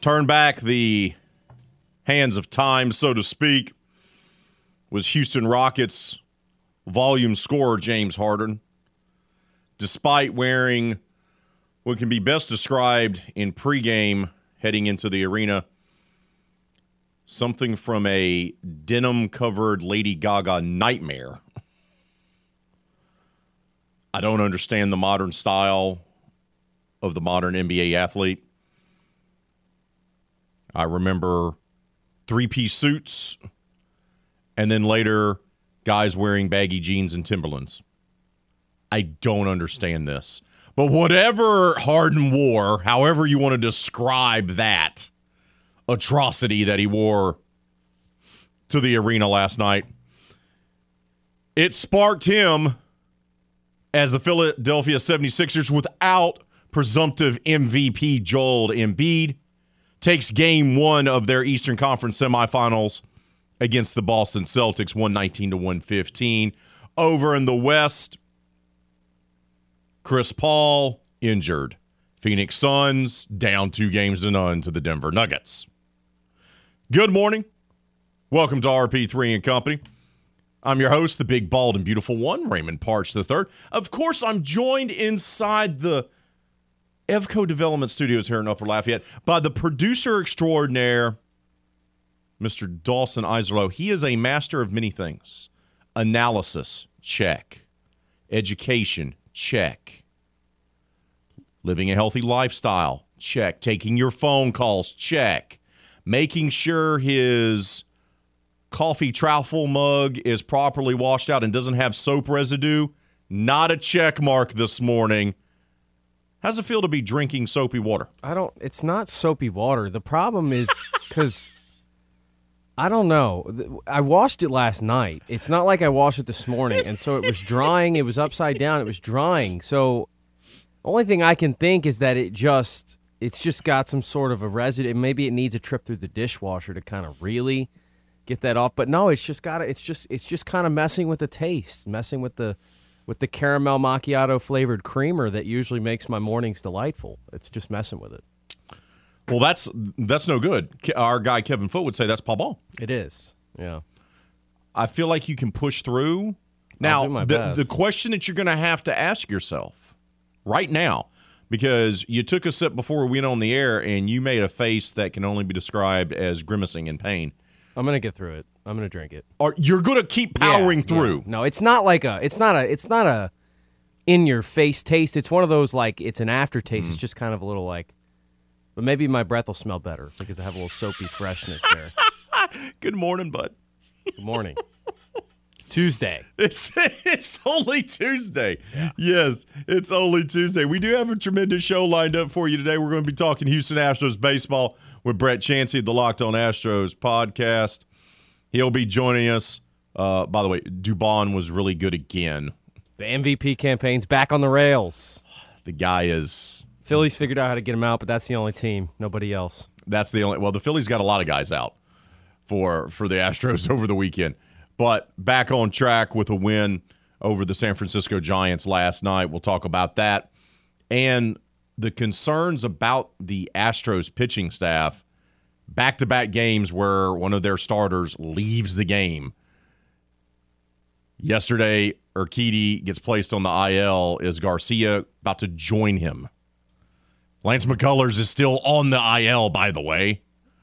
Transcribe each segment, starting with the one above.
turned back the hands of time, so to speak, was Houston Rockets volume scorer James Harden, despite wearing what can be best described in pregame heading into the arena something from a denim covered Lady Gaga nightmare. I don't understand the modern style of the modern NBA athlete. I remember three piece suits, and then later, guys wearing baggy jeans and Timberlands. I don't understand this. But whatever Harden wore, however you want to describe that atrocity that he wore to the arena last night, it sparked him as the Philadelphia 76ers without presumptive MVP Joel Embiid takes game one of their Eastern Conference semifinals against the Boston Celtics, 119 to 115. Over in the West, Chris Paul injured. Phoenix Suns down two games to none to the Denver Nuggets. Good morning. Welcome to RP3 and Company. I'm your host, the big, bald, and beautiful one, Raymond Parks III. Of course, I'm joined inside the Evco Development Studios here in Upper Lafayette by the producer extraordinaire, Mr. Dawson Iserlo. He is a master of many things. Analysis, check. Education, check. Living a healthy lifestyle, check. Taking your phone calls, check. Making sure his coffee trowel mug is properly washed out and doesn't have soap residue, not a check mark this morning. How's it feel to be drinking soapy water? I don't. It's not soapy water. The problem is because I don't know. I washed it last night. It's not like I washed it this morning, and so it was drying. It was upside down. It was drying. So only thing I can think is that it just it's just got some sort of a residue. Maybe it needs a trip through the dishwasher to kind of really get that off. But no, it's just got It's just it's just kind of messing with the taste, messing with the with the caramel macchiato flavored creamer that usually makes my mornings delightful. It's just messing with it. Well, that's that's no good. Our guy Kevin Foote would say that's pas bon. It is. Yeah. I feel like you can push through. Now, the, the question that you're going to have to ask yourself right now, because you took a sip before we went on the air and you made a face that can only be described as grimacing in pain. I'm going to get through it. I'm gonna drink it. Or you're gonna keep powering yeah, through. Yeah. No, it's not like a. It's not a. It's not a in your face taste. It's one of those like it's an aftertaste. Mm. It's just kind of a little like. But maybe my breath will smell better because I have a little soapy freshness there. Good morning, bud. Good morning. Tuesday. It's it's only Tuesday. Yeah. Yes, it's only Tuesday. We do have a tremendous show lined up for you today. We're going to be talking Houston Astros baseball with Brett Chansey, of the Locked On Astros podcast. He'll be joining us. Uh, by the way, Dubon was really good again. The MVP campaign's back on the rails. The guy is. Phillies figured out how to get him out, but that's the only team. Nobody else. That's the only. Well, the Phillies got a lot of guys out for for the Astros over the weekend, but back on track with a win over the San Francisco Giants last night. We'll talk about that and the concerns about the Astros pitching staff back to back games where one of their starters leaves the game. Yesterday, Urquidy gets placed on the IL. Is Garcia about to join him? Lance McCullers is still on the IL, by the way.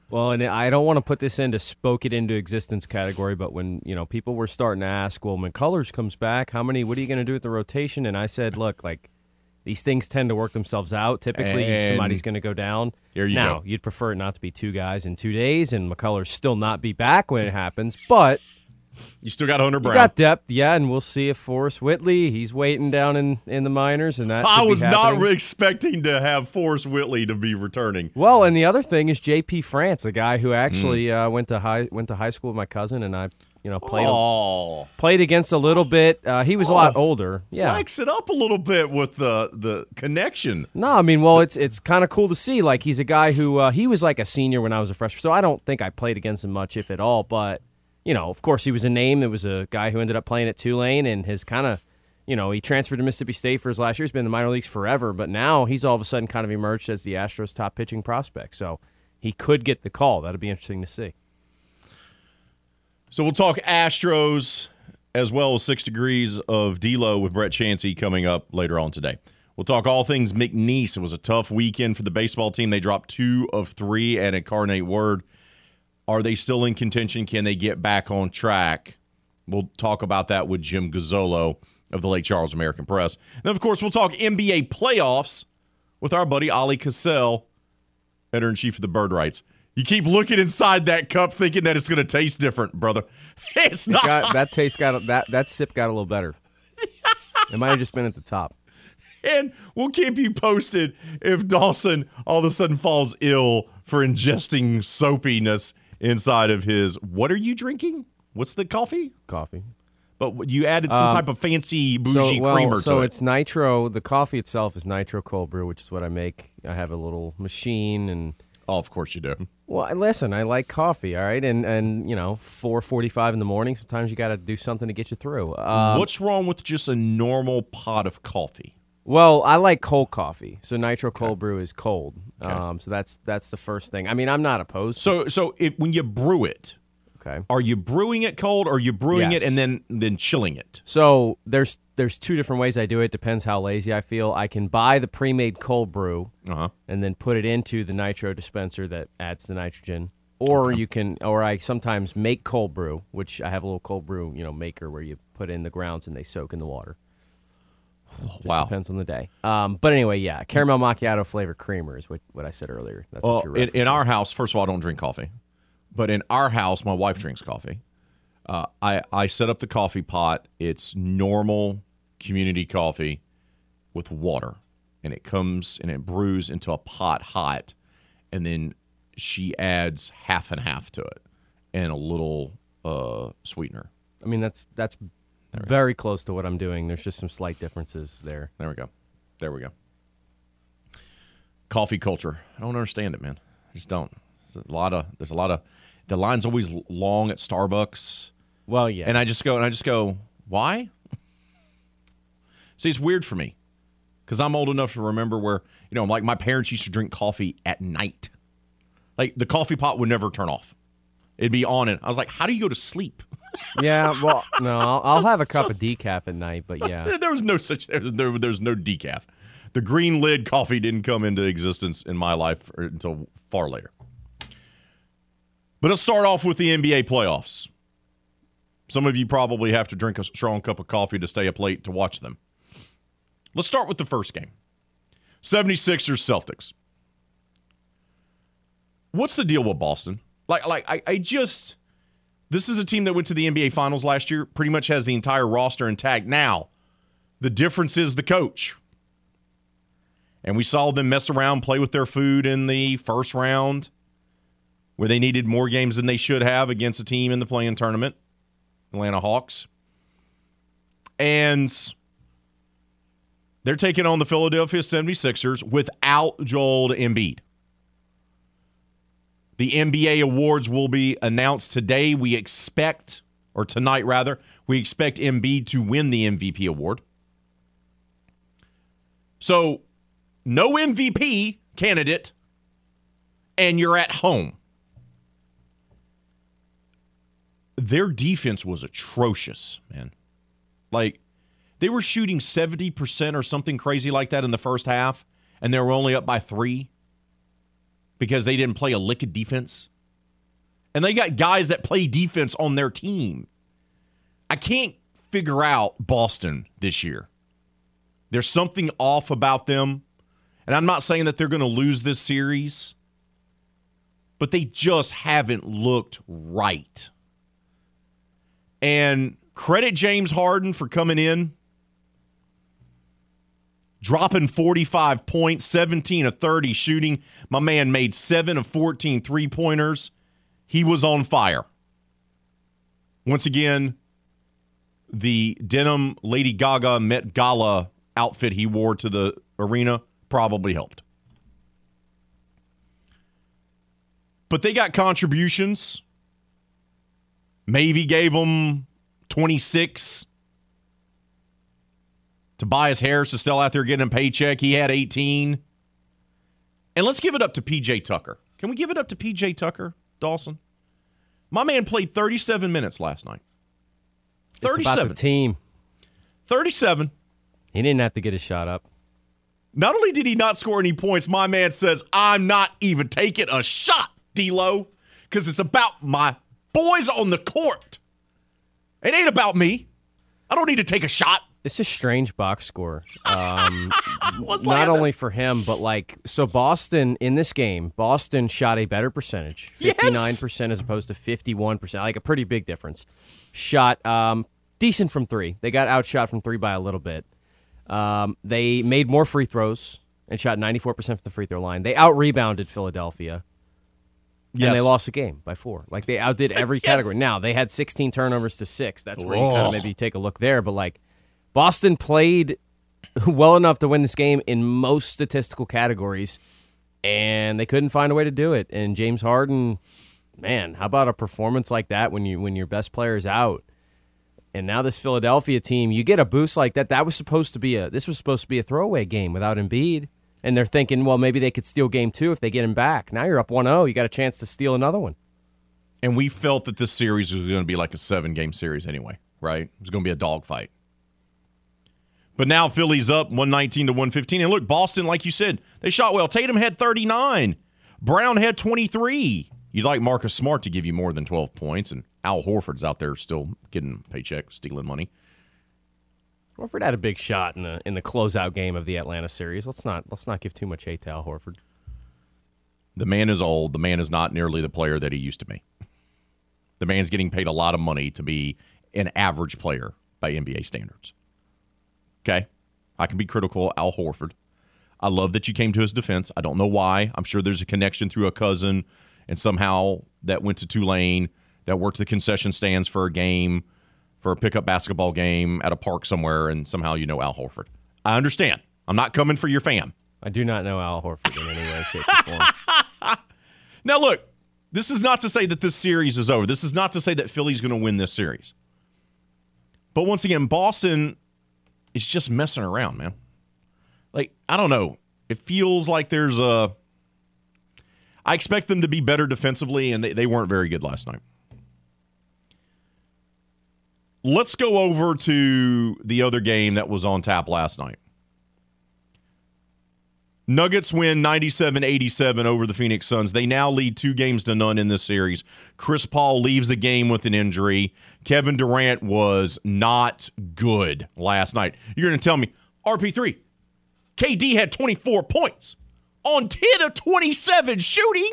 Well, and I don't want to put this into spoke it into existence category, but when you know people were starting to ask, well, McCullers comes back, how many? What are you going to do with the rotation? And I said, look, like these things tend to work themselves out. Typically, and somebody's going to go down. You now, go. you'd prefer it not to be two guys in two days, and McCullers still not be back when it happens. But You still got Hunter You Brown. got depth, yeah, and we'll see if Forrest Whitley, he's waiting down in, in the minors, and that I was not expecting to have Forrest Whitley to be returning. Well, and the other thing is J.P. France, a guy who actually Mm. uh, went to high went to high school with my cousin, and I, you know, played Oh, played against a little bit. Uh, he was a lot older. Yeah. flex it up a little bit with the the connection. No, I mean, well, it's it's kind of cool to see. Like he's a guy who uh, he was like a senior when I was a freshman, so I don't think I played against him much, if at all. But you know, of course, he was a name. It was a guy who ended up playing at Tulane, and his kind of, you know, he transferred to Mississippi State for his last year. He's been in the minor leagues forever, but now he's all of a sudden kind of emerged as the Astros' top pitching prospect. So he could get the call. That'd be interesting to see. So we'll talk Astros as well as six degrees of D'Lo with Brett Chansey coming up later on today. We'll talk all things McNeese. It was a tough weekend for the baseball team. They dropped two of three at Incarnate Word. Are they still in contention? Can they get back on track? We'll talk about that with Jim Gazzolo of the Lake Charles American Press. And then, of course, we'll talk NBA playoffs with our buddy Ali Cassell, editor in chief of the Bird Rights. You keep looking inside that cup thinking that it's going to taste different, brother. It's not. Got, that taste got that that sip got a little better. It might have just been at the top. And we'll keep you posted if Dawson all of a sudden falls ill for ingesting soapiness inside of his. What are you drinking? What's the coffee? Coffee. But you added some um, type of fancy bougie so, well, creamer so to it. So it's nitro. The coffee itself is nitro cold brew, which is what I make. I have a little machine, and oh, of course you do. Well, listen, I like coffee, all right, and and you know, four forty-five in the morning. Sometimes you got to do something to get you through. Um, What's wrong with just a normal pot of coffee? well, I like cold coffee, so nitro cold brew is cold. Um, so that's that's the first thing. I mean, I'm not opposed. to So, so if, when you brew it, Okay. are you brewing it cold, or are you brewing Yes. it and then then chilling it? So there's there's two different ways I do it. Depends how lazy I feel. I can buy the pre-made cold brew Uh huh. and then put it into the nitro dispenser that adds the nitrogen. Or you can, or I sometimes make cold brew, which I have a little cold brew, you know, maker where you put in the grounds and they soak in the water. Just Wow. depends on the day. Um, but anyway, yeah, caramel macchiato flavor creamer is what, what I said earlier. That's Well, what you're in, in our house, first of all, I don't drink coffee, but in our house, my wife drinks coffee. Uh, I I set up the coffee pot. It's normal community coffee with water, and it comes and it brews into a pot hot, and then she adds half and half to it, and a little uh, sweetener. I mean, that's that's very close to what I'm doing. There's just some slight differences there. There we go. There we go. Coffee culture. I don't understand it, man. I just don't. There's a lot of. There's a lot of. The line's always long at Starbucks. Well, yeah. And I just go and I just go, why? See, it's weird for me because I'm old enough to remember where, you know, like my parents used to drink coffee at night. Like the coffee pot would never turn off, it'd be on. And I was like, how do you go to sleep? yeah, well, no, I'll, I'll have a cup just- of decaf at night, but yeah. there was no such, there, there's no decaf. The green lid coffee didn't come into existence in my life until far later. But let's start off with the NBA playoffs. Some of you probably have to drink a strong cup of coffee to stay up late to watch them. Let's start with the first game 76ers Celtics. What's the deal with Boston? Like, like I, I just. This is a team that went to the NBA Finals last year, pretty much has the entire roster intact. Now, the difference is the coach. And we saw them mess around, play with their food in the first round, where they needed more games than they should have against a team in the play-in tournament. Atlanta Hawks. And they're taking on the Philadelphia 76ers without Joel Embiid. The NBA awards will be announced today. We expect, or tonight rather, we expect Embiid to win the MVP award. So, no MVP candidate, and you're at home. Their defense was atrocious, man. Like they were shooting 70% or something crazy like that in the first half, and they were only up by three because they didn't play a lick of defense. And they got guys that play defense on their team. I can't figure out Boston this year. There's something off about them. And I'm not saying that they're going to lose this series, but they just haven't looked right. And credit James Harden for coming in, dropping 45 points, 17 of 30 shooting. My man made 7 of 14 three pointers. He was on fire. Once again, the denim Lady Gaga Met Gala outfit he wore to the arena probably helped. But they got contributions. Maxey gave him 26. Tobias Harris is still out there getting a paycheck. He had 18. And let's give it up to PJ Tucker. Can we give it up to PJ Tucker, Dawson? My man played 37 minutes last night. It's about 37. the team. 37. He didn't have to get his shot up. Not only did he not score any points, my man says, I'm not even taking a shot, D'Lo, because it's about my boys on the court. It ain't about me. I don't need to take a shot. It's a strange box score. Um, not like only for him, but like so Boston in this game, Boston shot a better percentage, fifty nine percent as opposed to fifty one percent, like a pretty big difference. Shot um, decent from three. They got outshot from three by a little bit. Um, they made more free throws and shot ninety four percent from the free throw line. They out rebounded Philadelphia. Yes. And they lost the game by four. Like they outdid every category. Now they had 16 turnovers to six. That's where you kind of maybe take a look there. But like Boston played well enough to win this game in most statistical categories, and they couldn't find a way to do it. And James Harden, man, how about a performance like that when you when your best player is out? And now this Philadelphia team, you get a boost like that. That was supposed to be a this was supposed to be a throwaway game without Embiid. And they're thinking, well, maybe they could steal game two if they get him back. Now you're up 1 0. You got a chance to steal another one. And we felt that this series was going to be like a seven game series anyway, right? It was going to be a dogfight. But now Philly's up 119 to 115. And look, Boston, like you said, they shot well. Tatum had 39, Brown had 23. You'd like Marcus Smart to give you more than 12 points, and Al Horford's out there still getting paycheck, stealing money. Horford had a big shot in the in the closeout game of the Atlanta series. Let's not let's not give too much hate to Al Horford. The man is old. The man is not nearly the player that he used to be. The man's getting paid a lot of money to be an average player by NBA standards. Okay? I can be critical Al Horford. I love that you came to his defense. I don't know why. I'm sure there's a connection through a cousin, and somehow that went to Tulane, that worked the concession stands for a game, for a pickup basketball game at a park somewhere, and somehow you know Al Horford. I understand. I'm not coming for your fam. I do not know Al Horford in any way, shape, or form. Now, look, this is not to say that this series is over. This is not to say that Philly's going to win this series. But once again, Boston is just messing around, man. Like, I don't know. It feels like there's a. I expect them to be better defensively, and they, they weren't very good last night. Let's go over to the other game that was on tap last night. Nuggets win 97 87 over the Phoenix Suns. They now lead two games to none in this series. Chris Paul leaves the game with an injury. Kevin Durant was not good last night. You're going to tell me, RP3, KD had 24 points on 10 of 27 shooting.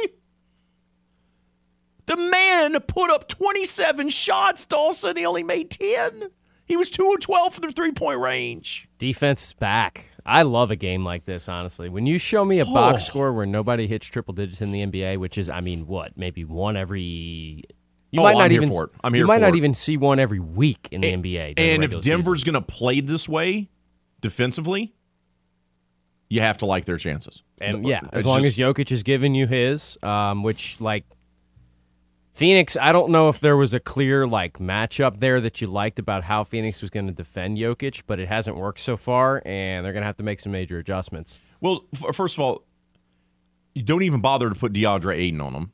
The man put up 27 shots, Dawson. He only made 10. He was 2 of 12 from the three point range. Defense is back. I love a game like this, honestly. When you show me a box Oh. score where nobody hits triple digits in the NBA, which is, I mean, what, maybe one every. You Oh, might I'm not here even. for it. I'm you might not it. even see one every week in the NBA. And if. Denver's going to play this way defensively, you have to like their chances. And yeah, as It's long just- as Jokic is giving you his, um, which like Phoenix, I don't know if there was a clear like matchup there that you liked about how Phoenix was going to defend Jokic, but it hasn't worked so far, and they're going to have to make some major adjustments. Well, f- first of all, you don't even bother to put Deandre Ayton on them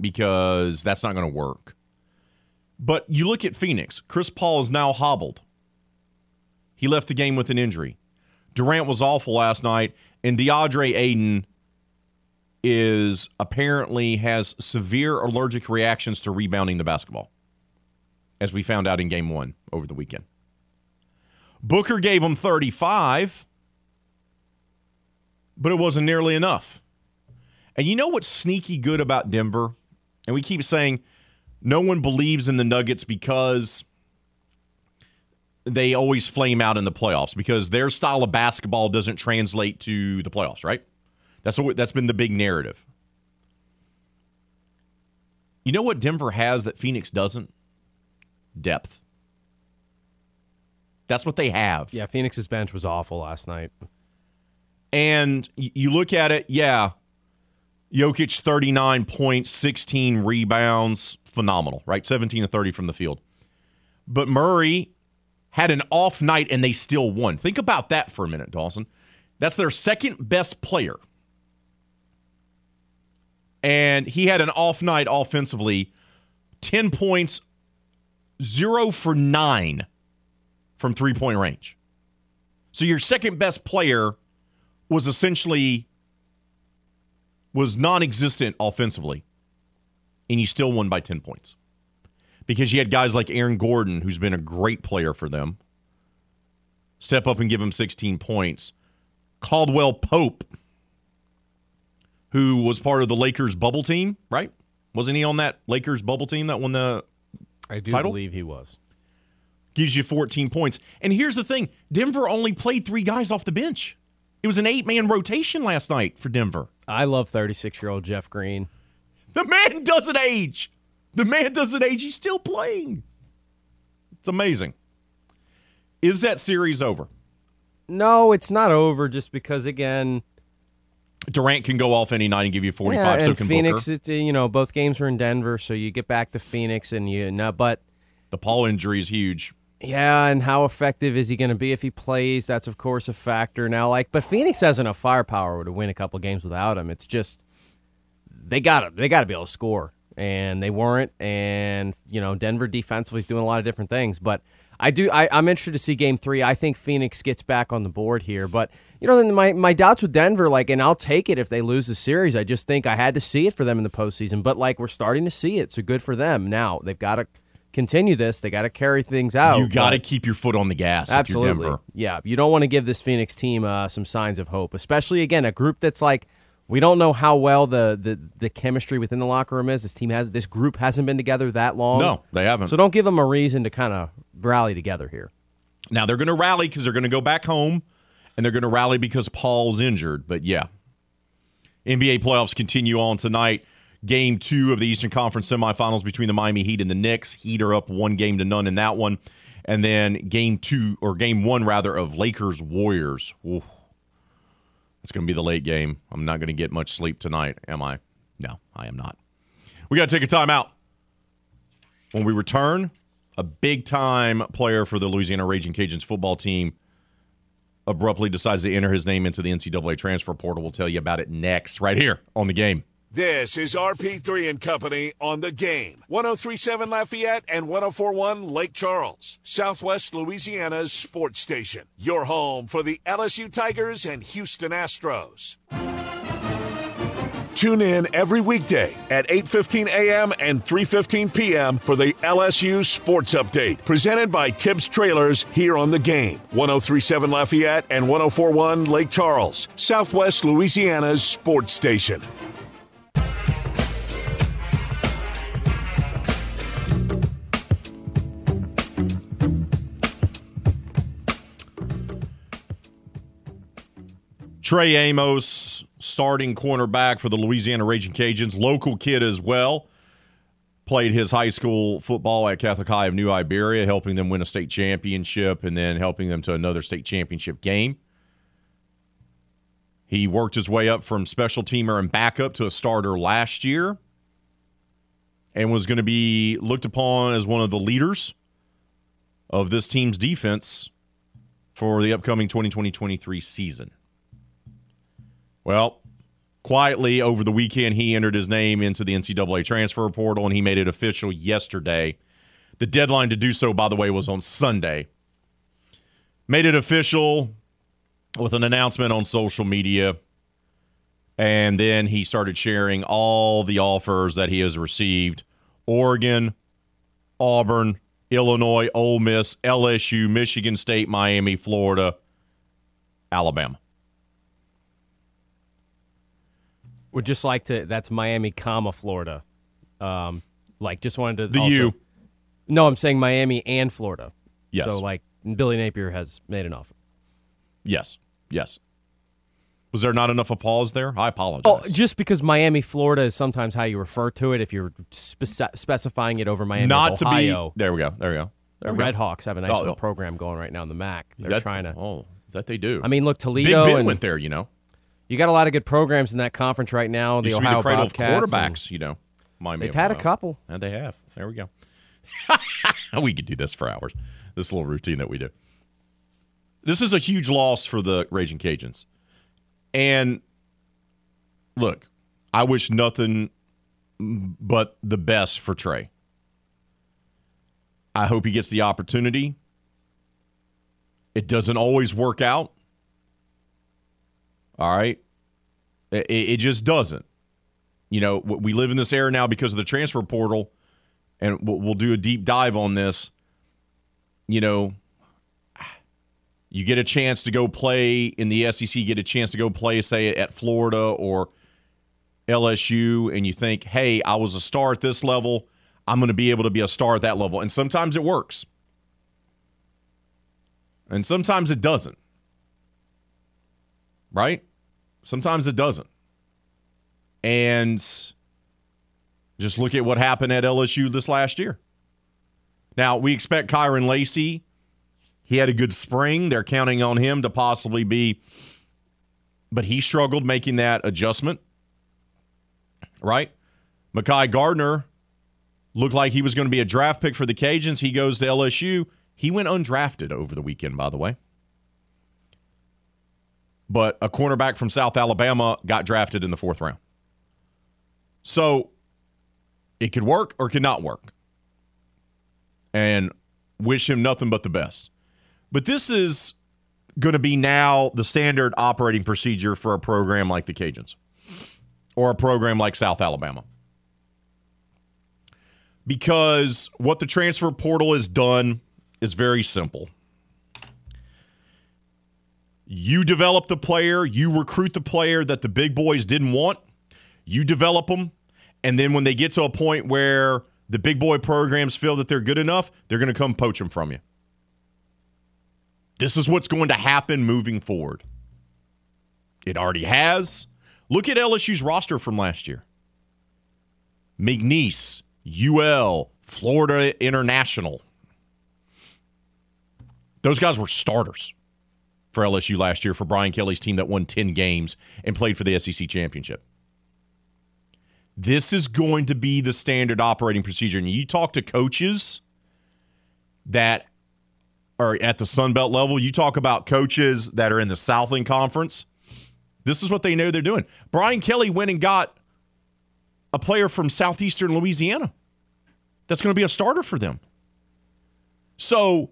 because that's not going to work. But you look at Phoenix. Chris Paul is now hobbled. He left the game with an injury. Durant was awful last night, and Deandre Ayton is apparently has severe allergic reactions to rebounding the basketball, as we found out in game one over the weekend. Booker gave him 35 but it wasn't nearly enough. And you know what's sneaky good about Denver? And we keep saying no one believes in the Nuggets because they always flame out in the playoffs because their style of basketball doesn't translate to the playoffs, right? That's what that's been the big narrative. You know what Denver has that Phoenix doesn't? Depth. That's what they have. Yeah, Phoenix's bench was awful last night. And you look at it, yeah. Jokic 39 points, 16 rebounds, phenomenal, right? 17 to 30 from the field. But Murray had an off night and they still won. Think about that for a minute, Dawson. That's their second best player. And he had an off night offensively. 10 points, 0 for 9 from three point range. So your second best player was essentially was non-existent offensively. And you still won by 10 points. Because you had guys like Aaron Gordon who's been a great player for them step up and give him 16 points. Caldwell Pope who was part of the Lakers bubble team right wasn't he on that Lakers bubble team that won the I do title? believe he was. gives you 14 points and here's the thing Denver only played 3 guys off the bench it was an 8-man rotation last night for Denver I love 36 year old Jeff Green. The man doesn't age. The man doesn't age. He's still playing. It's amazing. Is that series over? No, it's not over just because again, Durant can go off any night and give you 45, yeah, so and can Phoenix. Booker. It, you know, both games were in Denver, so you get back to Phoenix and you. No, but The Paul injury is huge. yeah, and how effective is he going to be if he plays? That's of course a factor now. Like, but Phoenix has enough firepower to win a couple games without him. It's just they got to they got to be able to score, and they weren't. And you know, Denver defensively is doing a lot of different things, but. I do. I, I'm interested to see Game Three. I think Phoenix gets back on the board here, but you know, then my my doubts with Denver, like, and I'll take it if they lose the series. I just think I had to see it for them in the postseason, but like we're starting to see it, so good for them. Now they've got to continue this. They got to carry things out. you got to keep your foot on the gas if absolutely. you're Denver. Yeah, you don't want to give this Phoenix team uh, some signs of hope, especially again a group that's like we don't know how well the, the the chemistry within the locker room is. This team has this group hasn't been together that long. No, they haven't. So don't give them a reason to kind of rally together here. Now they're going to rally because they're going to go back home, and they're going to rally because Paul's injured. But yeah, NBA playoffs continue on tonight. Game two of the Eastern Conference semifinals between the Miami Heat and the Knicks. Heat are up one game to none in that one, and then game two or game one rather of Lakers Warriors. Oof. It's going to be the late game. I'm not going to get much sleep tonight, am I? No, I am not. We got to take a timeout. When we return, a big time player for the Louisiana Raging Cajuns football team abruptly decides to enter his name into the NCAA transfer portal. We'll tell you about it next, right here on the game. This is RP3 and Company on the game. 1037 Lafayette and 1041 Lake Charles, Southwest Louisiana's sports station. Your home for the LSU Tigers and Houston Astros. Tune in every weekday at 8:15 a.m. and 3:15 p.m. for the LSU Sports Update, presented by Tibbs Trailers here on the game. 1037 Lafayette and 1041 Lake Charles, Southwest Louisiana's sports station. Trey Amos, starting cornerback for the Louisiana Raging Cajuns, local kid as well. Played his high school football at Catholic High of New Iberia, helping them win a state championship and then helping them to another state championship game. He worked his way up from special teamer and backup to a starter last year and was going to be looked upon as one of the leaders of this team's defense for the upcoming 2020 23 season. Well, quietly over the weekend, he entered his name into the NCAA transfer portal and he made it official yesterday. The deadline to do so, by the way, was on Sunday. Made it official with an announcement on social media. And then he started sharing all the offers that he has received Oregon, Auburn, Illinois, Ole Miss, LSU, Michigan State, Miami, Florida, Alabama. Would just like to. That's Miami, comma Florida. Um, like just wanted to. The also- U. No, I'm saying Miami and Florida. Yes. So like Billy Napier has made an offer. Yes. Yes. Was there not enough applause there? I apologize. Oh, just because Miami, Florida is sometimes how you refer to it if you're spec- specifying it over Miami, not of to Ohio. be. There we go. There we go. There the we go. Red Hawks have a nice Oh, little oh. program going right now in the MAC. They're That- trying to. Oh, that they do. I mean, look, Big Toledo Ben and went there. You know, you got a lot of good programs in that conference right now. The Ohio the cradle Bobcats. of and. You know, Miami. They've had a couple. And they have. There we go. we could do this for hours. This little routine that we do. This is a huge loss for the Raging Cajuns. And look, I wish nothing but the best for Trey. I hope he gets the opportunity. It doesn't always work out. All right. It, it just doesn't. You know, we live in this era now because of the transfer portal, and we'll, do a deep dive on this. You know, you get a chance to go play in the SEC, get a chance to go play, say, at Florida or LSU, and you think, hey, I was a star at this level. I'm going to be able to be a star at that level. And sometimes it works, and sometimes it doesn't. Right? Sometimes it doesn't. And just look at what happened at LSU this last year. Now, we expect Kyren Lacy. He had a good spring. They're counting on him to possibly be, but he struggled making that adjustment. Right? Mekhi Garner looked like he was going to be a draft pick for the Cajuns. He goes to LSU. He went undrafted over the weekend, by the way. But a cornerback from South Alabama got drafted in the fourth round. So it could work or could not work. And wish him nothing but the best. But this is going to be now the standard operating procedure for a program like the Cajuns or a program like South Alabama. Because what the transfer portal has done is very simple. You develop the player, you recruit the player that the big boys didn't want, you develop them, and then when they get to a point where the big boy programs feel that they're good enough, they're going to come poach them from you. This is what's going to happen moving forward. It already has. Look at LSU's roster from last year McNeese, UL, Florida International. Those guys were starters for LSU last year for Brian Kelly's team that won 10 games and played for the SEC championship. This is going to be the standard operating procedure. And you talk to coaches that are at the Sun Belt level, you talk about coaches that are in the Southland Conference. This is what they know they're doing. Brian Kelly went and got a player from southeastern Louisiana that's going to be a starter for them. So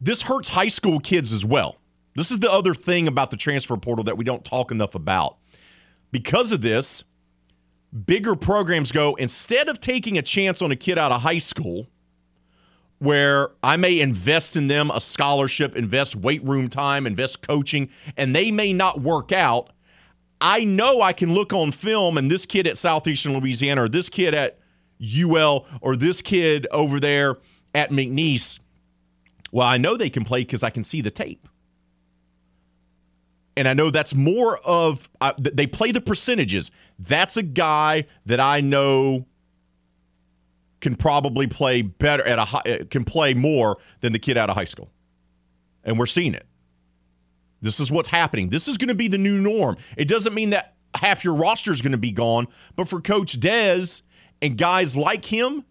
this hurts high school kids as well. This is the other thing about the transfer portal that we don't talk enough about. Because of this, bigger programs go instead of taking a chance on a kid out of high school where I may invest in them a scholarship, invest weight room time, invest coaching, and they may not work out. I know I can look on film and this kid at Southeastern Louisiana or this kid at UL or this kid over there at McNeese. Well, I know they can play because I can see the tape. And I know that's more of, uh, they play the percentages. That's a guy that I know can probably play better at a high, can play more than the kid out of high school. And we're seeing it. This is what's happening. This is going to be the new norm. It doesn't mean that half your roster is going to be gone, but for Coach Dez and guys like him,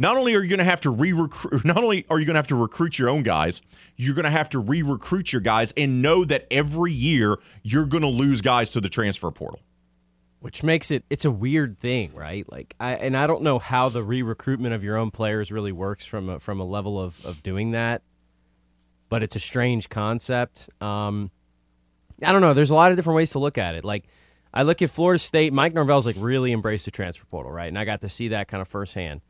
not only are you going to have to re-recruit, not only are you going to have to recruit your own guys, you're going to have to re-recruit your guys and know that every year you're going to lose guys to the transfer portal. which makes it it's a weird thing, right? Like I and I don't know how the re-recruitment of your own players really works from a, from a level of of doing that, but it's a strange concept. Um, I don't know. There's a lot of different ways to look at it. Like I look at Florida State. Mike Norvell's like really embraced the transfer portal, right? And I got to see that kind of firsthand.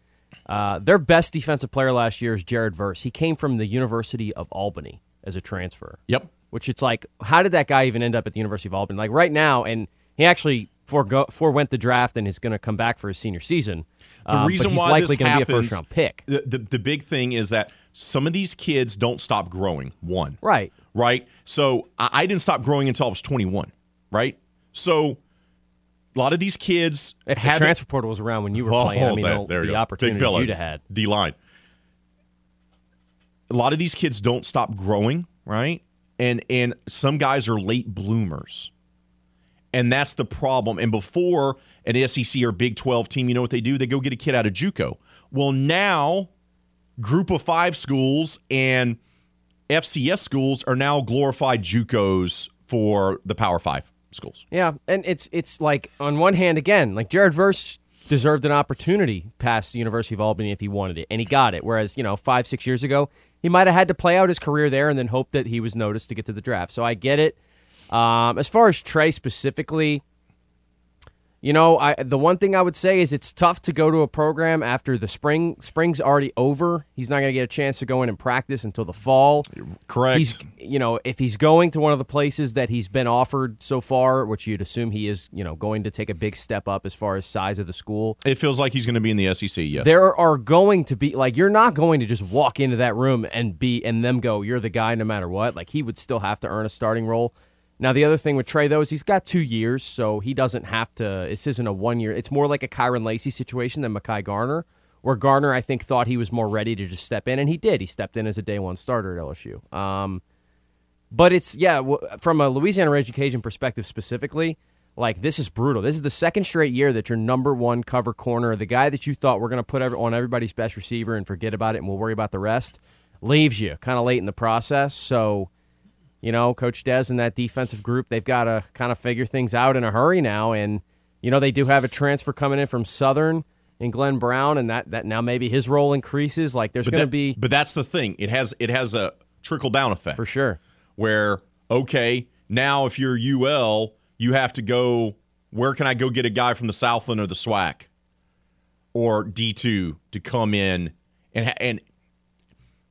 Uh, their best defensive player last year is Jared Verse. He came from the University of Albany as a transfer Yep. which it's like, how did that guy even end up at the University of Albany? Like right now, and he actually forego, forewent the draft and is going to come back for his senior season. The Um, reason but he's why likely going to be a first round pick. The, the the big thing is that some of these kids don't stop growing. One, Right. right? So I, I didn't stop growing until I was 21, right? So a lot of these kids If the transfer portal was around when you were oh, playing, I mean, that- the, there you the go. opportunities you'd have had. D line. A lot of these kids don't stop growing, right? And and some guys are late bloomers. And that's the problem. And before an SEC or Big 12 team, you know what they do? They go get a kid out of JUCO. Well, now group of 5 schools and FCS schools are now glorified JUCOs for the Power 5 schools. Yeah, and it's it's like on one hand, again, like Jared Verse deserved an opportunity past the University of Albany if he wanted it, and he got it. Whereas you know five six years ago, he might have had to play out his career there and then hope that he was noticed to get to the draft. So I get it. Um, as far as Trey specifically, you know, I the one thing I would say is it's tough to go to a program after the spring. Spring's already over. He's not going to get a chance to go in and practice until the fall. Correct. He's, you know, if he's going to one of the places that he's been offered so far, which you'd assume he is, you know, going to take a big step up as far as size of the school. it feels like he's going to be in the SEC, yes. There are going to be like you're not going to just walk into that room and be and them go, you're the guy no matter what. Like he would still have to earn a starting role. Now the other thing with Trey though is he's got two years, so he doesn't have to. This isn't a one year. It's more like a Kyren Lacy situation than Mekhi Garner, where Garner I think thought he was more ready to just step in, and he did. He stepped in as a day one starter at LSU. Um, but it's yeah, from a Louisiana education perspective specifically, like this is brutal. This is the second straight year that your number one cover corner, the guy that you thought we're going to put on everybody's best receiver and forget about it, and we'll worry about the rest, leaves you kind of late in the process. So, you know, Coach Des and that defensive group, they've got to kind of figure things out in a hurry now. And you know, they do have a transfer coming in from Southern and Glenn Brown, and that that now maybe his role increases. Like there's going to be But that's the thing. It has it has a trickle down effect. for sure. where okay now if you're ul you have to go where can i go get a guy from the southland or the swac or d2 to come in and and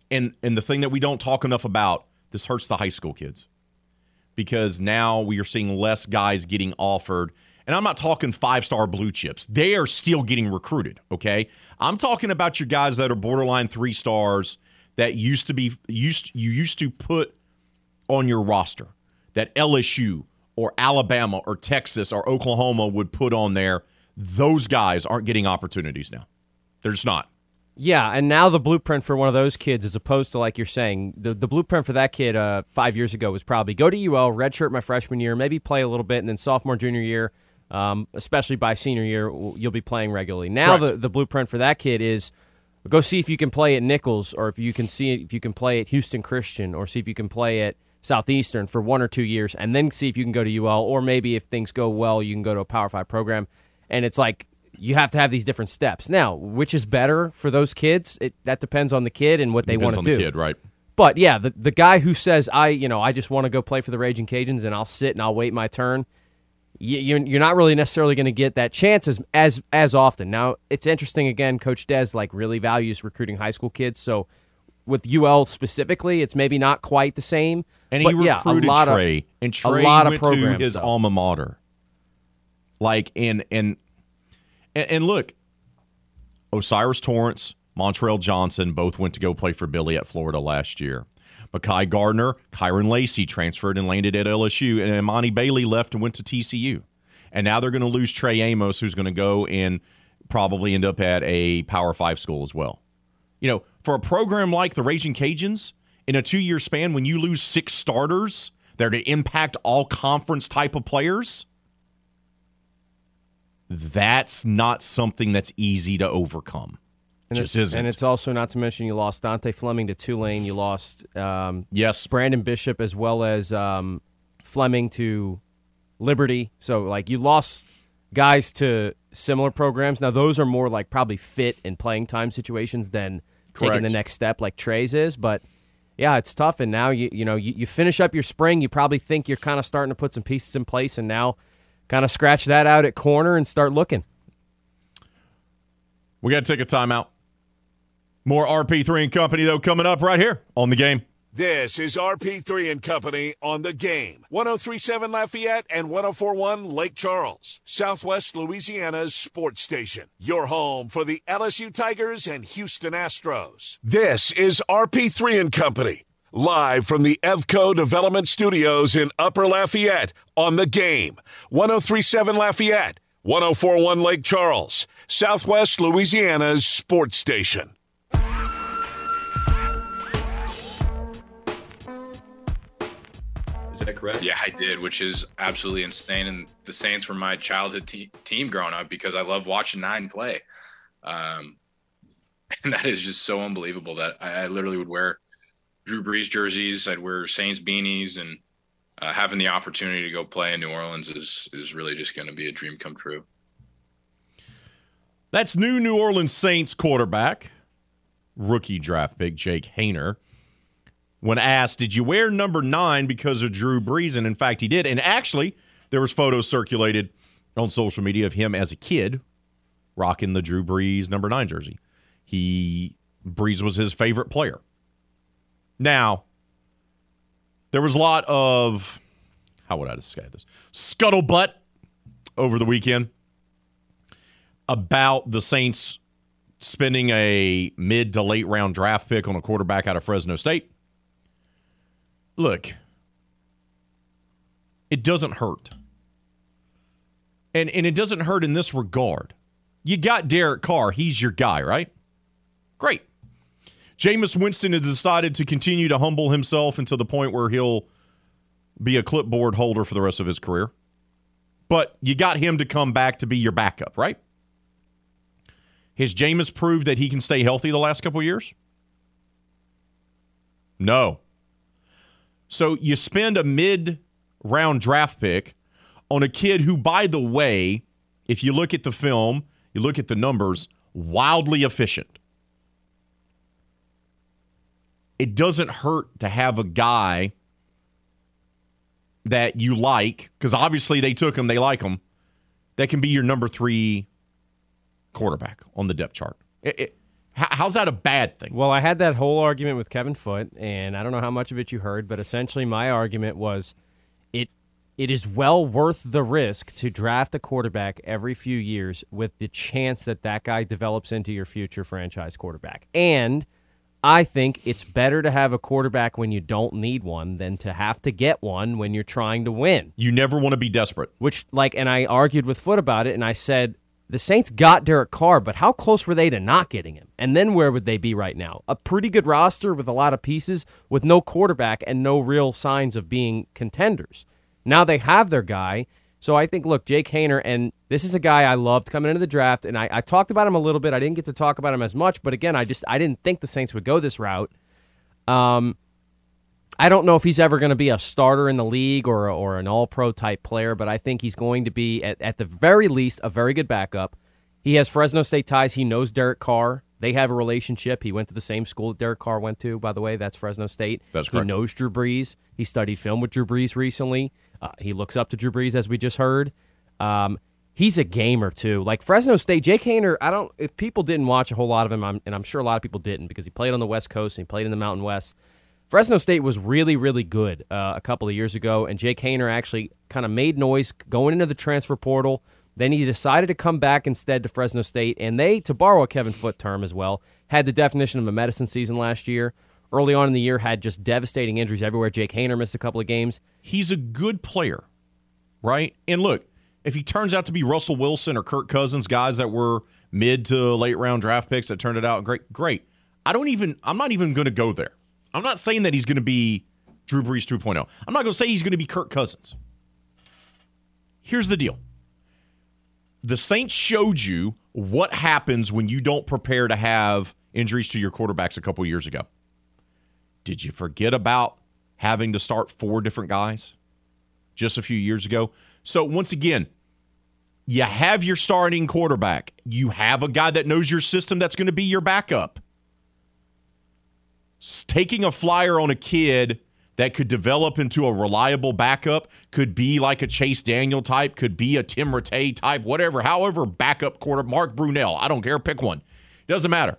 and and the thing that we don't talk enough about this hurts the high school kids because now we are seeing less guys getting offered and i'm not talking five star blue chips they are still getting recruited okay i'm talking about your guys that are borderline three stars that used to be used you used to put on your roster that LSU or Alabama or Texas or Oklahoma would put on there, those guys aren't getting opportunities now. They're just not. Yeah, and now the blueprint for one of those kids, as opposed to like you're saying, the, the blueprint for that kid uh, five years ago was probably go to UL, redshirt my freshman year, maybe play a little bit, and then sophomore, junior year, um, especially by senior year, you'll be playing regularly. Now Correct. the, the blueprint for that kid is go see if you can play at Nicholls, or if you can see if you can play at Houston Christian, or see if you can play at Southeastern for one or two years, and then see if you can go to UL, or maybe if things go well, you can go to a Power Five program. And it's like you have to have these different steps. Now, which is better for those kids? It, that depends on the kid and what they want to do. the kid, right? But yeah, the the guy who says I, you know, I just want to go play for the Raging Cajuns and I'll sit and I'll wait my turn. you- You're you're not really necessarily going to get that chance as as as often. Now it's interesting again. Coach Des like really values recruiting high school kids, so with UL specifically, it's maybe not quite the same. And he but yeah, recruited a lot Trey, of, and a Trey lot of went to his though. alma mater. Like and and and, and look, O'Cyrus Torrence, Montrell Johnson both went to go play for Billy at Florida last year. Mekhi Garner, Kyren Lacy transferred and landed at LSU, and Imani Bailey left and went to TCU. And now they're going to lose Trey Amos, who's going to go and probably end up at a Power Five school as well. You know, for a program like the Raging Cajuns, in a two year span, when you lose six starters, they're to impact all conference type of players. That's not something that's easy to overcome. and just it's, isn't. And it's also not to mention you lost Dante Fleming to Tulane. You lost um, Yes, Brandon Bishop as well as um, Fleming to Liberty. So like you lost guys to similar programs. Now those are more like probably fit in playing time situations than taking the next step like Trey's is. But yeah, it's tough. And now you you know you, you finish up your spring. You probably think you're kind of starting to put some pieces in place, and now kind of scratch that out at corner and start looking. we got to take a timeout. More RP3 and Company, though, coming up right here on the game. This is RP3 and Company on the game. 1037 Lafayette and 1041 Lake Charles, Southwest Louisiana's sports station. Your home for the LSU Tigers and Houston Astros. This is RP3 and Company. Live from the Evco Development Studios in Upper Lafayette on the game. 1037 Lafayette, 1041 Lake Charles, Southwest Louisiana's sports station. Is that correct? Yeah, I did, which is absolutely insane. And the Saints were my childhood te- team growing up because I love watching nine play. Um, and that is just so unbelievable that I, I, literally would wear Drew Brees jerseys. I'd wear Saints beanies, and uh, having the opportunity to go play in New Orleans is is really just going to be a dream come true. That's new New Orleans Saints quarterback, rookie draft pick Jake Haener. when asked, "Did you wear number nine because of Drew Brees?" And in fact, he did. And actually, there was photos circulated on social media of him as a kid rocking the Drew Brees number nine jersey. He Brees was his favorite player. Now, there was a lot of how would I describe this scuttlebutt over the weekend about the Saints spending a mid to late round draft pick on a quarterback out of Fresno State look, it doesn't hurt. And and it doesn't hurt in this regard. You got Derek Carr, he's your guy, right? Great. Jameis Winston has decided to continue to humble himself until the point where he'll be a clipboard holder for the rest of his career. But you got him to come back to be your backup, right? Has Jameis proved that he can stay healthy the last couple years? No. So you spend a mid round draft pick on a kid who, by the way, if you look at the film, you look at the numbers, wildly efficient. It doesn't hurt to have a guy that you like, because obviously they took him, they like him, that can be your number three quarterback on the depth chart. It, it, How's that a bad thing? Well, I had that whole argument with Kevin Foote, and I don't know how much of it you heard, but essentially my argument was it it is well worth the risk to draft a quarterback every few years with the chance that that guy develops into your future franchise quarterback. And I think it's better to have a quarterback when you don't need one than to have to get one when you're trying to win. You never want to be desperate. Which, like, and I argued with Foote about it, and I said the Saints got Derek Carr, but how close were they to not getting him? And then where would they be right now? A pretty good roster with a lot of pieces, with no quarterback and no real signs of being contenders. Now they have their guy. So I think, look, Jake Haener, and this is a guy I loved coming into the draft, and I, I talked about him a little bit. I didn't get to talk about him as much, but again, I just I didn't think the Saints would go this route. Um, I don't know if he's ever going to be a starter in the league or or an All Pro type player, but I think he's going to be at, at the very least a very good backup. He has Fresno State ties. He knows Derek Carr. They have a relationship. He went to the same school that Derek Carr went to, by the way. That's Fresno State. That's correct. He knows Drew Brees. He studied film with Drew Brees recently. Uh, he looks up to Drew Brees, as we just heard. Um, he's a gamer too. Like Fresno State, Jake Haener. I don't. If people didn't watch a whole lot of him, I'm, and I'm sure a lot of people didn't because he played on the West Coast and he played in the Mountain West. Fresno State was really, really good uh, a couple of years ago, and Jake Haener actually kind of made noise going into the transfer portal. Then he decided to come back instead to Fresno State, and they, to borrow a Kevin Foote term as well, had the definition of a medicine season last year. Early on in the year, had just devastating injuries everywhere. Jake Haener missed a couple of games. He's a good player, right? And look, if he turns out to be Russell Wilson or Kirk Cousins, guys that were mid to late round draft picks that turned it out great, great. I don't even. I'm not even going to go there. I'm not saying that he's going to be Drew Brees 2.0. I'm not going to say he's going to be Kirk Cousins. Here's the deal the Saints showed you what happens when you don't prepare to have injuries to your quarterbacks a couple years ago. Did you forget about having to start four different guys just a few years ago? So, once again, you have your starting quarterback. You have a guy that knows your system that's going to be your backup taking a flyer on a kid that could develop into a reliable backup, could be like a Chase Daniel type, could be a Tim Rattay type, whatever, however, backup quarter, Mark Brunell, I don't care, pick one. Doesn't matter.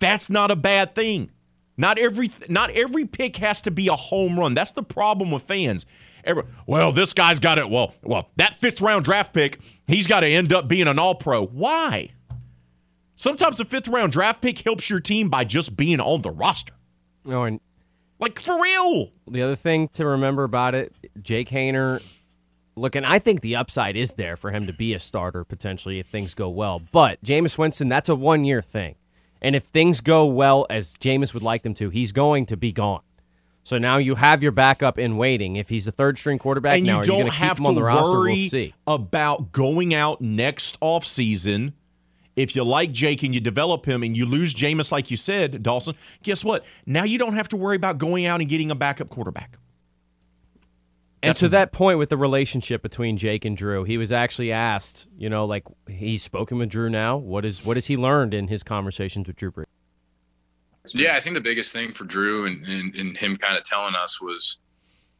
That's not a bad thing. Not every not every pick has to be a home run. That's the problem with fans. Every, well, this guy's got it. Well, well, that fifth round draft pick, he's got to end up being an all pro. Why? Sometimes a fifth round draft pick helps your team by just being on the roster. No, and Like for real. the other thing to remember about it, Jake Haener, looking, I think the upside is there for him to be a starter potentially if things go well. But Jameis Winston, that's a one year thing. And if things go well as Jameis would like them to, he's going to be gone. So now you have your backup in waiting. If he's a third string quarterback and now, you are don't you going to keep have to on the roster? worry We'll see. about going out next offseason. If you like Jake and you develop him and you lose Jameis, like you said, Dawson, guess what? Now you don't have to worry about going out and getting a backup quarterback. And to that point with the relationship between Jake and Drew, he was actually asked, you know, like he's spoken with Drew now. What is what has he learned in his conversations with Drew Brees? Yeah, I think the biggest thing for Drew and, and, and him kind of telling us was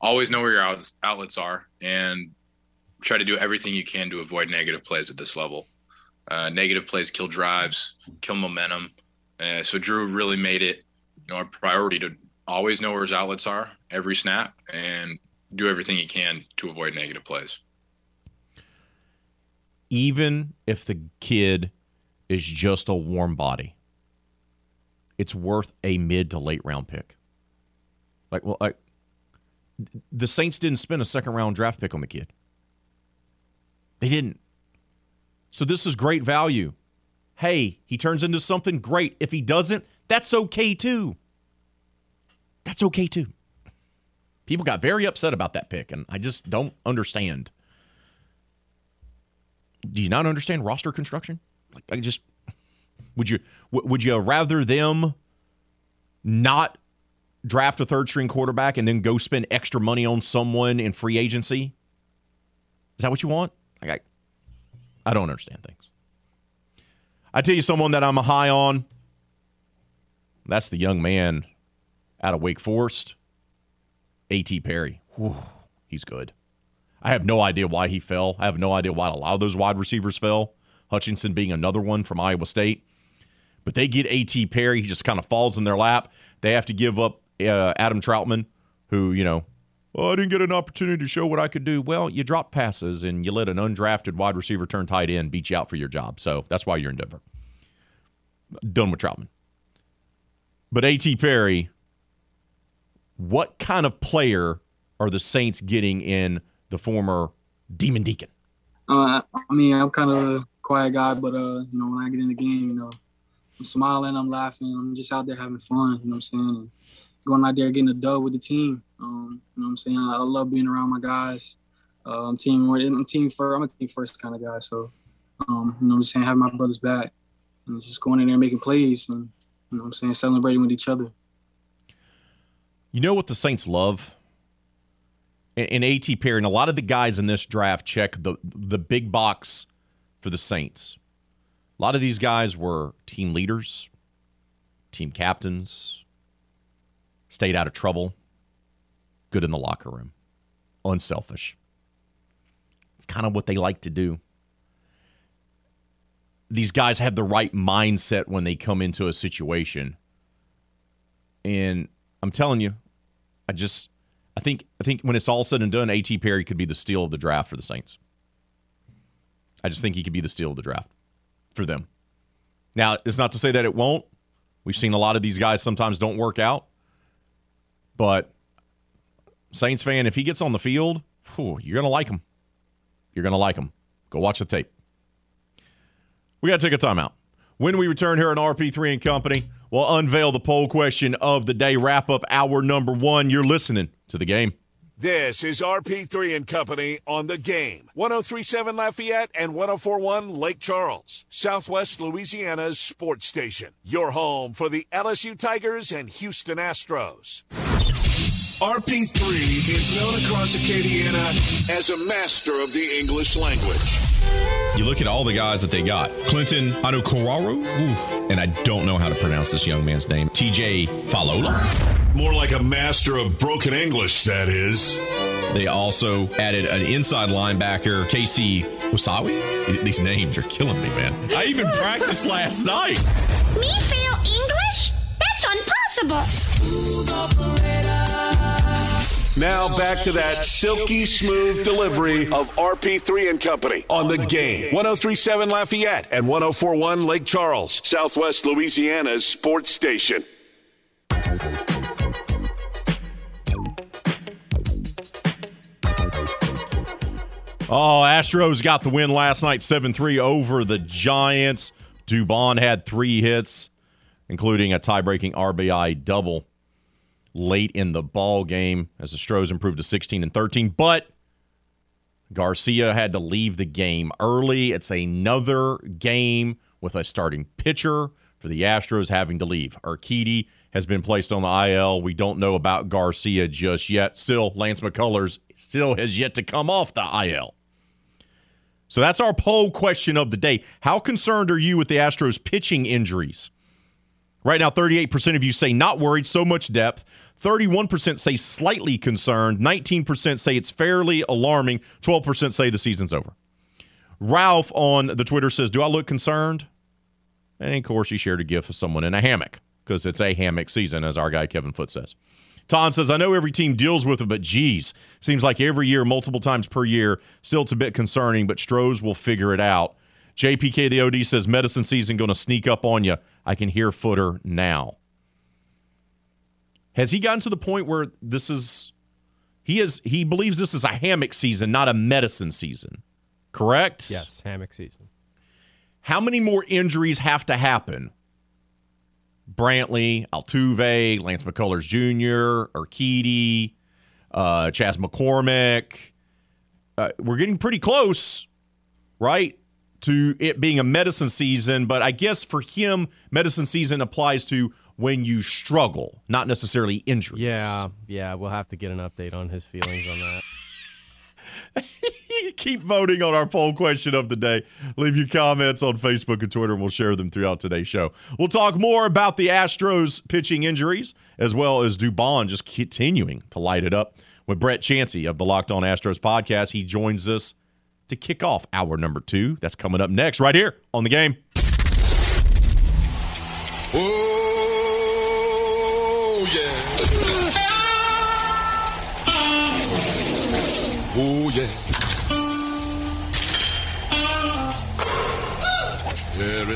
always know where your outlets, outlets are and try to do everything you can to avoid negative plays at this level. Uh, negative plays kill drives, kill momentum. Uh, so Drew really made it, you know, a priority to always know where his outlets are every snap and do everything he can to avoid negative plays. Even if the kid is just a warm body, it's worth a mid to late round pick. Like, well, I, the Saints didn't spend a second round draft pick on the kid. They didn't. So this is great value. Hey, he turns into something great. If he doesn't, that's okay too. That's okay too. People got very upset about that pick, and I just don't understand. Do you not understand roster construction? Like, I just would you would you rather them not draft a third string quarterback and then go spend extra money on someone in free agency? Is that what you want? Like, I, I don't understand things. I tell you, someone that I'm high on. That's the young man out of Wake Forest, A.T. Perry. Whew, he's good. I have no idea why he fell. I have no idea why a lot of those wide receivers fell. Hutchinson being another one from Iowa State. But they get A.T. Perry. He just kind of falls in their lap. They have to give up uh, Adam Trautman, who, you know, oh, I didn't get an opportunity to show what I could do. Well, you dropped passes and you let an undrafted wide receiver turn tight end beat you out for your job. So that's why you're in Denver. Done with Trautman. But A.T. Perry, what kind of player are the Saints getting in the former Demon Deacon? Uh, I mean, I'm kind of a quiet guy, but uh, you know, when I get in the game, you know, I'm smiling, I'm laughing, I'm just out there having fun. You know what I'm saying? Going out there getting a dub with the team. Um, you know what I'm saying? I love being around my guys. Uh, I'm team, I'm team first. I'm a team first kind of guy. So, um, you know what I'm saying? Having my brothers back and just going in there making plays and you know what I'm saying, celebrating with each other. You know what the Saints love? And A.T. Perry and a lot of the guys in this draft check the the big box for the Saints. A lot of these guys were team leaders, team captains, stayed out of trouble, good in the locker room, unselfish. It's kind of what they like to do. These guys have the right mindset when they come into a situation. And I'm telling you, I just I think I think when it's all said and done, A.T. Perry could be the steal of the draft for the Saints. I just think he could be the steal of the draft for them. Now, it's not to say that it won't. We've seen a lot of these guys sometimes don't work out. But Saints fan, if he gets on the field, whew, you're to like him. You're to like him. Go watch the tape. We got to take a timeout. When we return here on RP3 and Company, we'll unveil the poll question of the day. Wrap up hour number one. You're listening to the game. This is RP3 and Company on the game. 1037 Lafayette and 1041 Lake Charles, Southwest Louisiana's sports station. Your home for the LSU Tigers and Houston Astros. RP3 is known across Acadiana as a master of the English language. You look at all the guys that they got. Clinton Anukoraru, oof, and I don't know how to pronounce this young man's name. TJ Falola. More like a master of broken English, that is. They also added an inside linebacker, Casey Wasawi. These names are killing me, man. I even practiced last night. Me fail English? That's impossible. Now back to that silky smooth delivery of RP3 and Company on the game. 1037 Lafayette and 1041 Lake Charles, Southwest Louisiana's sports station. Oh, Astros got the win last night 7 3 over the Giants. Dubon had three hits, including a tie breaking RBI double late in the ball game as the Stros improved to 16 and 13. But Garcia had to leave the game early. It's another game with a starting pitcher for the Astros having to leave. Urquidy has been placed on the IL. We don't know about Garcia just yet. Still, Lance McCullers still has yet to come off the IL. So that's our poll question of the day. How concerned are you with the Astros pitching injuries? Right now, 38% of you say not worried, so much depth. 31% say slightly concerned. 19% say it's fairly alarming. 12% say the season's over. Ralph on the Twitter says, Do I look concerned? And of course, he shared a gif of someone in a hammock because it's a hammock season, as our guy Kevin Foote says. Ton says, I know every team deals with it, but geez, seems like every year, multiple times per year, still it's a bit concerning, but Stros will figure it out. JPK the OD says, medicine season going to sneak up on you. I can hear Footer now. Has he gotten to the point where this is he is he believes this is a hammock season, not a medicine season? Correct? Yes, hammock season. How many more injuries have to happen Brantley, Altuve, Lance McCullers Jr., Urquidy, uh, Chas McCormick. Uh, we're getting pretty close, right, to it being a medicine season. But I guess for him, medicine season applies to when you struggle, not necessarily injuries. Yeah, yeah. We'll have to get an update on his feelings on that. Keep voting on our poll question of the day. Leave your comments on Facebook and Twitter, and we'll share them throughout today's show. We'll talk more about the Astros pitching injuries, as well as Dubon just continuing to light it up with Brett Chansey of the Locked On Astros podcast. He joins us to kick off hour number two. That's coming up next, right here on the game. Oh,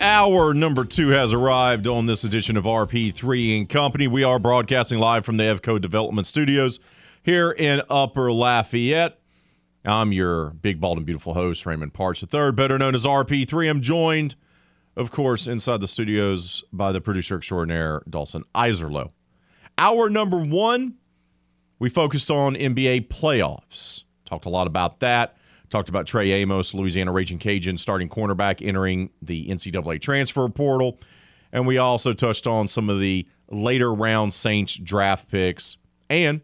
Hour number two has arrived on this edition of RP3 and Company. We are broadcasting live from the Evco Development Studios here in Upper Lafayette. I'm your big, bald, and beautiful host, Raymond Parks III, better known as RP3. I'm joined, of course, inside the studios by the producer extraordinaire, Dawson Iserlo. Hour number one, we focused on NBA playoffs. Talked a lot about that. Talked about Trey Amos, Louisiana Raging Cajun, starting cornerback, entering the NCAA transfer portal. And we also touched on some of the later round Saints draft picks and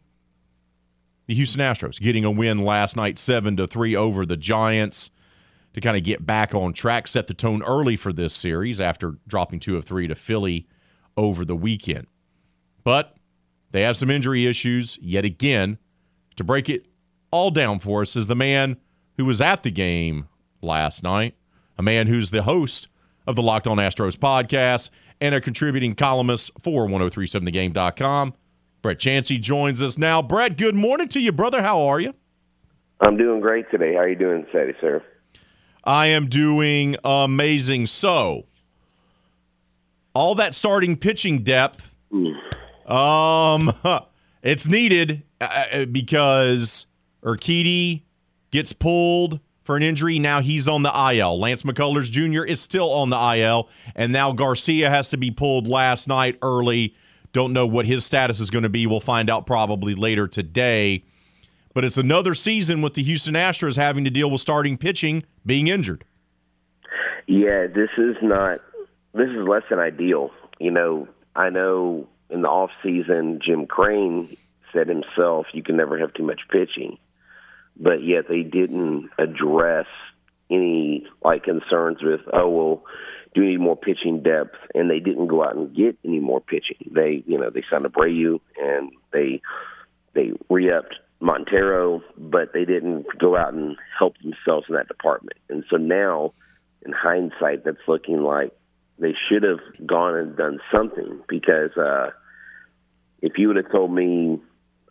the Houston Astros getting a win last night, 7 to 3 over the Giants to kind of get back on track, set the tone early for this series after dropping 2 of 3 to Philly over the weekend. But they have some injury issues yet again. To break it all down for us is the man who was at the game last night, a man who's the host of the Locked On Astros podcast and a contributing columnist for 1037thegame.com. Brett Chansey joins us now. Brett, good morning to you, brother. How are you? I'm doing great today. How are you doing today, sir? I am doing amazing. So, all that starting pitching depth, um, it's needed uh, because Urquidy gets pulled for an injury. Now he's on the IL. Lance McCullers Jr. is still on the IL, and now Garcia has to be pulled last night early. Don't know what his status is going to be. We'll find out probably later today. But it's another season with the Houston Astros having to deal with starting pitching being injured. Yeah, this is not. This is less than ideal. You know, I know in the off season, Jim Crane said himself, you can never have too much pitching. But yet they didn't address any like concerns with, oh well, do we need more pitching depth? And they didn't go out and get any more pitching. They, you know, they signed Abreu and they they re-upped Montero, but they didn't go out and help themselves in that department. And so now, in hindsight, that's looking like they should have gone and done something because uh, if you would have told me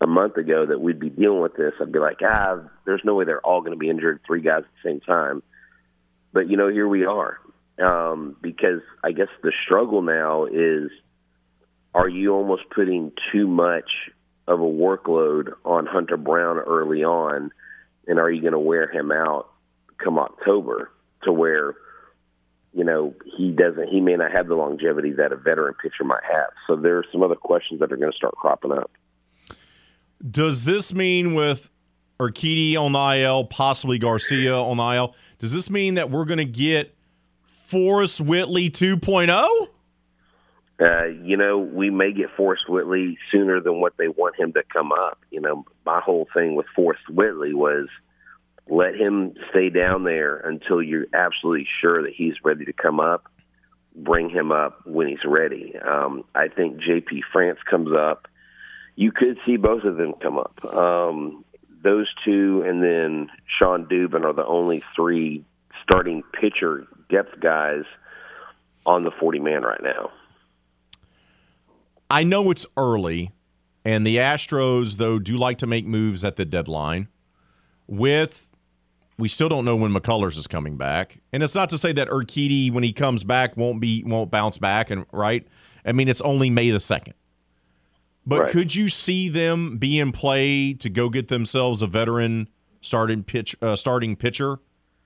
a month ago that we'd be dealing with this, I'd be like, ah, there's no way they're all going to be injured, three guys at the same time. But you know, here we are. Um, because I guess the struggle now is, are you almost putting too much of a workload on Hunter Brown early on, and are you going to wear him out come October to where you know he doesn't he may not have the longevity that a veteran pitcher might have. So there are some other questions that are going to start cropping up. Does this mean with Urquidy on the IL, possibly Garcia on the IL, does this mean that we're going to get Forrest Whitley 2.0? Uh, you know, we may get Forrest Whitley sooner than what they want him to come up. You know, my whole thing with Forrest Whitley was let him stay down there until you're absolutely sure that he's ready to come up. Bring him up when he's ready. Um, I think JP France comes up. You could see both of them come up. Um, those two, and then Shawn Dubin are the only three starting pitcher depth guys on the 40 man right now. I know it's early, and the Astros, though, do like to make moves at the deadline. With we still don't know when McCullers is coming back, and it's not to say that Urquidy, when he comes back, won't be won't bounce back. And right, I mean, it's only May the second. But right. could you see them be in play to go get themselves a veteran starting pitch uh, starting pitcher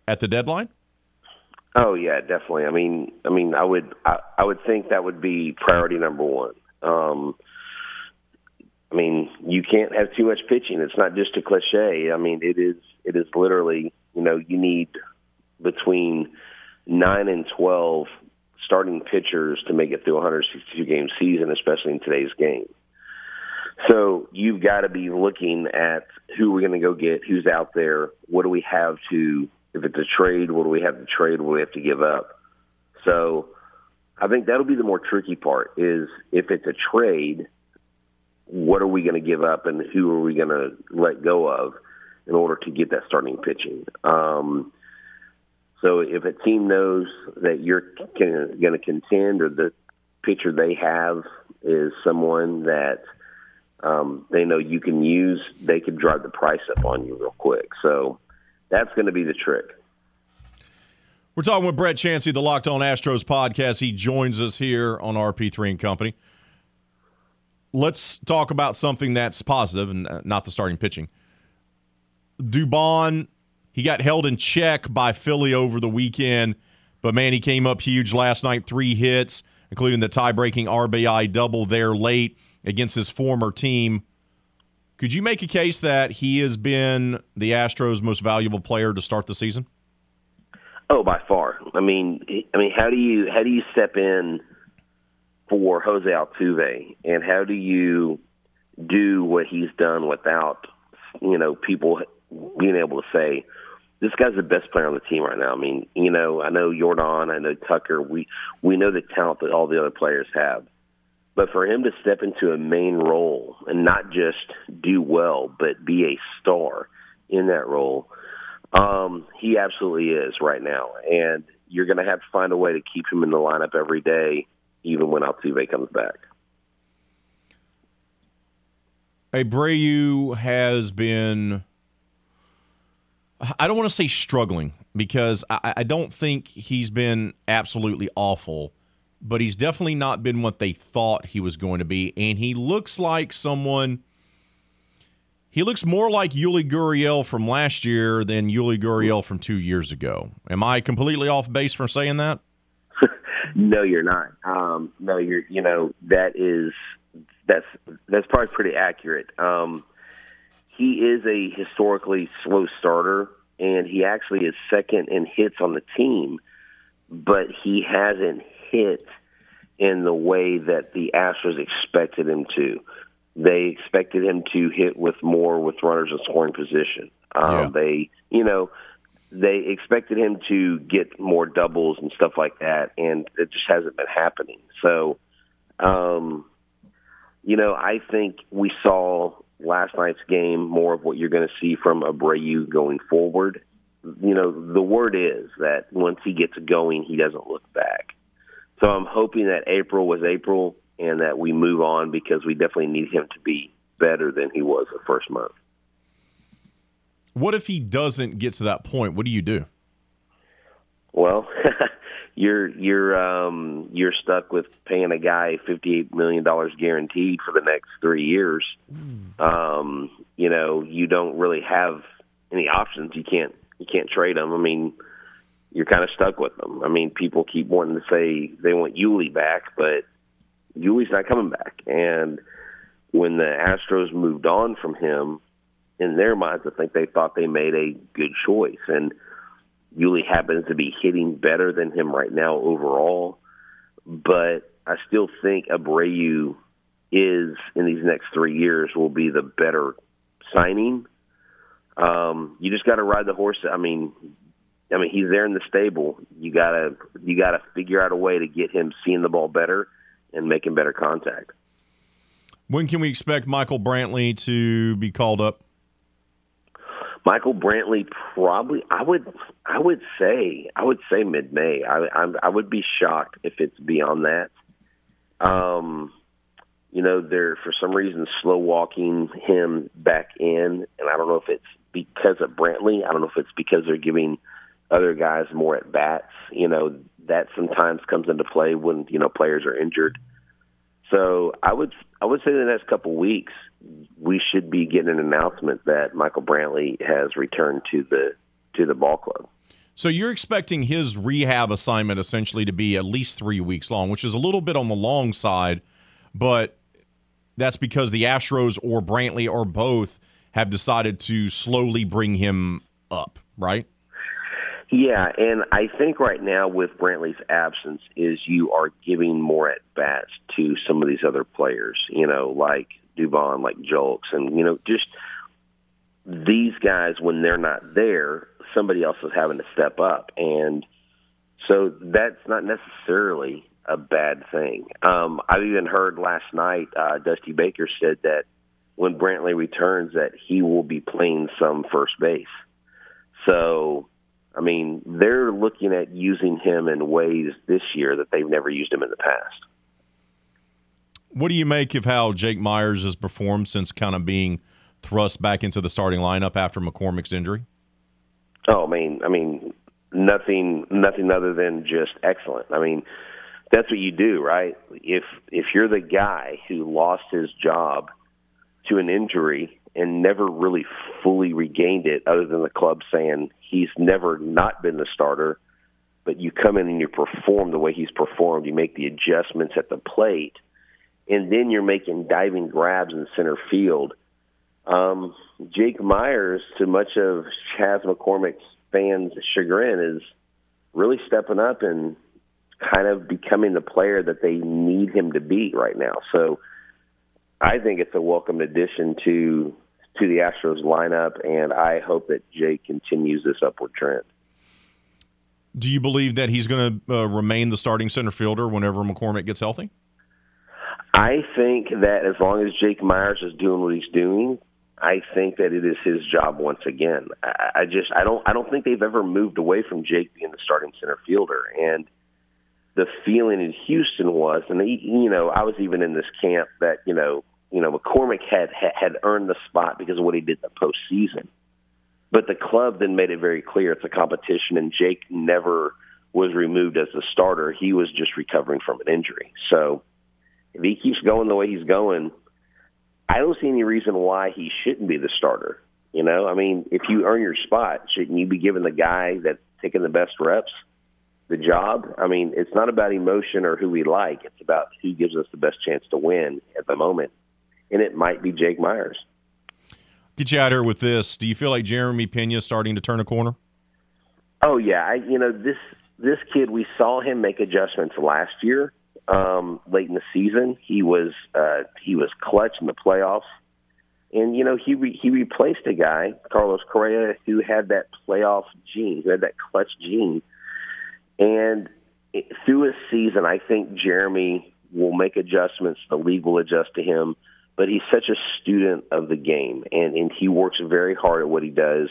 at the deadline? Oh yeah, definitely. I mean, I mean, I would I, I would think that would be priority number one. Um, I mean, you can't have too much pitching. It's not just a cliche. I mean, it is it is literally, you know, you need between nine and twelve starting pitchers to make it through a 162 game season, especially in today's game. So you've got to be looking at who we're going to go get, who's out there, what do we have to, if it's a trade, what do we have to trade, what do we have to give up. So I think that'll be the more tricky part is if it's a trade, what are we going to give up and who are we going to let go of in order to get that starting pitching? Um, so if a team knows that you're going to contend or the pitcher they have is someone that um, they know you can use, they can drive the price up on you real quick. So that's going to be the trick. We're talking with Brett Chansey, the Locked On Astros podcast. He joins us here on RP3 and Company. Let's talk about something that's positive and uh, not the starting pitching. Dubon, he got held in check by Philly over the weekend, but man, he came up huge last night, three hits, including the tie breaking RBI double there late against his former team. Could you make a case that he has been the Astros' most valuable player to start the season? Oh, by far. I mean, I mean, how do you how do you step in for Jose Altuve, and how do you do what he's done without you know people being able to say this guy's the best player on the team right now. I mean, you know, I know Yordan, I know Tucker. We we know the talent that all the other players have, but for him to step into a main role and not just do well, but be a star in that role um, he absolutely is right now, and you're going to have to find a way to keep him in the lineup every day, even when Altuve comes back. Abreu has been. I don't want to say struggling because I, I don't think he's been absolutely awful, but he's definitely not been what they thought he was going to be. And he looks like someone he looks more like Yuli Gurriel from last year than Yuli Gurriel from two years ago. Am I completely off base for saying that? no, you're not. Um, no, you're. You know that is that's that's probably pretty accurate. Um, he is a historically slow starter, and he actually is second in hits on the team, but he hasn't hit in the way that the Astros expected him to they expected him to hit with more with runners in scoring position. Um, Yeah. They, you know, they expected him to get more doubles and stuff like that, and it just hasn't been happening. So, um, you know, I think we saw last night's game more of what you're going to see from Abreu going forward. You know, the word is that once he gets going, he doesn't look back. So I'm hoping that April was April and that we move on because we definitely need him to be better than he was the first month. What if he doesn't get to that point? What do you do? Well, you're you're um, you're stuck with paying a guy fifty eight million dollars guaranteed for the next three years. Um, you know, you don't really have any options. You can't you can't trade him. I mean, you're kind of stuck with them. I mean, people keep wanting to say they want Yuli back, but Yuli's not coming back. And when the Astros moved on from him, in their minds, I think they thought they made a good choice. And Yuli happens to be hitting better than him right now overall, but I still think Abreu is in these next three years will be the better signing. Um, you just got to ride the horse. I mean, I mean he's there in the stable. You gotta you gotta figure out a way to get him seeing the ball better and making better contact. When can we expect Michael Brantley to be called up? Michael Brantley probably I would I would say I would say mid May. I, I I would be shocked if it's beyond that. Um, you know they're for some reason slow walking him back in, and I don't know if it's because of Brantley. I don't know if it's because they're giving other guys more at bats. You know that sometimes comes into play when you know players are injured. So I would I would say the next couple weeks we should be getting an announcement that Michael Brantley has returned to the to the ball club. So you're expecting his rehab assignment essentially to be at least three weeks long, which is a little bit on the long side, but that's because the Astros or Brantley or both have decided to slowly bring him up, right? Yeah, and I think right now with Brantley's absence is you are giving more at bats to some of these other players, you know, like Dubon, like Julks, and you know, just these guys when they're not there, somebody else is having to step up, and so that's not necessarily a bad thing. Um, I've even heard last night uh, Dusty Baker said that when Brantley returns, that he will be playing some first base. So I mean, they're looking at using him in ways this year that they've never used him in the past. What do you make of how Jake Meyers has performed since kind of being thrust back into the starting lineup after McCormick's injury? Oh, I mean, I mean, nothing, nothing other than just excellent. I mean, that's what you do, right? If if you're the guy who lost his job to an injury and never really fully regained it, other than the club saying he's never not been the starter, but you come in and you perform the way he's performed, you make the adjustments at the plate, and then you're making diving grabs in center field. Um, Jake Meyers, to much of Chas McCormick's fans' chagrin, is really stepping up and kind of becoming the player that they need him to be right now. So I think it's a welcome addition to to the Astros lineup, and I hope that Jake continues this upward trend. Do you believe that he's going to uh, remain the starting center fielder whenever McCormick gets healthy? I think that as long as Jake Meyers is doing what he's doing, I think that it is his job once again. I, I just I don't I don't think they've ever moved away from Jake being the starting center fielder, and the feeling in Houston was, and he, you know, I was even in this camp that you know you know McCormick had had earned the spot because of what he did in the postseason. But the club then made it very clear it's a competition, and Jake never was removed as the starter. He was just recovering from an injury. So if he keeps going the way he's going, I don't see any reason why he shouldn't be the starter. You know, I mean, if you earn your spot, shouldn't you be giving the guy that's taking the best reps the job? I mean, it's not about emotion or who we like. It's about who gives us the best chance to win at the moment. And it might be Jake Meyers. Get you out here with this. Do you feel like Jeremy Pena is starting to turn a corner? Oh yeah, I you know this this kid we saw him make adjustments last year um, late in the season. He was uh, he was clutch in the playoffs, and you know he re- he replaced a guy, Carlos Correa, who had that playoff gene, who had that clutch gene, and it, through a season, I think Jeremy will make adjustments. The league will adjust to him, but he's such a student of the game, and and he works very hard at what he does.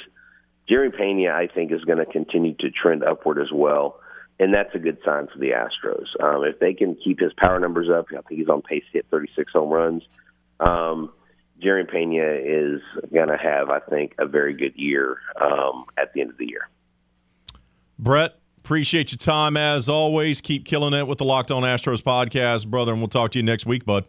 Jerry Pena, I think, is going to continue to trend upward as well and that's a good sign for the Astros. Um, if they can keep his power numbers up, I think he's on pace to hit 36 home runs. Um, Jerry Pena is going to have, I think, a very good year um, at the end of the year. Brett, appreciate your time as always. Keep killing it with the Locked On Astros podcast, brother, and we'll talk to you next week, bud.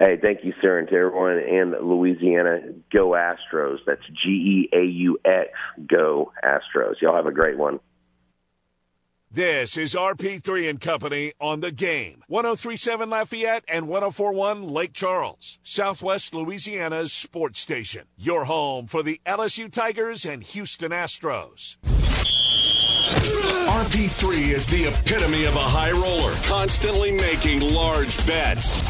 Hey, thank you, sir, and to everyone in Louisiana. Go Astros. That's G E A U X. Go Astros. Y'all have a great one. This is RP3 and Company on the game. 1037 Lafayette and 1041 Lake Charles, Southwest Louisiana's sports station. Your home for the LSU Tigers and Houston Astros. RP3 is the epitome of a high roller, constantly making large bets.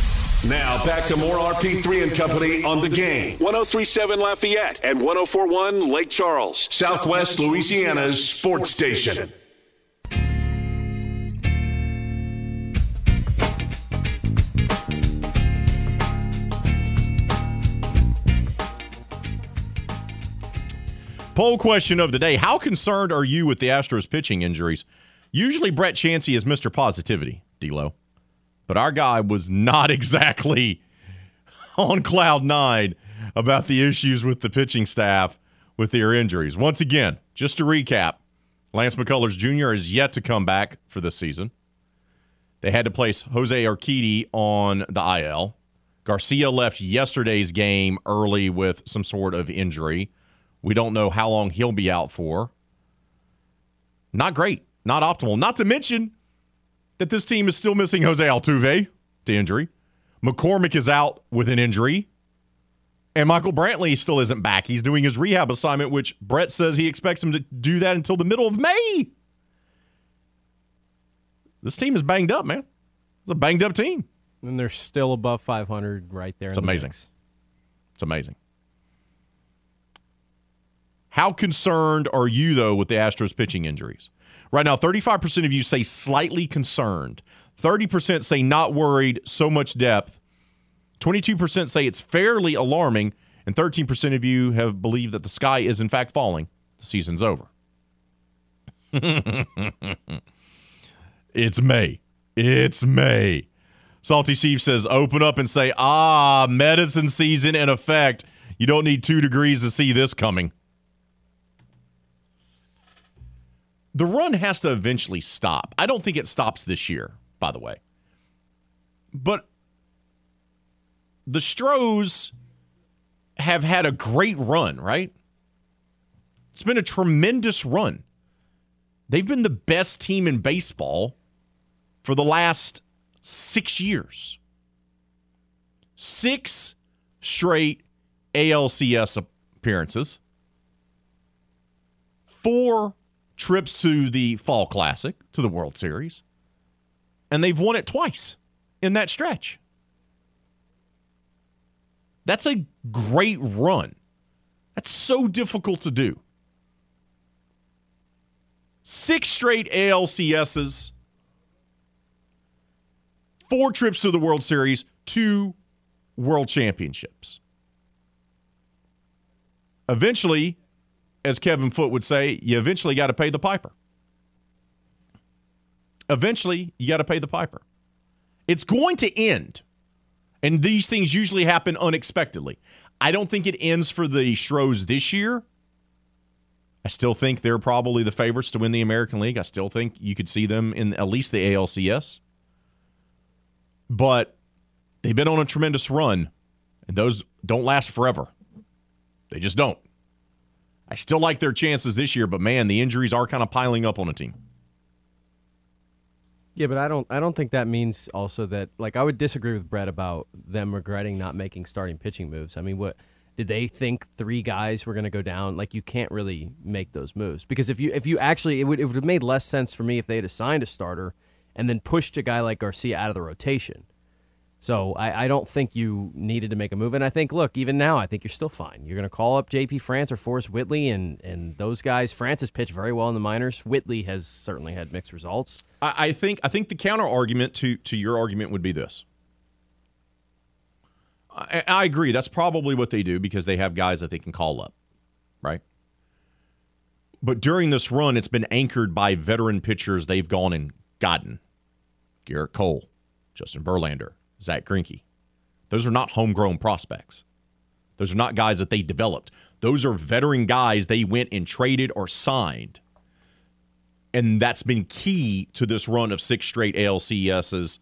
Now back to more RP3 and Company on the game. 1037 Lafayette and 1041 Lake Charles, Southwest Louisiana's sports station. Poll question of the day How concerned are you with the Astros pitching injuries? Usually, Brett Chansey is Mr. Positivity, D'Lo. But our guy was not exactly on cloud nine about the issues with the pitching staff with their injuries. Once again, just to recap, Lance McCullers Jr. is yet to come back for this season. They had to place Jose Urquidy on the IL. Garcia left yesterday's game early with some sort of injury. We don't know how long he'll be out for. Not great, not optimal. Not to mention that this team is still missing Jose Altuve to injury. McCormick is out with an injury. And Michael Brantley still isn't back. He's doing his rehab assignment, which Brett says he expects him to do that until the middle of May. This team is banged up, man. It's a banged up team. And they're still above 500 right there. It's amazing. The it's amazing. How concerned are you, though, with the Astros pitching injuries? Right now, 35% of you say slightly concerned, 30% say not worried, so much depth, 22% say it's fairly alarming, and 13% of you have believed that the sky is, in fact, falling. The season's over. it's May. It's May. Salty Steve says, open up and say, ah, medicine season in effect. You don't need two degrees to see this coming. The run has to eventually stop. I don't think it stops this year, by the way. But the Stros have had a great run, right? It's been a tremendous run. They've been the best team in baseball for the last six years. Six straight ALCS appearances, four trips to the Fall Classic, to the World Series, and they've won it twice in that stretch. That's a great run. That's so difficult to do. Six straight ALCSs, four trips to the World Series, two World Championships. Eventually, as Kevin Foote would say, you eventually got to pay the piper. Eventually, you got to pay the piper. It's going to end. And these things usually happen unexpectedly. I don't think it ends for the Stros this year. I still think they're probably the favorites to win the American League. I still think you could see them in at least the ALCS. But they've been on a tremendous run, and those don't last forever. They just don't. I still like their chances this year, but man, the injuries are kind of piling up on a team. Yeah, but I don't. I don't think that means also that. Like, I would disagree with Brett about them regretting not making starting pitching moves. I mean, what did they think three guys were going to go down? Like, you can't really make those moves because if you if you actually, it would it would have made less sense for me if they had assigned a starter and then pushed a guy like Garcia out of the rotation. So I, I don't think you needed to make a move. And I think, look, even now, I think you're still fine. You're going to call up JP France or Forrest Whitley, and, and those guys. France has pitched very well in the minors. Whitley has certainly had mixed results. I, I think I think the counter argument to to your argument would be this. I, I agree. That's probably what they do because they have guys that they can call up, right? But during this run, it's been anchored by veteran pitchers they've gone and gotten. Gerrit Cole, Justin Verlander, Zack Greinke. Those are not homegrown prospects. Those are not guys that they developed. Those are veteran guys they went and traded or signed. And that's been key to this run of six straight ALCSs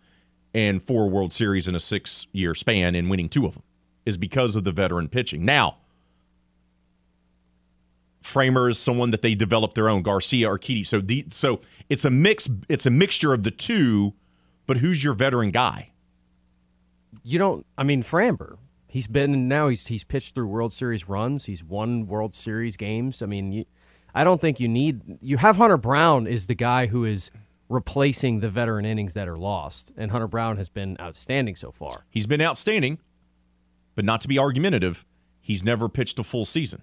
and four World Series in a six year span and winning two of them is because of the veteran pitching. Now, Framber is someone that they developed their own, Garcia or Urquidy. So the so it's a mix it's a mixture of the two, but who's your veteran guy? You don't I mean Framber. He's been now he's he's pitched through World Series runs. He's won World Series games. I mean, you, I don't think you need you have Hunter Brown is the guy who is replacing the veteran innings that are lost, and Hunter Brown has been outstanding so far. He's been outstanding, but not to be argumentative, he's never pitched a full season.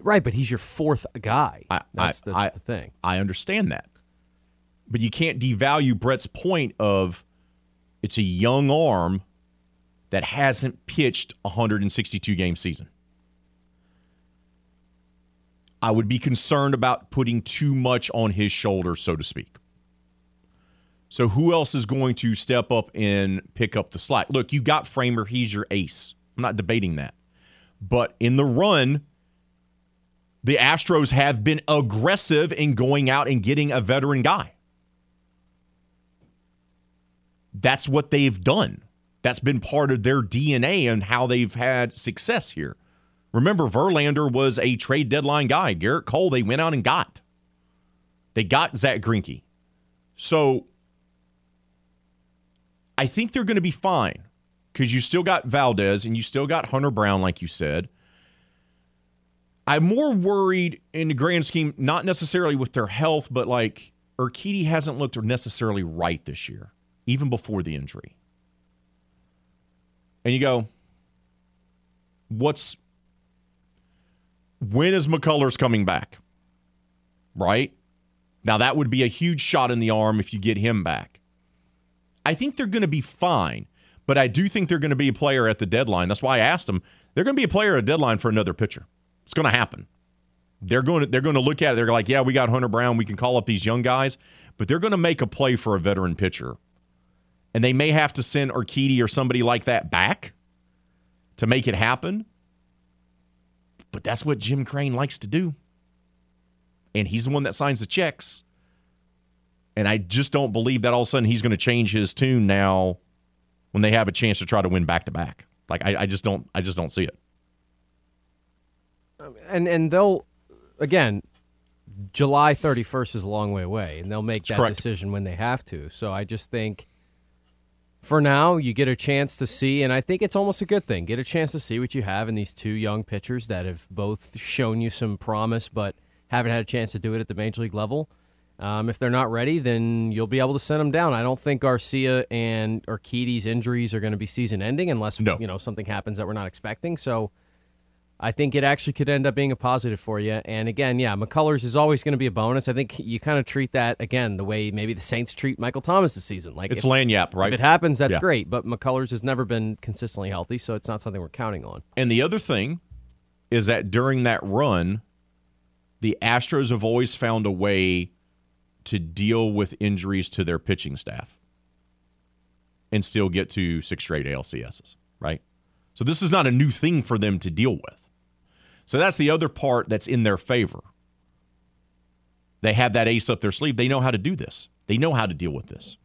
Right, but he's your fourth guy. I, that's I, that's I, the thing. I understand that, but you can't devalue Brett's point of it's a young arm that hasn't pitched a 162 game season. I would be concerned about putting too much on his shoulders, so to speak. So, who else is going to step up and pick up the slack? Look, you got Framber, he's your ace. I'm not debating that. But in the run, the Astros have been aggressive in going out and getting a veteran guy. That's what they've done. That's been part of their DNA and how they've had success here. Remember, Verlander was a trade deadline guy. Gerrit Cole, they went out and got. They got Zack Greinke. So I think they're going to be fine because you still got Valdez and you still got Hunter Brown, like you said. I'm more worried in the grand scheme, not necessarily with their health, but like Urquidy hasn't looked necessarily right this year, even before the injury. And you go, what's when is McCullers coming back? Right? Now, that would be a huge shot in the arm if you get him back. I think they're going to be fine, but I do think they're going to be a player at the deadline. That's why I asked them. They're going to be a player at deadline for another pitcher. It's going to happen. They're going to they're going to look at it. They're like, yeah, we got Hunter Brown. We can call up these young guys, but they're going to make a play for a veteran pitcher, and they may have to send Urquidy or somebody like that back to make it happen. But that's what Jim Crane likes to do. And he's the one that signs the checks. And I just don't believe that all of a sudden he's going to change his tune now when they have a chance to try to win back to back. Like I, I just don't I just don't see it. And and they'll again July 31st is a long way away and they'll make that correct. decision when they have to. So I just think for now, you get a chance to see, and I think it's almost a good thing. Get a chance to see what you have in these two young pitchers that have both shown you some promise, but haven't had a chance to do it at the major league level. Um, if they're not ready, then you'll be able to send them down. I don't think Garcia and Urquidy's injuries are going to be season-ending unless No. you know something happens that we're not expecting. So I think it actually could end up being a positive for you. And again, yeah, McCullers is always going to be a bonus. I think you kind of treat that again the way maybe the Saints treat Michael Thomas this season. Like It's if, Lanyap, right? if it happens, that's Yeah. great. But McCullers has never been consistently healthy, so it's not something we're counting on. And the other thing is that during that run, the Astros have always found a way to deal with injuries to their pitching staff and still get to six straight ALCSs, right? So this is not a new thing for them to deal with. So that's the other part that's in their favor. They have that ace up their sleeve. They know how to do this. They know how to deal with this.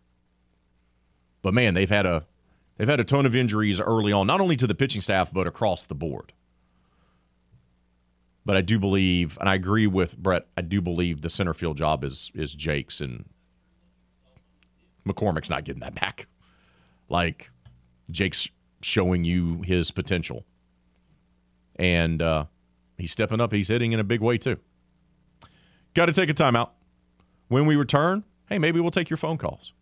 But man, they've had a they've had a ton of injuries early on, not only to the pitching staff but across the board. But I do believe, and I agree with Brett. I do believe the center field job is is Jake's, and McCormick's not getting that back. Like Jake's showing you his potential, and uh, he's stepping up. He's hitting in a big way too. Got to take a timeout. When we return, hey, maybe we'll take your phone calls.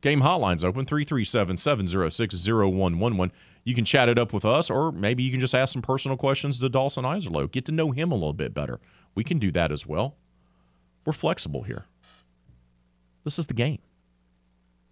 Game hotline's open 337 706 0111. You can chat it up with us, or maybe you can just ask some personal questions to Dawson Iserlo. Get to know him a little bit better. We can do that as well. We're flexible here. This is the game.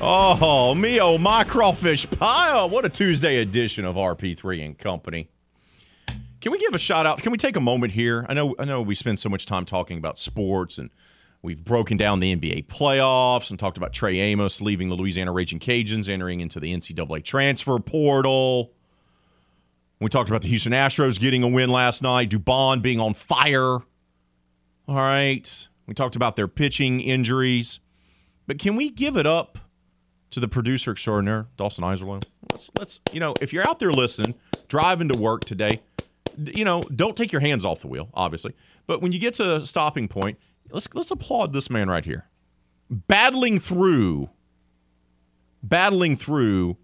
Oh, me oh my crawfish pie. What a Tuesday edition of RP3 and Company. Can we give a shout out? Can we take a moment here? I know I know we spend so much time talking about sports and we've broken down the NBA playoffs and talked about Trey Amos leaving the Louisiana Raging Cajuns, entering into the NCAA transfer portal. We talked about the Houston Astros getting a win last night, Dubon being on fire. All right. We talked about their pitching injuries. But can we give it up to the producer extraordinaire, Dawson Iserlo? Let's let's you know, if you're out there listening, driving to work today, you know, don't take your hands off the wheel, obviously. But when you get to a stopping point, let's let's applaud this man right here. Battling through battling through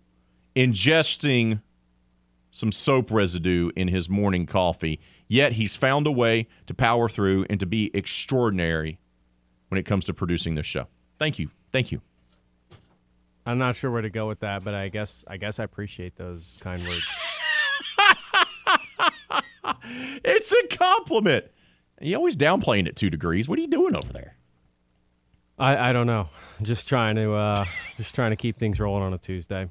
ingesting some soap residue in his morning coffee, yet he's found a way to power through and to be extraordinary when it comes to producing this show. Thank you. Thank you. I'm not sure where to go with that, but I guess I guess I appreciate those kind words. It's a compliment. You always downplaying it two degrees. What are you doing over there? I, I don't know. Just trying to uh, just trying to keep things rolling on a Tuesday.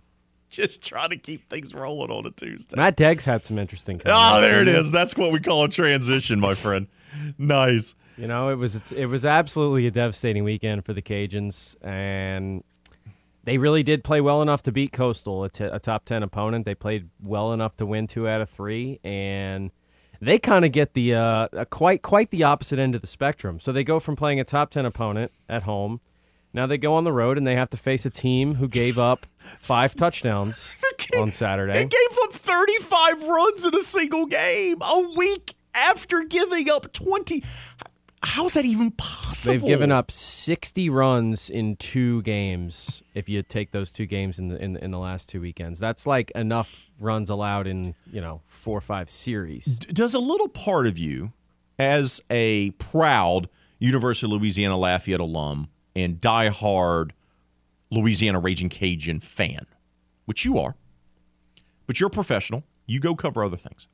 Just trying to keep things rolling on a Tuesday. Matt Deggs had some interesting. Oh, there it is. That's what we call a transition, my friend. Nice. You know, it was it's, it was absolutely a devastating weekend for the Cajuns, and they really did play well enough to beat Coastal, a, t- a top ten opponent. They played well enough to win two out of three, and they kind of get the uh, quite quite the opposite end of the spectrum. So they go from playing a top ten opponent at home, now they go on the road and they have to face a team who gave up five touchdowns on Saturday. They gave up 35 runs in a single game a week after giving up 20. How's that even possible? They've given up 60 runs in two games. If you take those two games in the in, the- in the last two weekends, that's like enough runs allowed in you know four or five series. D- Does a little part of you, as a proud University of Louisiana Lafayette alum and diehard Louisiana Raging Cajun fan, which you are, but you're a professional, you go cover other things.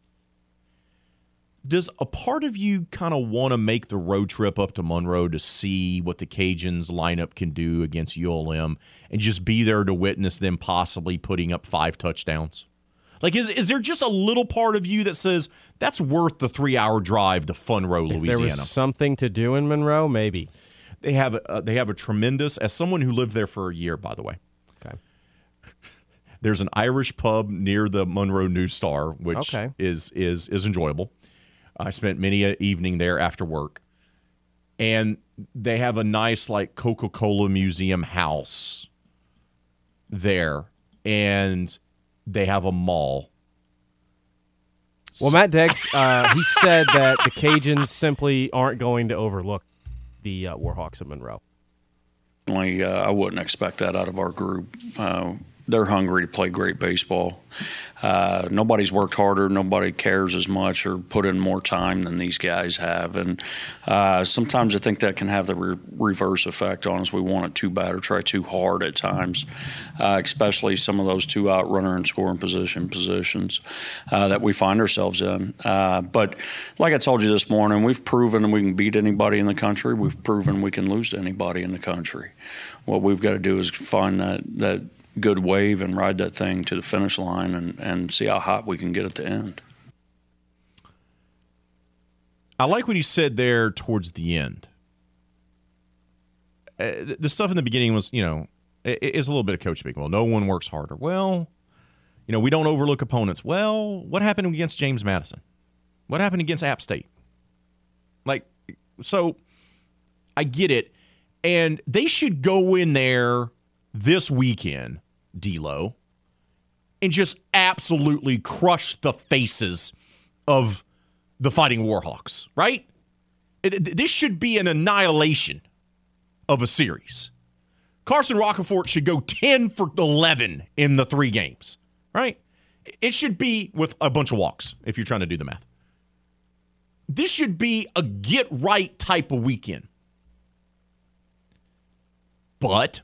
Does a part of you kind of want to make the road trip up to Monroe to see what the Cajuns lineup can do against ULM and just be there to witness them possibly putting up five touchdowns? Like, is, is there just a little part of you that says that's worth the three hour drive to Funroe, If Louisiana? there was something to do in Monroe, maybe. They have uh, they have a tremendous. As someone who lived there for a year, by the way, Okay. there's an Irish pub near the Monroe News Star, which Okay. is is is enjoyable. I spent many a evening there after work, and they have a nice like Coca Cola museum house there, and they have a mall. Well, Matt Deggs, uh, he said that the Cajuns simply aren't going to overlook the uh, Warhawks of Monroe. Uh, I wouldn't expect that out of our group. They're hungry to play great baseball. Uh, nobody's worked harder. Nobody cares as much or put in more time than these guys have. And uh, sometimes I think that can have the re- reverse effect on us. We want it too bad or try too hard at times, uh, especially some of those two out runner and scoring position positions uh, that we find ourselves in. Uh, but like I told you this morning, we've proven we can beat anybody in the country. We've proven we can lose to anybody in the country. What we've got to do is find that that good wave and ride that thing to the finish line and, and see how hot we can get at the end. I like what he said there towards the end. Uh, the stuff in the beginning was, you know, it is a little bit of coach speak. Well, no one works harder. Well, you know, we don't overlook opponents. Well, what happened against James Madison? What happened against App State? Like, so I get it. And they should go in there this weekend, D'Lo, and just absolutely crush the faces of the Fighting Warhawks, right? This should be an annihilation of a series. Carson Roccaforte should go 10 for 11 in the three games, right? It should be with a bunch of walks if you're trying to do the math. This should be a get right type of weekend. But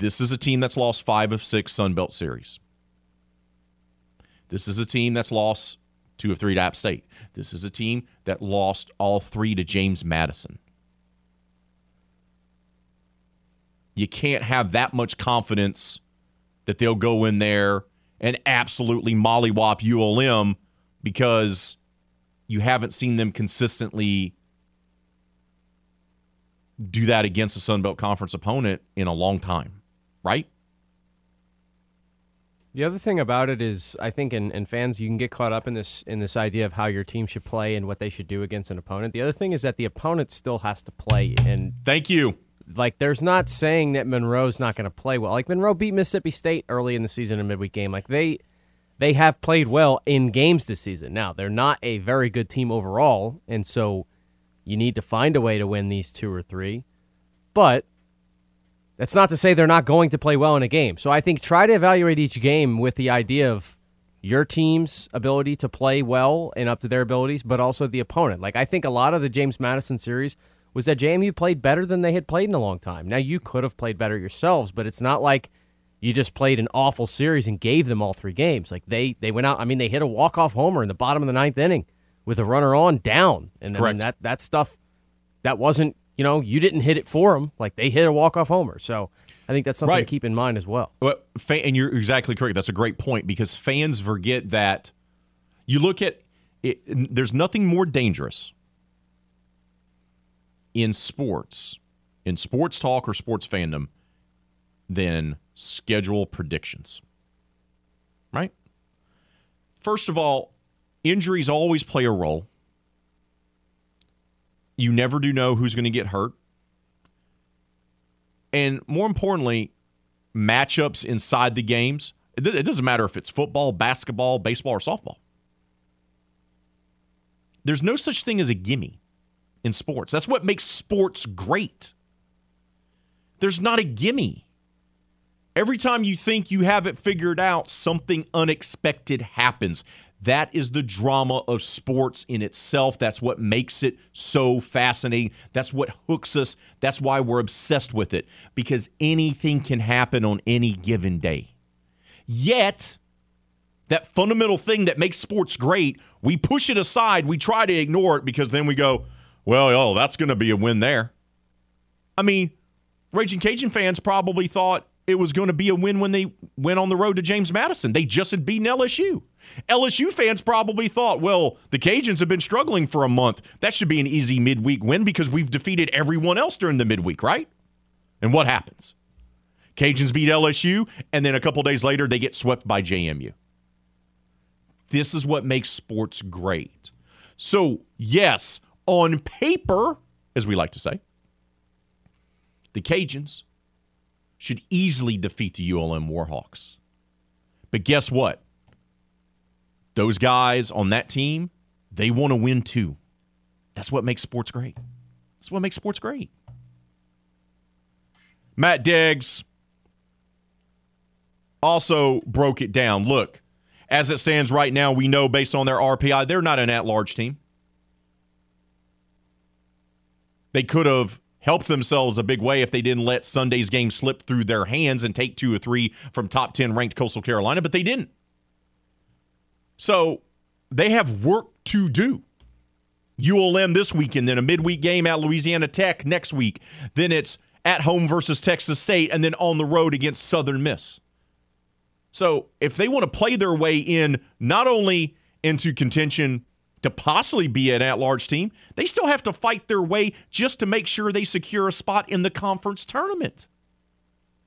this is a team that's lost five of six Sun Belt series. This is a team that's lost two of three to App State. This is a team that lost all three to James Madison. You can't have that much confidence that they'll go in there and absolutely mollywop ULM because you haven't seen them consistently do that against a Sun Belt Conference opponent in a long time right? The other thing about it is, I think, in, in fans, you can get caught up in this in this idea of how your team should play and what they should do against an opponent. The other thing is that the opponent still has to play. And thank you. Like, there's not saying that Monroe's not going to play well. Like Monroe beat Mississippi State early in the season, in a midweek game. Like they they have played well in games this season. Now they're not a very good team overall, and so you need to find a way to win these two or three. But that's not to say they're not going to play well in a game. So I think try to evaluate each game with the idea of your team's ability to play well and up to their abilities, but also the opponent. Like I think a lot of the James Madison series was that JMU played better than they had played in a long time. Now you could have played better yourselves, but it's not like you just played an awful series and gave them all three games. Like they they went out. I mean, they hit a walk off homer in the bottom of the ninth inning with a runner on down, and then that that stuff that wasn't you know, you didn't hit it for them. Like they hit a walk off homer. So I think that's something right. to keep in mind as well. well. And you're exactly correct. That's a great point because fans forget that you look at it, there's nothing more dangerous in sports, in sports talk or sports fandom, than schedule predictions. Right? First of all, injuries always play a role. You never do know who's going to get hurt. And more importantly, matchups inside the games. It doesn't matter if it's football, basketball, baseball, or softball. There's no such thing as a gimme in sports. That's what makes sports great. There's not a gimme. Every time you think you have it figured out, something unexpected happens. That is the drama of sports in itself. That's what makes it so fascinating. That's what hooks us. That's why we're obsessed with it because anything can happen on any given day. Yet, that fundamental thing that makes sports great, we push it aside. We try to ignore it because then we go, well, oh, that's going to be a win there. I mean, Raging Cajun fans probably thought it was going to be a win when they went on the road to James Madison. They just had beaten LSU. LSU fans probably thought, well, the Cajuns have been struggling for a month. That should be an easy midweek win because we've defeated everyone else during the midweek, right? And what happens? Cajuns beat LSU, and then a couple days later, they get swept by JMU. This is what makes sports great. So, yes, on paper, as we like to say, the Cajuns should easily defeat the ULM Warhawks. But guess what? those guys on that team, they want to win too. That's what makes sports great. That's what makes sports great. Matt Deggs, also broke it down. Look, as it stands right now, we know based on their RPI, they're not an at large team. They could have helped themselves a big way if they didn't let Sunday's game slip through their hands and take two or three from top 10 ranked Coastal Carolina, but they didn't. So they have work to do. ULM this weekend, then a midweek game at Louisiana Tech next week. Then it's at home versus Texas State, and then on the road against Southern Miss. So if they want to play their way in not only into contention to possibly be an at-large team, they still have to fight their way just to make sure they secure a spot in the conference tournament,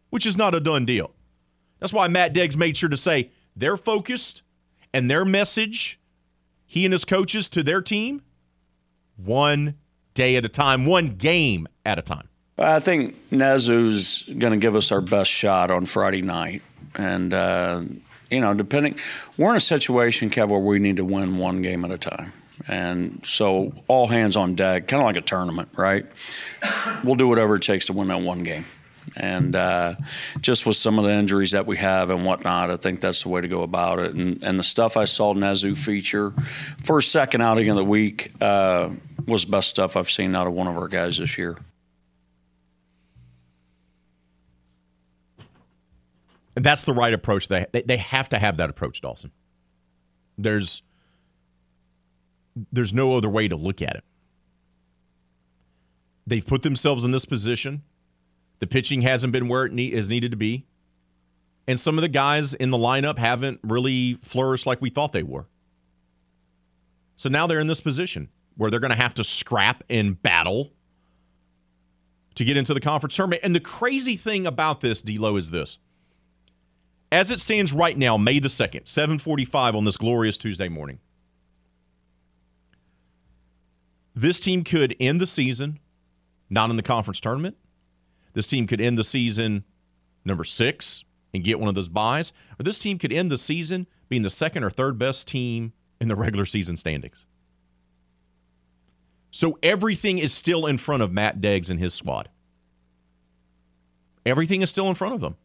which is not a done deal. That's why Matt Deggs made sure to say they're focused and their message, he and his coaches to their team, one day at a time, one game at a time. I think Nezuh's going to give us our best shot on Friday night. And, uh, you know, depending, we're in a situation, Kev, where we need to win one game at a time. And so all hands on deck, kind of like a tournament, right? We'll do whatever it takes to win that one game. And uh, just with some of the injuries that we have and whatnot, I think that's the way to go about it. And, and the stuff I saw Nezuh feature, first, second outing of the week, uh, was the best stuff I've seen out of one of our guys this year. That's the right approach. They, they have to have that approach, Dawson. There's there's no other way to look at it. They've put themselves in this position. The pitching hasn't been where it need, is needed to be. And some of the guys in the lineup haven't really flourished like we thought they were. So now they're in this position where they're going to have to scrap and battle to get into the conference tournament. And the crazy thing about this, D'Lo, is this as it stands right now, May the 2nd, 745 on this glorious Tuesday morning, this team could end the season not in the conference tournament. This team could end the season number six and get one of those buys. Or this team could end the season being the second or third best team in the regular season standings. So everything is still in front of Matt Deggs and his squad. Everything is still in front of them.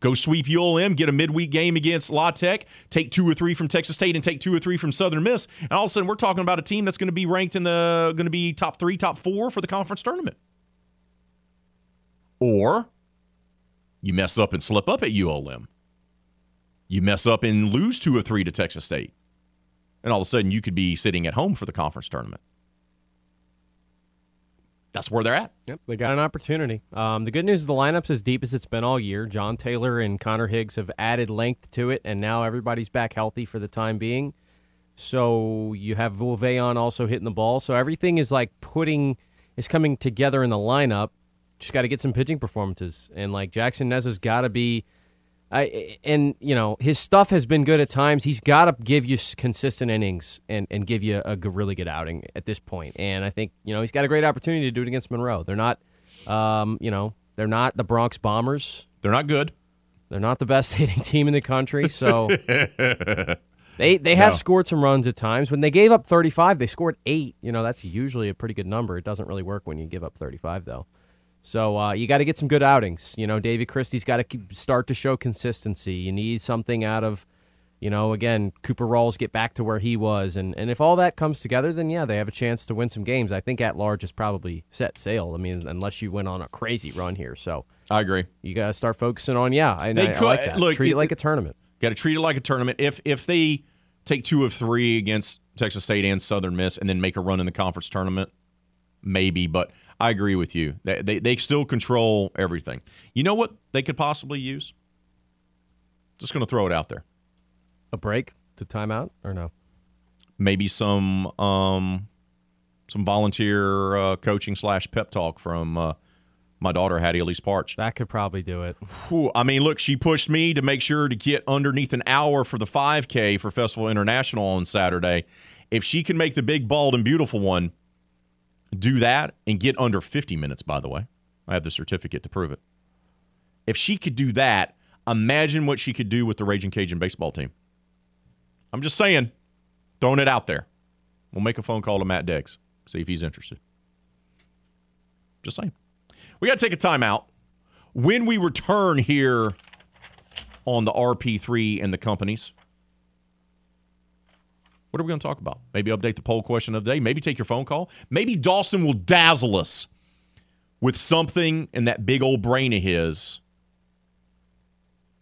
Go sweep ULM, get a midweek game against La Tech, take two or three from Texas State, and take two or three from Southern Miss. And all of a sudden, we're talking about a team that's going to be ranked in the going to be top three, top four for the conference tournament. Or you mess up and slip up at ULM. You mess up and lose two or three to Texas State. And all of a sudden, you could be sitting at home for the conference tournament that's where they're at. Yep, they got an opportunity. Um, the good news is the lineup's as deep as it's been all year. John Taylor and Connor Higgs have added length to it, and now everybody's back healthy for the time being. So you have Volveon also hitting the ball. So everything is like putting is coming together in the lineup. Just got to get some pitching performances, and like Jackson Nezuh's got to be I and you know his stuff has been good at times. He's got to give you consistent innings and, and give you a really good outing at this point. And I think you know he's got a great opportunity to do it against Monroe. They're not, um, you know, they're not the Bronx Bombers. They're not good. They're not the best hitting team in the country. So they they have no. scored some runs at times. When they gave up 35, they scored eight. You know that's usually a pretty good number. It doesn't really work when you give up 35 though. So uh, you got to get some good outings. You know, David Christie's got to start to show consistency. You need something out of, you know, again, Cooper Rawls get back to where he was, and and if all that comes together, then yeah, they have a chance to win some games. I think at large is probably set sail. I mean, unless you went on a crazy run here. So I agree. You got to start focusing on yeah. I, they I, could, I like that. Look, treat it, it like a tournament. Got to treat it like a tournament. If if they take two of three against Texas State and Southern Miss, and then make a run in the conference tournament, maybe, but I agree with you. They, they, they still control everything. You know what they could possibly use? Just going to throw it out there. A break to timeout or no? Maybe some um, some volunteer uh, coaching slash pep talk from uh, my daughter Hattie Elise Parks. That could probably do it. Whew, I mean, look, she pushed me to make sure to get underneath an hour for the 5K for Festival International on Saturday. If she can make the big, bald, and beautiful one, do that and get under 50 minutes, by the way. I have the certificate to prove it. If she could do that, imagine what she could do with the Raging Cajun baseball team. I'm just saying, throwing it out there. We'll make a phone call to Matt Deggs, see if he's interested. Just saying. We got to take a timeout. When we return here on the RP3 and the companies. What are we going to talk about? Maybe update the poll question of the day. Maybe take your phone call. Maybe Dawson will dazzle us with something in that big old brain of his.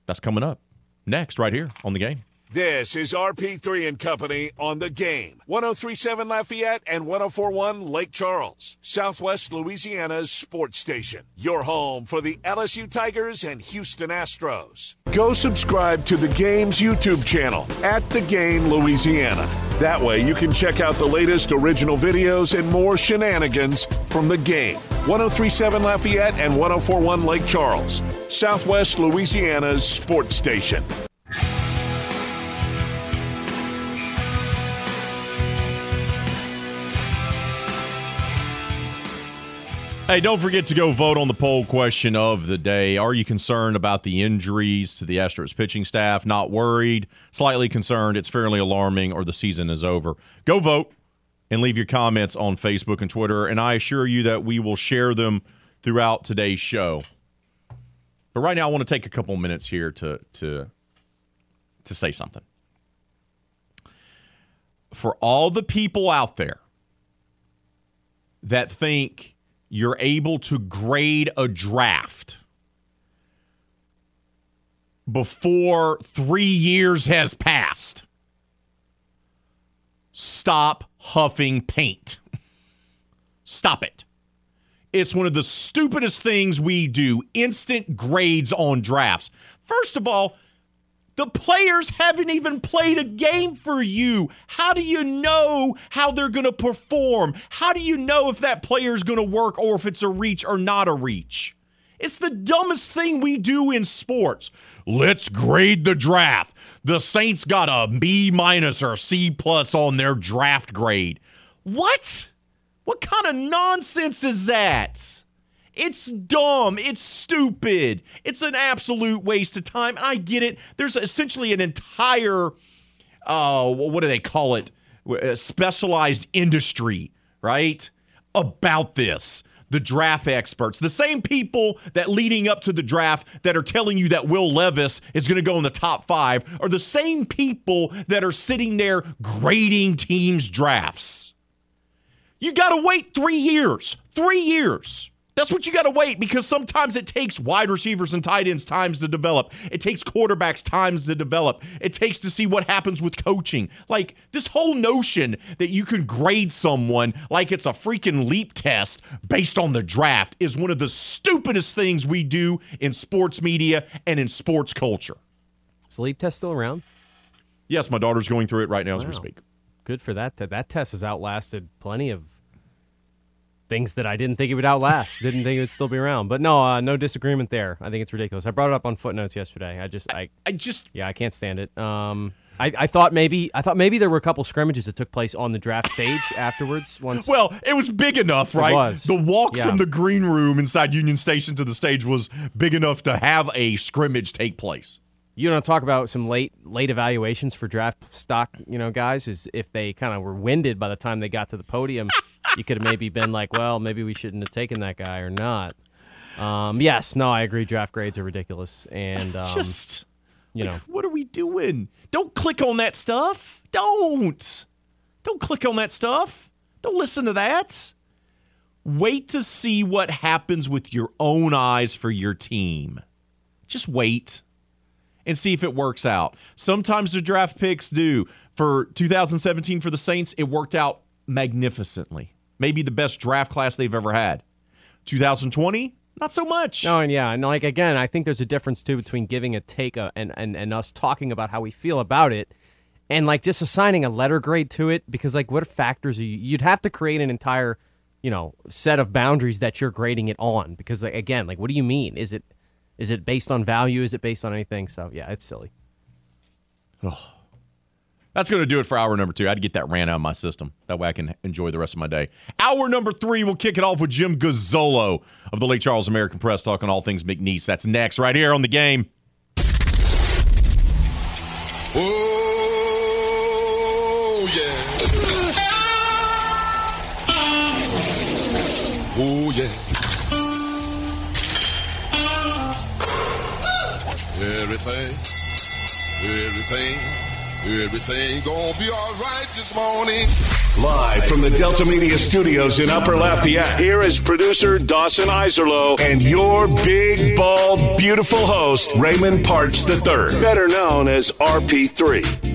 That's coming up next, right here on the game. This is RP3 and Company on the game. 1037 Lafayette and 1041 Lake Charles, Southwest Louisiana's sports station. Your home for the LSU Tigers and Houston Astros. Go subscribe to the game's YouTube channel at The Game Louisiana. That way you can check out the latest original videos and more shenanigans from the game. 1037 Lafayette and 1041 Lake Charles, Southwest Louisiana's sports station. Hey, don't forget to go vote on the poll question of the day. Are you concerned about the injuries to the Astros pitching staff? Not worried, slightly concerned, it's fairly alarming, or the season is over. Go vote and leave your comments on Facebook and Twitter, and I assure you that we will share them throughout today's show. But right now, I want to take a couple minutes here to to to say something. For all the people out there that think you're able to grade a draft before three years has passed. Stop huffing paint. Stop it. It's one of the stupidest things we do instant grades on drafts. First of all, the players haven't even played a game for you. How do you know how they're going to perform? How do you know if that player is going to work or if it's a reach or not a reach? It's the dumbest thing we do in sports. Let's grade the draft. The Saints got a B minus or C plus on their draft grade. What? What kind of nonsense is that? It's dumb. It's stupid. It's an absolute waste of time. And I get it. There's essentially an entire, uh, what do they call it? A specialized industry, right? About this. The draft experts, the same people that leading up to the draft that are telling you that Will Levis is going to go in the top five are the same people that are sitting there grading teams' drafts. You got to wait three years. Three years that's what you got to wait because sometimes it takes wide receivers and tight ends times to develop. It takes quarterbacks times to develop. It takes to see what happens with coaching. Like this whole notion that you can grade someone like it's a freaking leap test based on the draft is one of the stupidest things we do in sports media and in sports culture. Is the leap test still around? Yes, my daughter's going through it right now wow. as we speak. Good for that. That test has outlasted plenty of things that I didn't think it would outlast. didn't think it would still be around. But no, uh, no disagreement there. I think it's ridiculous. I brought it up on footnotes yesterday. I just, I, I just, yeah, I can't stand it. Um, I, I thought maybe I thought maybe there were a couple scrimmages that took place on the draft stage afterwards. Once, well, it was big enough, right? It was. The walk yeah. from the green room inside Union Station to the stage was big enough to have a scrimmage take place you want to talk about some late late evaluations for draft stock, you know, guys, is if they kind of were winded by the time they got to the podium, you could have maybe been like, well, maybe we shouldn't have taken that guy or not. Um, yes, no, I agree. Draft grades are ridiculous, and um, just you know, what are we doing? Don't click on that stuff. Don't. Don't click on that stuff. Don't listen to that. Wait to see what happens with your own eyes for your team. Just wait and see if it works out. Sometimes the draft picks do. For 2017 for the Saints, it worked out magnificently. Maybe the best draft class they've ever had. 2020, not so much. No, and yeah, and like again, I think there's a difference too between giving a take a, and, and and us talking about how we feel about it, and like just assigning a letter grade to it. Because like, what factors you, you'd have to create an entire, you know, set of boundaries that you're grading it on. Because like, again, like, what do you mean? Is it is it based on value? Is it based on anything? So yeah, it's silly. Oh. That's going to do it for hour number two. I had to get that ran out of my system. That way I can enjoy the rest of my day. Hour number three, we'll kick it off with Jim Gazzolo of the Lake Charles American Press talking all things McNeese. That's next, right here on the game. Oh, yeah. Oh, yeah. Everything, everything, everything gonna be alright this morning. Live from the Delta Media Studios in Upper Lafayette, here is producer Dawson Iserlo and your big, bald, beautiful host, Raymond Parks III, better known as RP3.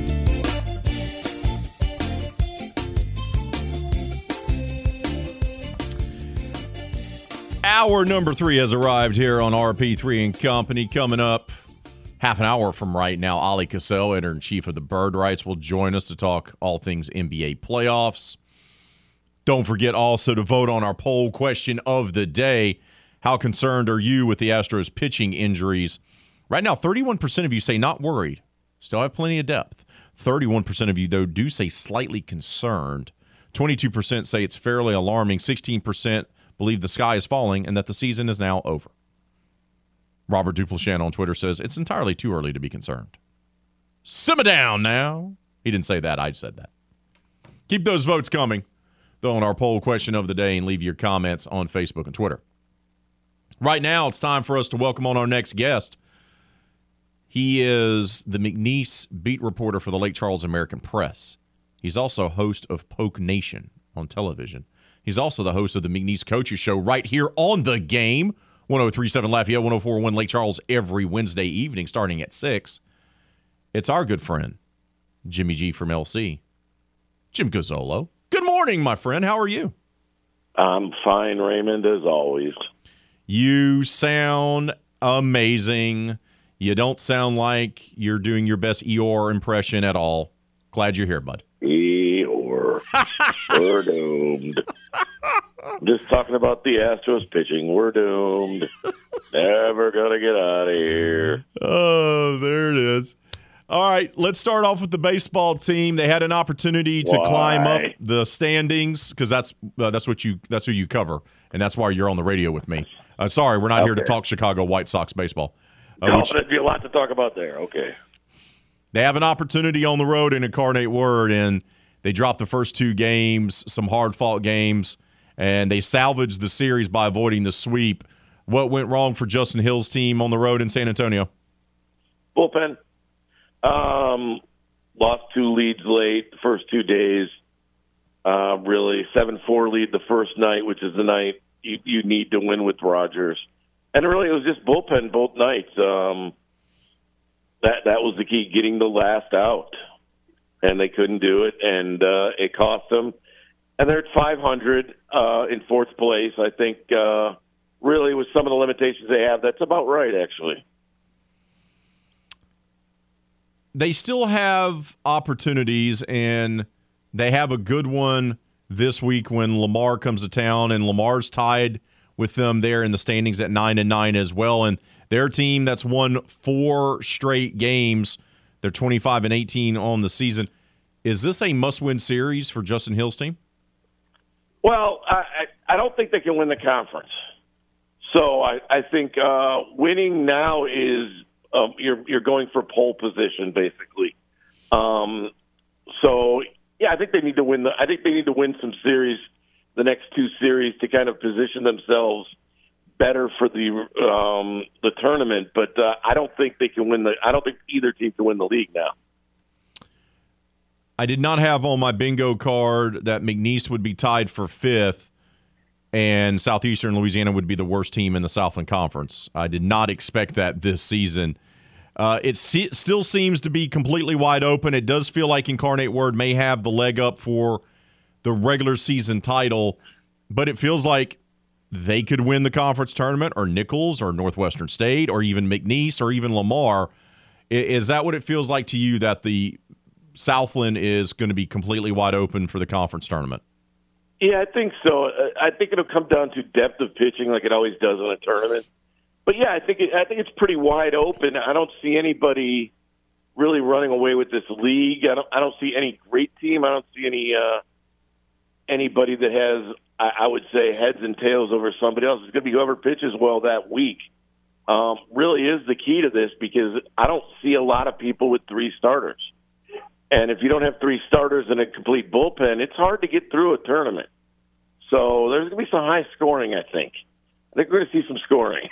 Hour number three has arrived here on RP3 and Company. Coming up half an hour from right now, Ali Cassell, editor in chief of the Bird Writes, will join us to talk all things NBA playoffs. Don't forget also to vote on our poll question of the day. How concerned are you with the Astros pitching injuries? Right now, 31% of you say not worried. Still have plenty of depth. 31% of you, though, do say slightly concerned. 22% say it's fairly alarming. 16% believe the sky is falling and that the season is now over. Robert Duplashan on Twitter says it's entirely too early to be concerned. Simmer down now. He didn't say that. I said that. Keep those votes coming, though, on our poll question of the day and leave your comments on Facebook and Twitter. Right now, it's time for us to welcome on our next guest. He is the McNeese beat reporter for the Lake Charles American Press. He's also host of Poke Nation on television. He's also the host of the McNeese Coaches Show right here on the game, 1037 Lafayette, 1041 Lake Charles, every Wednesday evening starting at 6. It's our good friend, Jimmy G from LC, Jim Gazzolo. Good morning, my friend. How are you? I'm fine, Raymond, as always. You sound amazing. You don't sound like you're doing your best Eeyore impression at all. Glad you're here, bud. We're doomed. Just talking about the Astros pitching. We're doomed. Never gonna get out of here. Oh, there it is. All right, let's start off with the baseball team. They had an opportunity to Why? climb up the standings because that's uh, that's what you that's who you cover, and that's why you're on the radio with me. Uh, sorry, we're not here to talk Chicago White Sox baseball. Uh, which- there'd be a lot to talk about there. Okay. they have an opportunity on the road in Incarnate Word, and they dropped the first two games, some hard fought games, and they salvaged the series by avoiding the sweep. What went wrong for Justin Hill's team on the road in San Antonio? Bullpen. Um, lost two leads late the first two days. Uh, really, seven four lead the first night, which is the night you, you need to win with Rogers. And really, it was just bullpen both nights. Um, that that was the key, getting the last out, and they couldn't do it, and uh, it cost them. And they're at 500 uh, in fourth place. I think uh, really with some of the limitations they have, that's about right, actually. they still have opportunities and they have a good one this week when Lamar comes to town and Lamar's tied with them there in the standings at 9 and 9 as well and their team that's won four straight games they're 25 and 18 on the season is this a must-win series for Justin Hill's team Well, I, I don't think they can win the conference. So I, I think uh, winning now is um, you're you're going for pole position basically. Um, so yeah, I think they need to win the. I think they need to win some series, the next two series, to kind of position themselves better for the um, the tournament. But uh, I don't think they can win the. I don't think either team can win the league now. I did not have on my bingo card that McNeese would be tied for fifth and Southeastern Louisiana would be the worst team in the Southland Conference. I did not expect that this season. Uh, it se- still seems to be completely wide open. It does feel like Incarnate Word may have the leg up for the regular season title, but it feels like they could win the conference tournament or Nicholls or Northwestern State or even McNeese or even Lamar. Is that what it feels like to you that the Southland is going to be completely wide open for the conference tournament? Yeah, I think so. I think it'll come down to depth of pitching, like it always does in a tournament. But yeah, I think it, I think it's pretty wide open. I don't see anybody really running away with this league. I don't I don't see any great team. I don't see any uh, anybody that has I, I would say heads and tails over somebody else. It's going to be whoever pitches well that week. Um, really is the key to this because I don't see a lot of people with three starters. And if you don't have three starters and a complete bullpen, it's hard to get through a tournament. So there's going to be some high scoring, I think. I think we're going to see some scoring.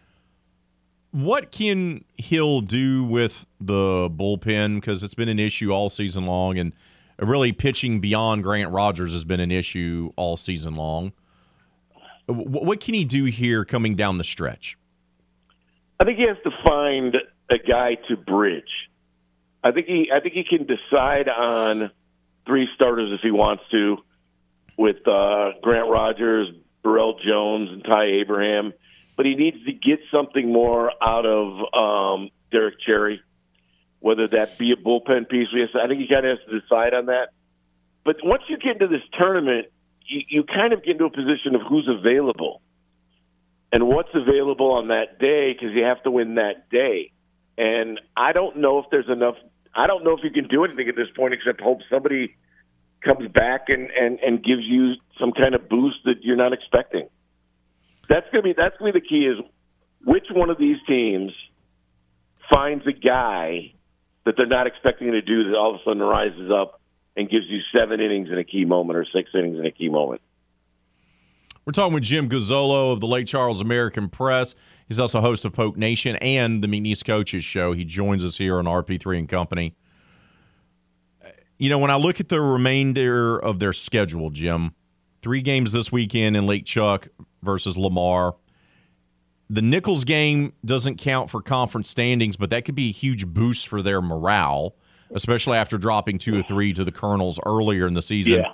what can Hill do with the bullpen? Because it's been an issue all season long, and really pitching beyond Grant Rogers has been an issue all season long. What can he do here coming down the stretch? I think he has to find a guy to bridge. I think he I think he can decide on three starters if he wants to, with uh, Grant Rogers, Burrell Jones, and Ty Abraham. But he needs to get something more out of um, Derek Cherry, whether that be a bullpen piece. I think he kind of has to decide on that. But once you get into this tournament, you, you kind of get into a position of who's available and what's available on that day because you have to win that day. And I don't know if there's enough. I don't know if you can do anything at this point except hope somebody comes back and and and gives you some kind of boost that you're not expecting. That's gonna be that's gonna be the key is which one of these teams finds a guy that they're not expecting to do that all of a sudden rises up and gives you seven innings in a key moment or six innings in a key moment. We're talking with Jim Gazzolo of the Lake Charles American Press. He's also host of Poke Nation and the Meet McNeese Coaches Show. He joins us here on RP3 and Company. You know, when I look at the remainder of their schedule, Jim, three games this weekend in Lake Chuck versus Lamar. The Nicholls game doesn't count for conference standings, but that could be a huge boost for their morale, especially after dropping two or three to the Colonels earlier in the season. Yeah.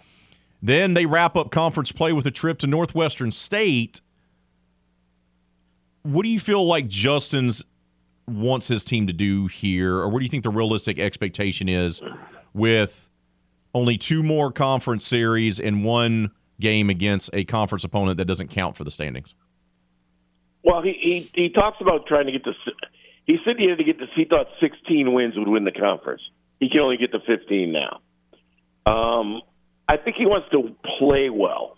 Then they wrap up conference play with a trip to Northwestern State. What do you feel like Justin's wants his team to do here, or what do you think the realistic expectation is with only two more conference series and one game against a conference opponent that doesn't count for the standings? Well, he he, he talks about trying to get to. He said he had to get to. He thought 16 wins would win the conference. He can only get to 15 now. Um, I think he wants to play well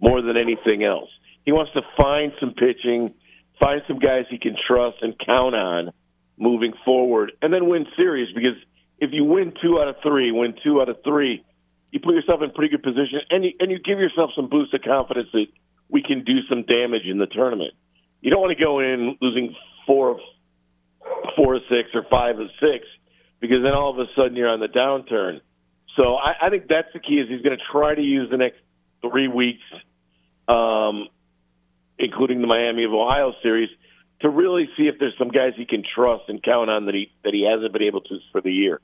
more than anything else. He wants to find some pitching, find some guys he can trust and count on moving forward, and then win series. Because if you win two out of three, win two out of three, you put yourself in pretty good position, and you, and you give yourself some boost of confidence that we can do some damage in the tournament. You don't want to go in losing four, four of six or five of six, because then all of a sudden you're on the downturn. So I, I think that's the key. Is he's going to try to use the next three weeks, um, including the Miami of Ohio series, to really see if there's some guys he can trust and count on that he that he hasn't been able to for the year.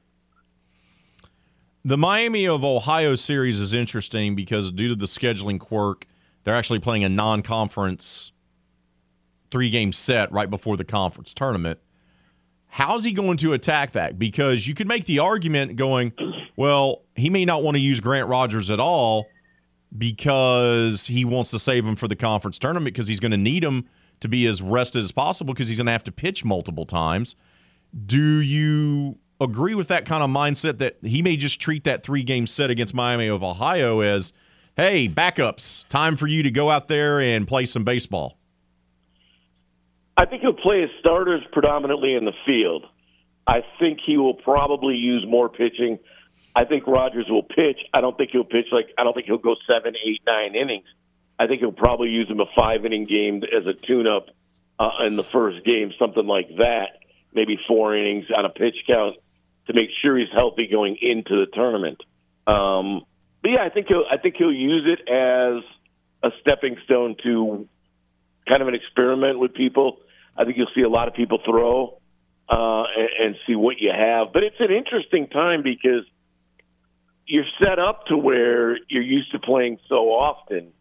The Miami of Ohio series is interesting because due to the scheduling quirk, they're actually playing a non-conference three-game set right before the conference tournament. How's he going to attack that? Because you could make the argument going, well, he may not want to use Grant Rogers at all because he wants to save him for the conference tournament because he's going to need him to be as rested as possible because he's going to have to pitch multiple times. Do you agree with that kind of mindset that he may just treat that three game set against Miami of Ohio as, hey, backups, time for you to go out there and play some baseball? I think he'll play his starters predominantly in the field. I think he will probably use more pitching. I think Rogers will pitch. I don't think he'll pitch like I don't think he'll go seven, eight, nine innings. I think he'll probably use him a five inning game as a tune up uh, in the first game, something like that. Maybe four innings on a pitch count to make sure he's healthy going into the tournament. Um, but yeah, I think he'll I think he'll use it as a stepping stone to kind of an experiment with people. I think you'll see a lot of people throw uh, and, and see what you have. But it's an interesting time because you're set up to where you're used to playing so often.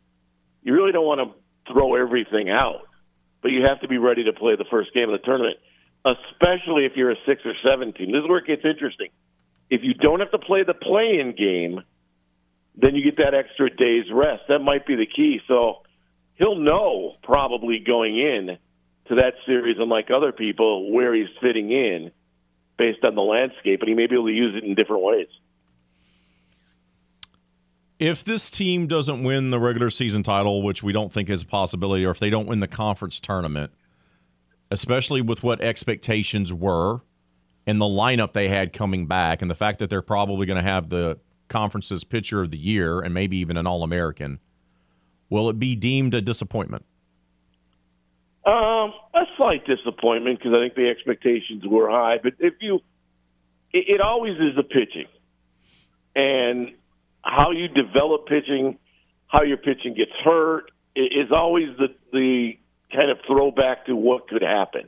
You really don't want to throw everything out, but you have to be ready to play the first game of the tournament, especially if you're a six or seven team. This is where it gets interesting. If you don't have to play the play-in game, then you get that extra day's rest. That might be the key. So he'll know probably going in to that series, unlike other people, where he's fitting in based on the landscape, and he may be able to use it in different ways. If this team doesn't win the regular season title, which we don't think is a possibility, or if they don't win the conference tournament, especially with what expectations were and the lineup they had coming back, and the fact that they're probably going to have the conference's pitcher of the year and maybe even an All American, will it be deemed a disappointment? Um, a slight disappointment because I think the expectations were high. But if you, it, it always is the pitching, and how you develop pitching, how your pitching gets hurt is always the the kind of throwback to what could happen.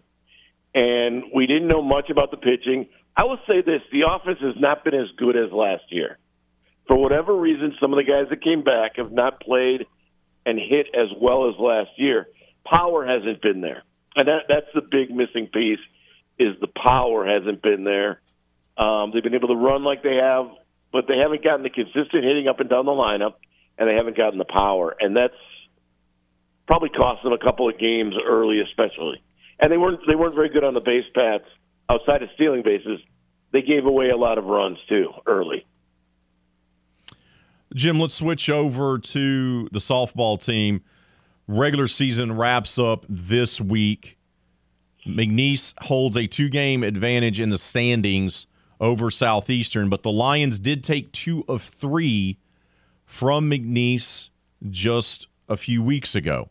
And we didn't know much about the pitching. I will say this: the offense has not been as good as last year. For whatever reason, some of the guys that came back have not played and hit as well as last year. Power hasn't been there, and that that's the big missing piece. Is the power hasn't been there. Um, they've been able to run like they have, but they haven't gotten the consistent hitting up and down the lineup, and they haven't gotten the power, and that's probably cost them a couple of games early, especially. And they weren't they weren't very good on the base paths outside of stealing bases. They gave away a lot of runs too early. Jim, let's switch over to the softball team. Regular season wraps up this week. McNeese holds a two game advantage in the standings over Southeastern, but the Lions did take two of three from McNeese just a few weeks ago.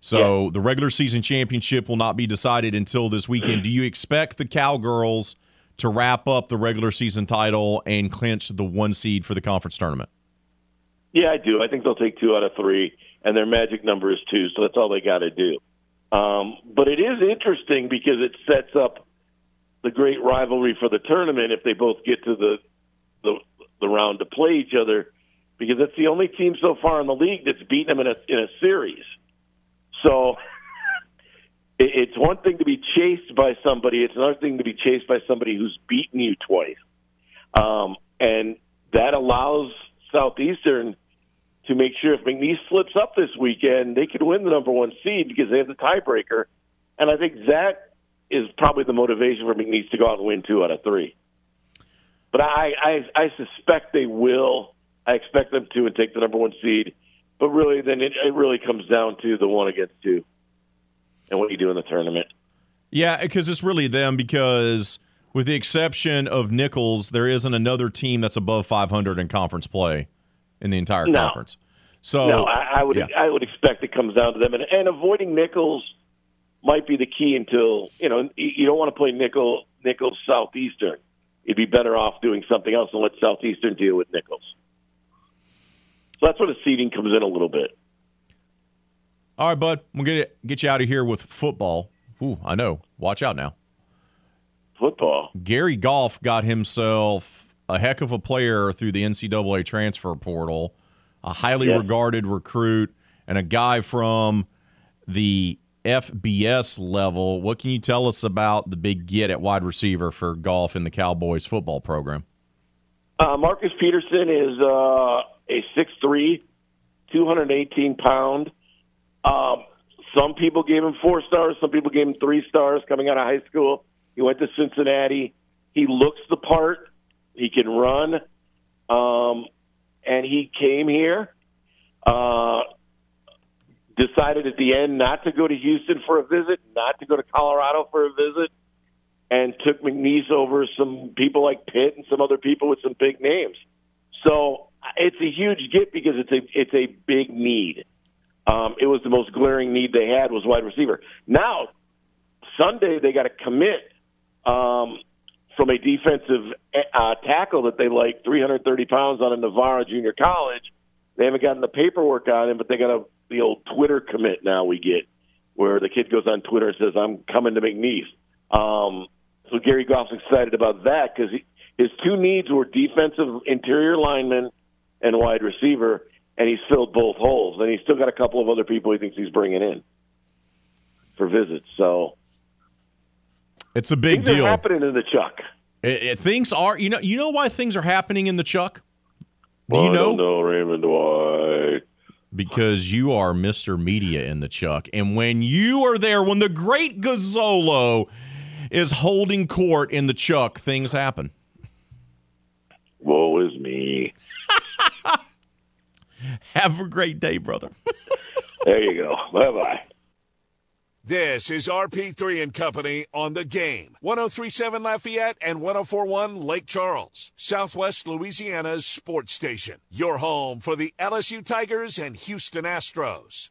So yeah. the regular season championship will not be decided until this weekend. Do you expect the Cowgirls to wrap up the regular season title and clinch the one seed for the conference tournament? Yeah, I do. I think they'll take two out of three, and their magic number is two, so that's all they got to do. Um, but it is interesting because it sets up the great rivalry for the tournament if they both get to the the, the round to play each other, because it's the only team so far in the league that's beaten them in a in a series. So it's one thing to be chased by somebody; it's another thing to be chased by somebody who's beaten you twice, um, and that allows Southeastern to make sure if McNeese slips up this weekend, they could win the number one seed because they have the tiebreaker. And I think that is probably the motivation for McNeese to go out and win two out of three. But I, I, I suspect they will. I expect them to and take the number one seed. But really, then it, it really comes down to the one against two and what you do in the tournament. Yeah, because it's really them. Because with the exception of Nicholls, there isn't another team that's above 500 in conference play in the entire no. conference. So no, I, I would yeah. I would expect it comes down to them, and, and avoiding Nicholls might be the key until you know you don't want to play Nickel Nicholls Southeastern. You'd be better off doing something else and let Southeastern deal with Nicholls. So that's where the seeding comes in a little bit. All right, bud. We'll get get you out of here with football. Ooh, I know. Watch out now. Football. Gary Goff got himself a heck of a player through the NCAA transfer portal, a highly regarded recruit, and a guy from the FBS level. What can you tell us about the big get at wide receiver for Goff in the Cowboys football program? Uh, Marcus Peterson is uh, a 6'3", 218 pound. Um, some people gave him four stars. Some people gave him three stars coming out of high school. He went to Cincinnati. He looks the part. He can run. Um, and he came here. Uh, decided at the end not to go to Houston for a visit, not to go to Colorado for a visit, and took McNeese over some people like Pitt and some other people with some big names. So it's a huge get because it's a it's a big need. Um, it was the most glaring need they had was wide receiver. Now Sunday they got to commit um, from a defensive uh, tackle that they like 330 pounds on a Navarro junior college. They haven't gotten the paperwork on him, but they got a the old Twitter commit now we get where the kid goes on Twitter and says, "I'm coming to McNeese." Um, so Gary Goff's excited about that because his two needs were defensive interior lineman and wide receiver, and he's filled both holes. And he's still got a couple of other people he thinks he's bringing in for visits. So it's a big things deal are happening in the Chuck. It, it, things are you know you know why things are happening in the Chuck. Do well, you know, Raymond. Why? Because you are Mr. Media in the Chuck, and when you are there, when the great Gazzolo is holding court in the Chuck, things happen. Woe is me. Have a great day, brother. there you go. Bye bye. This is RP3 and Company on the game. 1037 Lafayette and 1041 Lake Charles, Southwest Louisiana's sports station. Your home for the LSU Tigers and Houston Astros.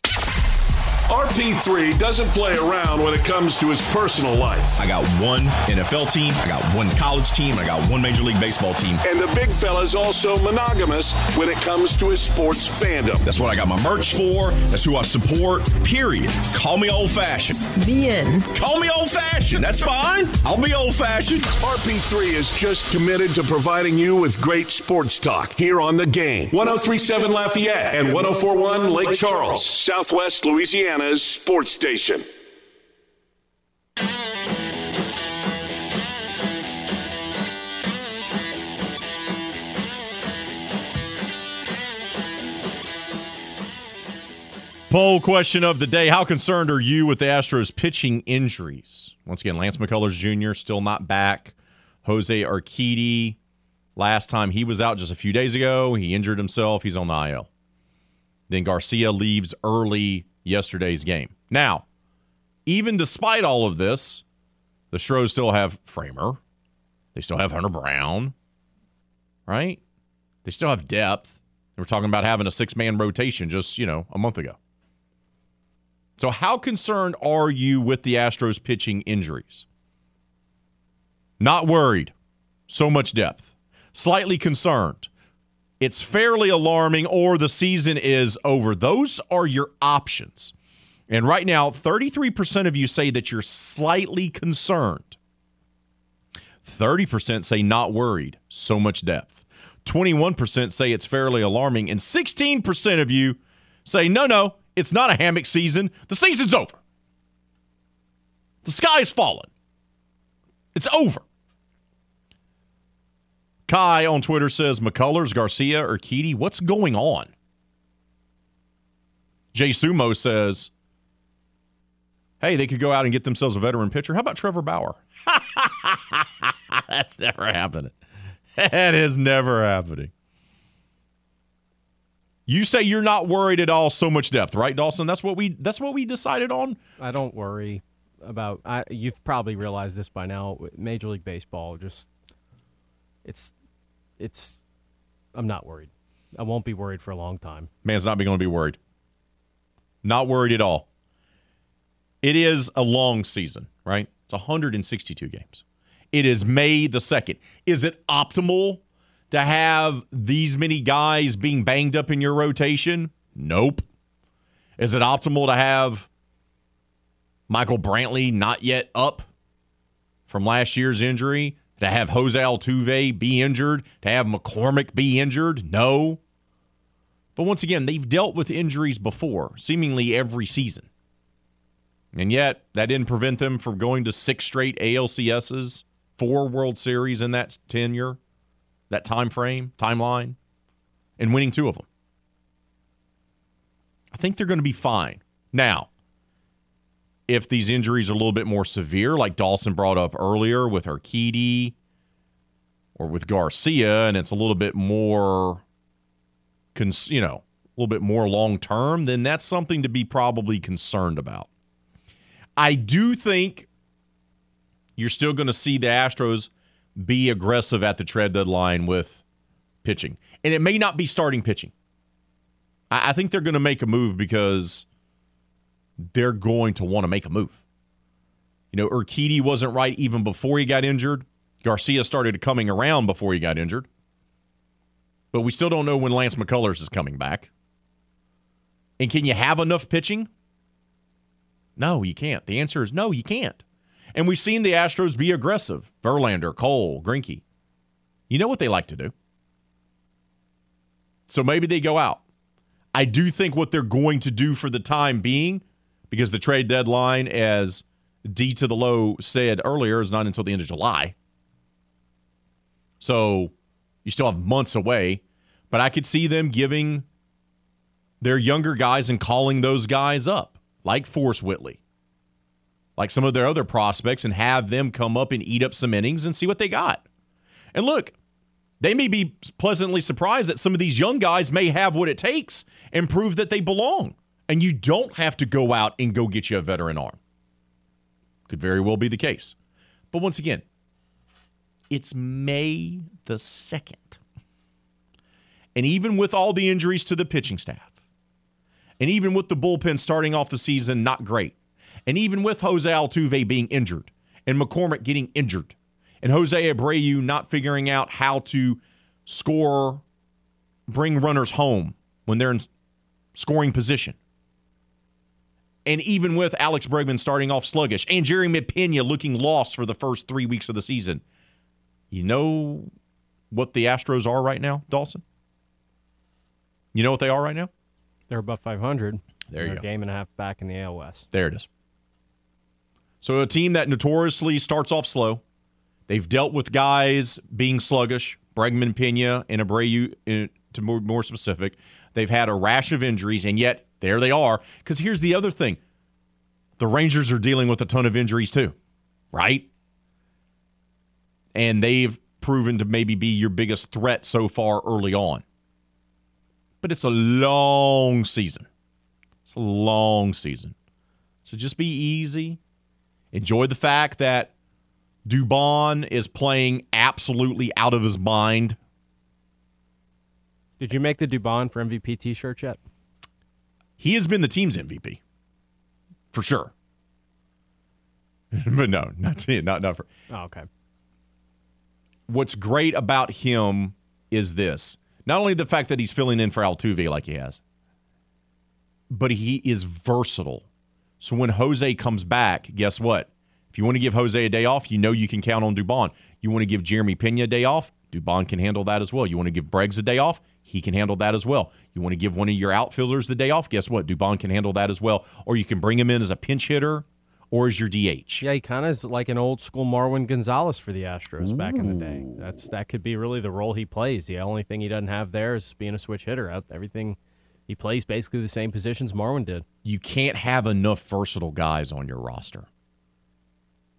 RP3 doesn't play around when it comes to his personal life. I got one NFL team, I got one college team, I got one Major League Baseball team. And the big fella's also monogamous when it comes to his sports fandom. That's what I got my merch for. That's who I support. Period. Call me old fashioned. The end. Call me old fashioned. That's fine. I'll be old fashioned. RP3 is just committed to providing you with great sports talk here on the game. 1037 Lafayette and 1041 Lake Charles, Southwest Sports station. Poll question of the day How concerned are you with the Astros pitching injuries? Once again, Lance McCullers Jr. still not back. Jose Urquidy, last time he was out just a few days ago, he injured himself. He's on the IL. Then Garcia leaves early yesterday's game. Now, even despite all of this, the Stros still have Framber. They still have Hunter Brown, right? They still have depth. Were talking about having a six man rotation just, you know, a month ago. So, how concerned are you with the Astros pitching injuries? Not worried. So much depth. Slightly concerned. It's fairly alarming, or the season is over. Those are your options. And right now, 33% of you say that you're slightly concerned. 30% say not worried. So much depth. 21% say it's fairly alarming. And 16% of you say, no, no, it's not a hammock season. The season's over. The sky's fallen. It's over. Kai on Twitter says McCullers, Garcia, or Urquidy, what's going on? Jay Sumo says, hey, they could go out and get themselves a veteran pitcher. How about Trevor Bauer? That's never happening. That is never happening. You say you're not worried at all. So much depth, right, Dawson? That's what we. That's what we decided on. I don't worry about. I, you've probably realized this by now. Major League Baseball, just it's, it's. I'm not worried. I won't be worried for a long time. Man's not going to be worried. Not worried at all. It is a long season, right? It's 162 games. It is May the 2nd. Is it optimal to have these many guys being banged up in your rotation? Nope. Is it optimal to have Michael Brantley not yet up from last year's injury? To have Jose Altuve be injured? To have McCormick be injured? No. But once again, they've dealt with injuries before, seemingly every season. And yet, that didn't prevent them from going to six straight ALCSs, four World Series in that tenure that time frame, timeline, and winning two of them. I think they're going to be fine. Now, if these injuries are a little bit more severe, like Dawson brought up earlier with Urquidy or with Garcia, and it's a little bit more, cons- you know, a little bit more long term, then that's something to be probably concerned about. I do think you're still going to see the Astros be aggressive at the trade deadline with pitching. And it may not be starting pitching. I, I think they're going to make a move because they're going to want to make a move. You know, Urquidy wasn't right even before he got injured. Garcia started coming around before he got injured. But we still don't know when Lance McCullers is coming back. And can you have enough pitching? No, you can't. The answer is no, you can't. And we've seen the Astros be aggressive. Verlander, Cole, Greinke. You know what they like to do. So maybe they go out. I do think what they're going to do for the time being, because the trade deadline, as D to the low said earlier, is not until the end of July. So you still have months away. But I could see them giving their younger guys and calling those guys up, like Forrest Whitley, like some of their other prospects and have them come up and eat up some innings and see what they got. And look, they may be pleasantly surprised that some of these young guys may have what it takes and prove that they belong. And you don't have to go out and go get you a veteran arm. Could very well be the case. But once again, it's May the 2nd. And even with all the injuries to the pitching staff, And even with the bullpen starting off the season not great, and even with Jose Altuve being injured and McCormick getting injured, and Jose Abreu not figuring out how to score, bring runners home when they're in scoring position. And even with Alex Bregman starting off sluggish and Jeremy Pena looking lost for the first three weeks of the season, you know what the Astros are right now, Dawson? You know what they are right now? They're above 500. There you go. A game and a half back in the AL West. There it is. So a team that notoriously starts off slow. They've dealt with guys being sluggish, Bregman, Pena, and Abreu, uh, to more, more specific. They've had a rash of injuries, and yet there they are. Because here's the other thing: the Rangers are dealing with a ton of injuries too, right? And they've proven to maybe be your biggest threat so far early on. But it's a long season. It's a long season. So just be easy. Enjoy the fact that Dubon is playing absolutely out of his mind. Did you make the Dubon for MVP T-shirt yet? He has been the team's MVP for sure. but no, not to, not not for. Oh, okay. What's great about him is this: not only the fact that he's filling in for Altuve like he has, but he is versatile. So when Jose comes back, guess what? If you want to give Jose a day off, you know you can count on Dubon. You want to give Jeremy Pena a day off, Dubon can handle that as well. You want to give Breggs a day off, he can handle that as well. You want to give one of your outfielders the day off, guess what? Dubon can handle that as well. Or you can bring him in as a pinch hitter or as your DH. Yeah, he kind of is like an old school Marwin Gonzalez for the Astros back in the day. That's that could be really the role he plays. The only thing he doesn't have there is being a switch hitter. Everything he plays basically the same positions Marwin did. You can't have enough versatile guys on your roster.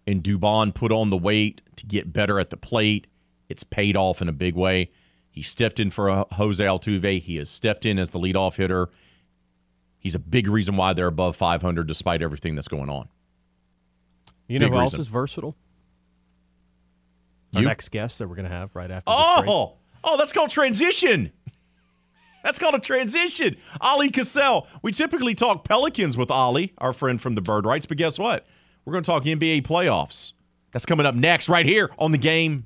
And Dubon put on the weight to get better at the plate. It's paid off in a big way. He stepped in for uh, Jose Altuve. He has stepped in as the leadoff hitter. He's a big reason why they're above 500 despite everything that's going on. You know Big who else is versatile? Our You? next guest that we're going to have right after this break. Oh, oh, that's called transition. That's called a transition. Oleh Kosel. We typically talk Pelicans with Oleh, our friend from the Bird Writes, but guess what? We're going to talk NBA playoffs. That's coming up next, right here on the game.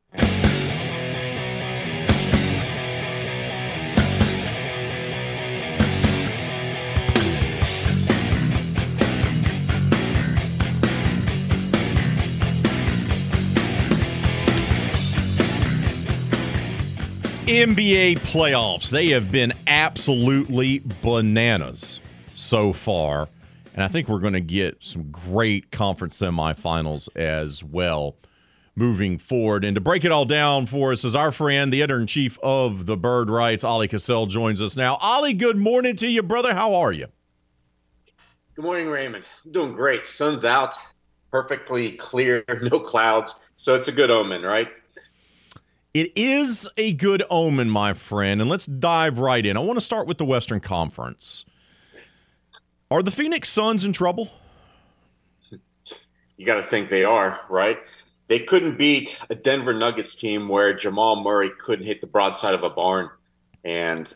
NBA playoffs. They have been absolutely bananas so far. And I think we're going to get some great conference semifinals as well moving forward. And to break it all down for us is our friend, the editor in chief of the Bird Writes, Oleh Kosel, joins us now. Oleh, good morning to you, brother. How are you? Good morning, Raymond. I'm doing great. Sun's out, perfectly clear, no clouds. So it's a good omen, right? It is a good omen, my friend. And let's dive right in. I want to start with the Western Conference. Are the Phoenix Suns in trouble? You got to think they are, right? They couldn't beat a Denver Nuggets team where Jamal Murray couldn't hit the broadside of a barn. And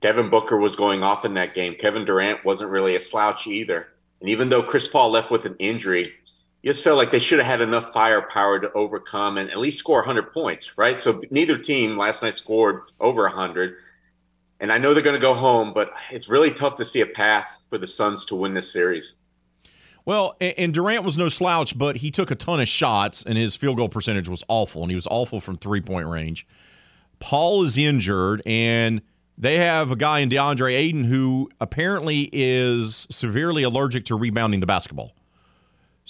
Devin Booker was going off in that game. Kevin Durant wasn't really a slouch either. And even though Chris Paul left with an injury, you just felt like they should have had enough firepower to overcome and at least score 100 points, right? So neither team last night scored over 100. And I know they're going to go home, but it's really tough to see a path for the Suns to win this series. Well, and, Durant was no slouch, but he took a ton of shots, and his field goal percentage was awful, and he was awful from three point range. Paul is injured, and they have a guy in Deandre Ayton who apparently is severely allergic to rebounding the basketball.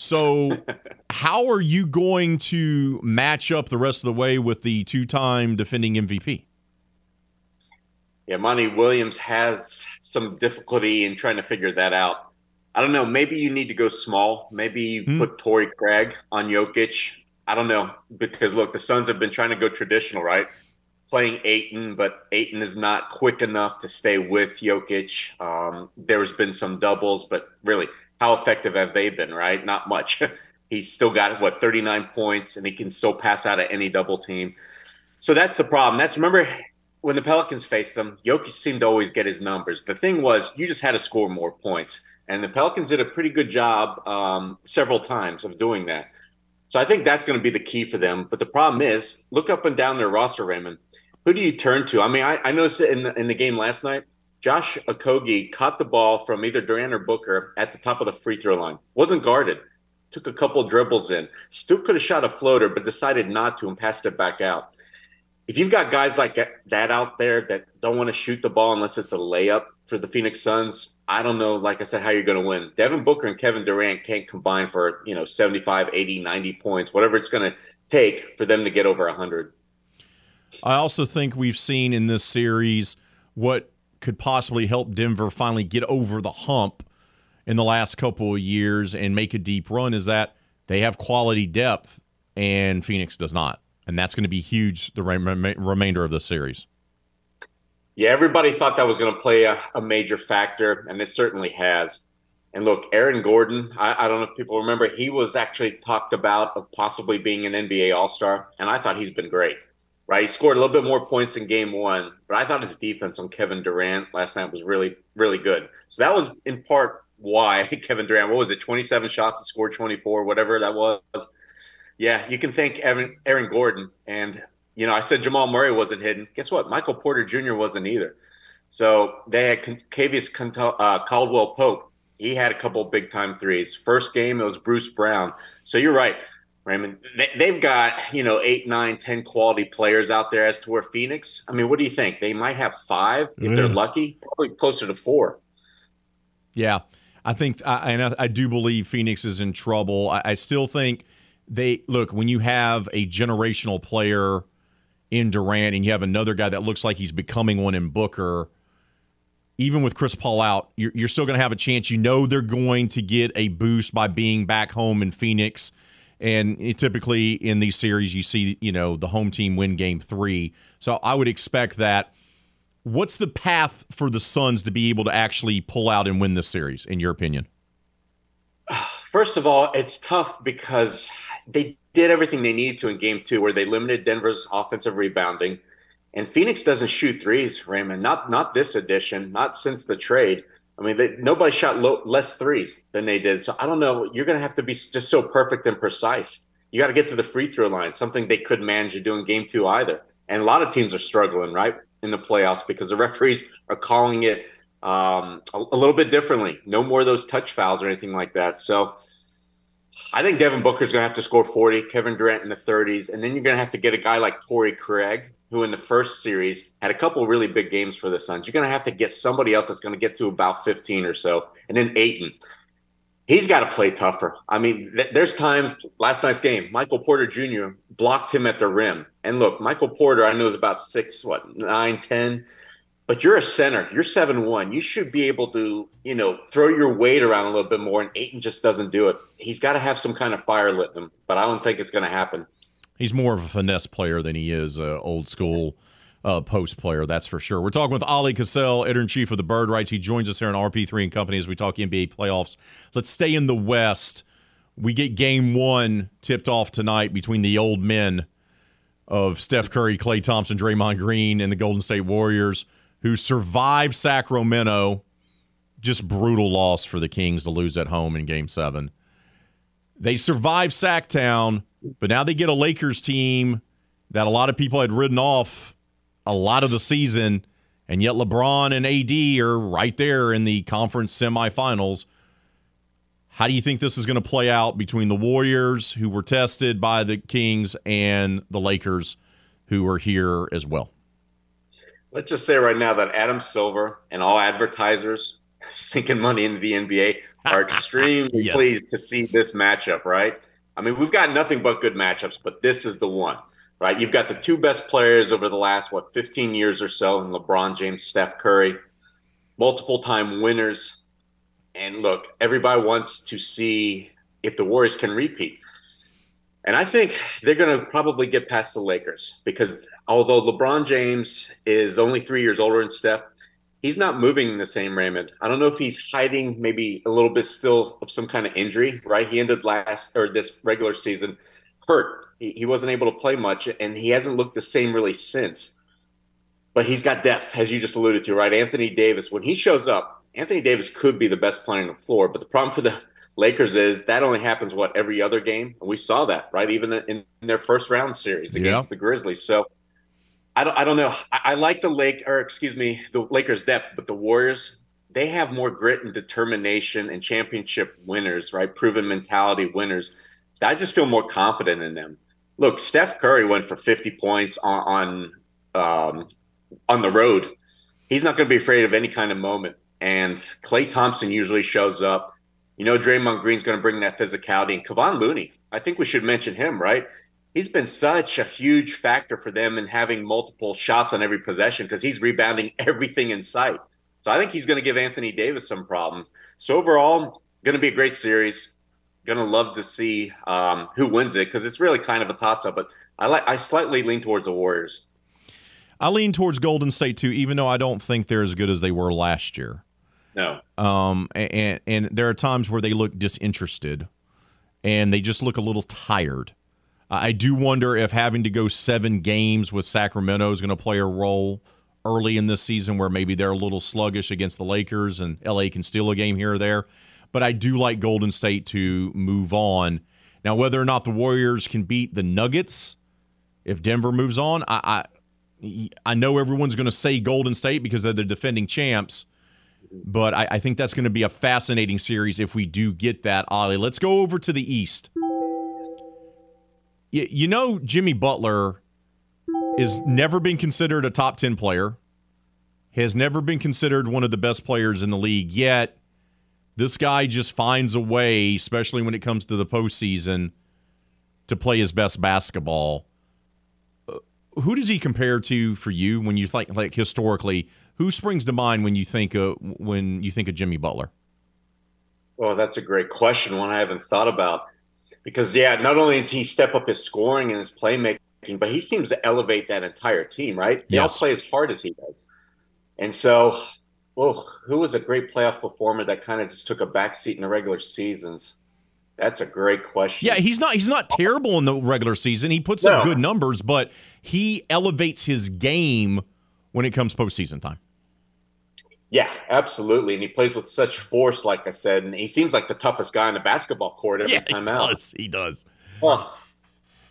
So, how are you going to match up the rest of the way with the two time defending MVP? Yeah, Monty Williams has some difficulty in trying to figure that out. I don't know. Maybe you need to go small. Maybe you hmm. put Torrey Craig on Jokic. I don't know because look, the Suns have been trying to go traditional, right? Playing Ayton, but Ayton is not quick enough to stay with Jokic. Um, there's been some doubles, but really, how effective have they been? Right? Not much. He's still got what 39 points, and he can still pass out at any double team. So that's the problem. That's remember when the Pelicans faced them, Jokic seemed to always get his numbers. The thing was, you just had to score more points, and the Pelicans did a pretty good job um, several times of doing that. So I think that's going to be the key for them. But the problem is, look up and down their roster, Raymond. Who do you turn to? I mean, I, I noticed in the, in the game last night, Josh Okogie caught the ball from either Durant or Booker at the top of the free throw line. Wasn't guarded. Took a couple dribbles in. Still could have shot a floater, but decided not to and passed it back out if you've got guys like that out there that don't want to shoot the ball unless it's a layup for the Phoenix Suns, I don't know, like I said, how you're going to win. Devin Booker and Kevin Durant can't combine for, you know, 75, 80, 90 points, whatever it's going to take for them to get over 100. I also think we've seen in this series what could possibly help Denver finally get over the hump in the last couple of years and make a deep run is that they have quality depth and Phoenix does not and that's going to be huge the remainder of the series. Yeah, everybody thought that was going to play a, a, major factor, and it certainly has. And look, Aaron Gordon, I, I, don't know if people remember, he was actually talked about of possibly being an NBA All Star, and I thought he's been great. Right, he scored a little bit more points in Game One, but I thought his defense on Kevin Durant last night was really, really good. So that was in part why Kevin Durant, what was it, 27 shots to score 24, whatever that was. Yeah, you can thank Evan, Aaron Gordon. And, you know, I said Jamal Murray wasn't hidden. Guess what? Michael Porter Jr. wasn't either. So they had Kentavious uh, Caldwell Pope. He had a couple big time threes. First game, it was Bruce Brown. So you're right, Raymond. They, have got, you know, eight, nine, ten quality players out there as to where Phoenix. I mean, what do you think? They might have five if they're lucky, probably closer to four. Yeah. I think, I, and I, I do believe Phoenix is in trouble. I, I still think they look when you have a generational player in Durant and you have another guy that looks like he's becoming one in Booker. Even with Chris Paul out, you're, you're still going to have a chance. You know they're going to get a boost by being back home in Phoenix, and eh, typically in these series, you see you know the home team win Game Three. So I would expect that. What's the path for the Suns to be able to actually pull out and win this series, in your opinion? First of all, it's tough because they did everything they needed to in game two, where they limited Denver's offensive rebounding. And Phoenix doesn't shoot threes, Raymond. Not not this edition, not since the trade. I mean, they, nobody shot low, less threes than they did. So I don't know. You're going to have to be just so perfect and precise. You got to get to the free throw line, something they couldn't manage to do in game two either. And a lot of teams are struggling, right, in the playoffs because the referees are calling it um, a, a, little bit differently. No more of those touch fouls or anything like that. So I think Devin Booker's going to have to score 40, Kevin Durant in the 30s, and then you're going to have to get a guy like Torrey Craig, who in the first series had a couple really big games for the Suns. You're going to have to get somebody else that's going to get to about 15 or so, and then Ayton. He's got to play tougher. I mean, th- there's times last night's game, Michael Porter Jr. blocked him at the rim, and look, Michael Porter, I know is about six, what nine, ten but you're a center. You're seven one. You should be able to, you know, throw your weight around a little bit more. And Ayton just doesn't do it. He's got to have some kind of fire lit in him, but I don't think it's going to happen. He's more of a finesse player than he is a old school uh, post player. That's for sure. We're talking with Oleh Kosel, editor in chief of the Bird Writes. He joins us here on RP3 and Company as we talk NBA playoffs. Let's stay in the West. We get Game One tipped off tonight between the old men of Steph Curry, Klay Thompson, Draymond Green, and the Golden State Warriors who survived Sacramento. Just brutal loss for the Kings to lose at home in game seven. They survived Sacktown, but now they get a Lakers team that a lot of people had ridden off a lot of the season, and yet LeBron and AD are right there in the conference semifinals. How do you think this is going to play out between the Warriors, who were tested by the Kings, and the Lakers, who are here as well? let's just say right now that Adam Silver and all advertisers sinking money into the NBA are extremely yes. pleased to see this matchup, right? I mean, we've got nothing but good matchups, but this is the one, right? You've got the two best players over the last, what, 15 years or so in LeBron James, Steph Curry, multiple time winners. And look, everybody wants to see if the Warriors can repeat. And I think they're going to probably get past the Lakers because although LeBron James is only three years older than Steph, he's not moving the same Raymond. I don't know if he's hiding maybe a little bit still of some kind of injury, right? He ended last or this regular season hurt. He, he wasn't able to play much, and he hasn't looked the same really since. But he's got depth, as you just alluded to, right? Anthony Davis, when he shows up, Anthony Davis could be the best player on the floor. But the problem for the Lakers is that only happens what every other game, and we saw that, right? Even in, their first round series against yeah. the Grizzlies. So I don't, I don't know. I, I like the Lake, or excuse me, the Lakers' depth, but the Warriors, they have more grit and determination and championship winners, right? Proven mentality winners. I just feel more confident in them. Look, Steph Curry went for 50 points on on, um, on the road. He's not going to be afraid of any kind of moment. And Klay Thompson usually shows up. You know, Draymond Green's going to bring that physicality. And Kevon Looney, I think we should mention him, right? He's been such a huge factor for them in having multiple shots on every possession because he's rebounding everything in sight. So I think he's going to give Anthony Davis some problems. So overall, going to be a great series gonna love to see um, who wins it because it's really kind of a toss up. But I like I slightly lean towards the Warriors. I lean towards Golden State too, even though I don't think they're as good as they were last year. No. Um, and and there are times where they look disinterested, and they just look a little tired. I do wonder if having to go seven games with Sacramento is going to play a role early in this season, where maybe they're a little sluggish against the Lakers, and LA can steal a game here or there but I do like Golden State to move on. Now, whether or not the Warriors can beat the Nuggets, if Denver moves on, I I, I know everyone's going to say Golden State because they're the defending champs, but I, I think that's going to be a fascinating series if we do get that. Ollie, let's go over to the East. You, know, Jimmy Butler has never been considered a top 10 player, has never been considered one of the best players in the league, yet this guy just finds a way, especially when it comes to the postseason, to play his best basketball. Uh, who does he compare to for you when you think like historically? Who springs to mind when you think of when you think of Jimmy Butler? Well, that's a great question. One I haven't thought about because yeah, not only does he step up his scoring and his playmaking, but he seems to elevate that entire team. Right? They yes. all play as hard as he does, and so well, who was a great playoff performer that kind of just took a backseat in the regular seasons? That's a great question. Yeah, he's not he's not terrible in the regular season. He puts no. up good numbers, but he elevates his game when it comes postseason time. Yeah, absolutely. And he plays with such force, like I said, and he seems like the toughest guy in the basketball court every yeah, time he out. Does. He does. Huh.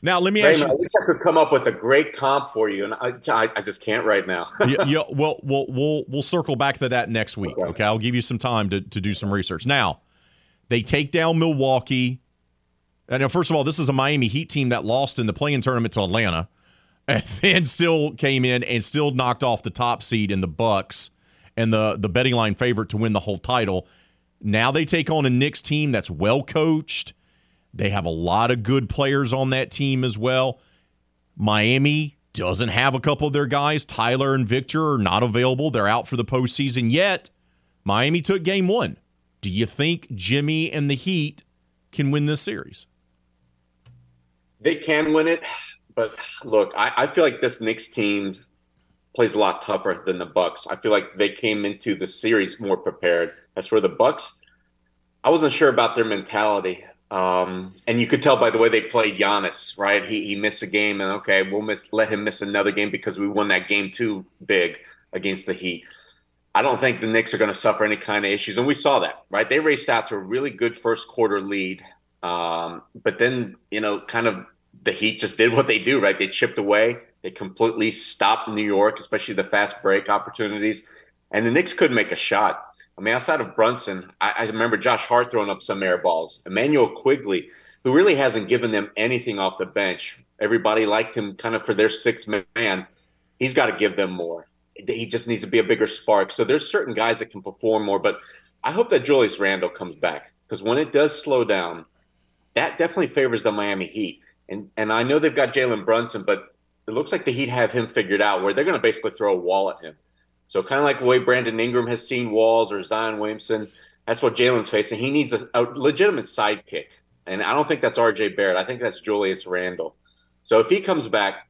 Now let me Raymond, ask you. I wish I could come up with a great comp for you, and I, I, I just can't right now. yeah, yeah, well, we'll we'll we'll circle back to that next week. Okay. okay, I'll give you some time to to do some research. Now, they take down Milwaukee. And now, first of all, this is a Miami Heat team that lost in the play-in tournament to Atlanta, and then still came in and still knocked off the top seed in the Bucks and the the betting line favorite to win the whole title. Now they take on a Knicks team that's well coached they have a lot of good players on that team as well. Miami doesn't have a couple of their guys. Tyler and Victor are not available. They're out for the postseason yet. Miami took game one. Do you think Jimmy and the Heat can win this series? They can win it, but look, I, I feel like this Knicks team plays a lot tougher than the Bucks. I feel like they came into the series more prepared. As for the Bucks, I wasn't sure about their mentality. Um, and you could tell by the way they played Giannis, right? He he missed a game, and okay, we'll miss let him miss another game because we won that game too big against the Heat. I don't think the Knicks are going to suffer any kind of issues, and we saw that, right? They raced out to a really good first quarter lead, um, but then you know, kind of the Heat just did what they do, right? They chipped away, they completely stopped New York, especially the fast break opportunities, and the Knicks couldn't make a shot. I mean, outside of Brunson, I, I remember Josh Hart throwing up some air balls. Immanuel Quickley, who really hasn't given them anything off the bench. Everybody liked him kind of for their sixth man. He's got to give them more. He just needs to be a bigger spark. So there's certain guys that can perform more, but I hope that Julius Randle comes back because when it does slow down, that definitely favors the Miami Heat. And and I know they've got Jalen Brunson, but it looks like the Heat have him figured out where they're going to basically throw a wall at him. So kind of like the way Brandon Ingram has seen walls or Zion Williamson, That's what Jalen's facing. He needs a, a legitimate sidekick. And I don't think that's RJ Barrett. I think that's Julius Randle. So if he comes back,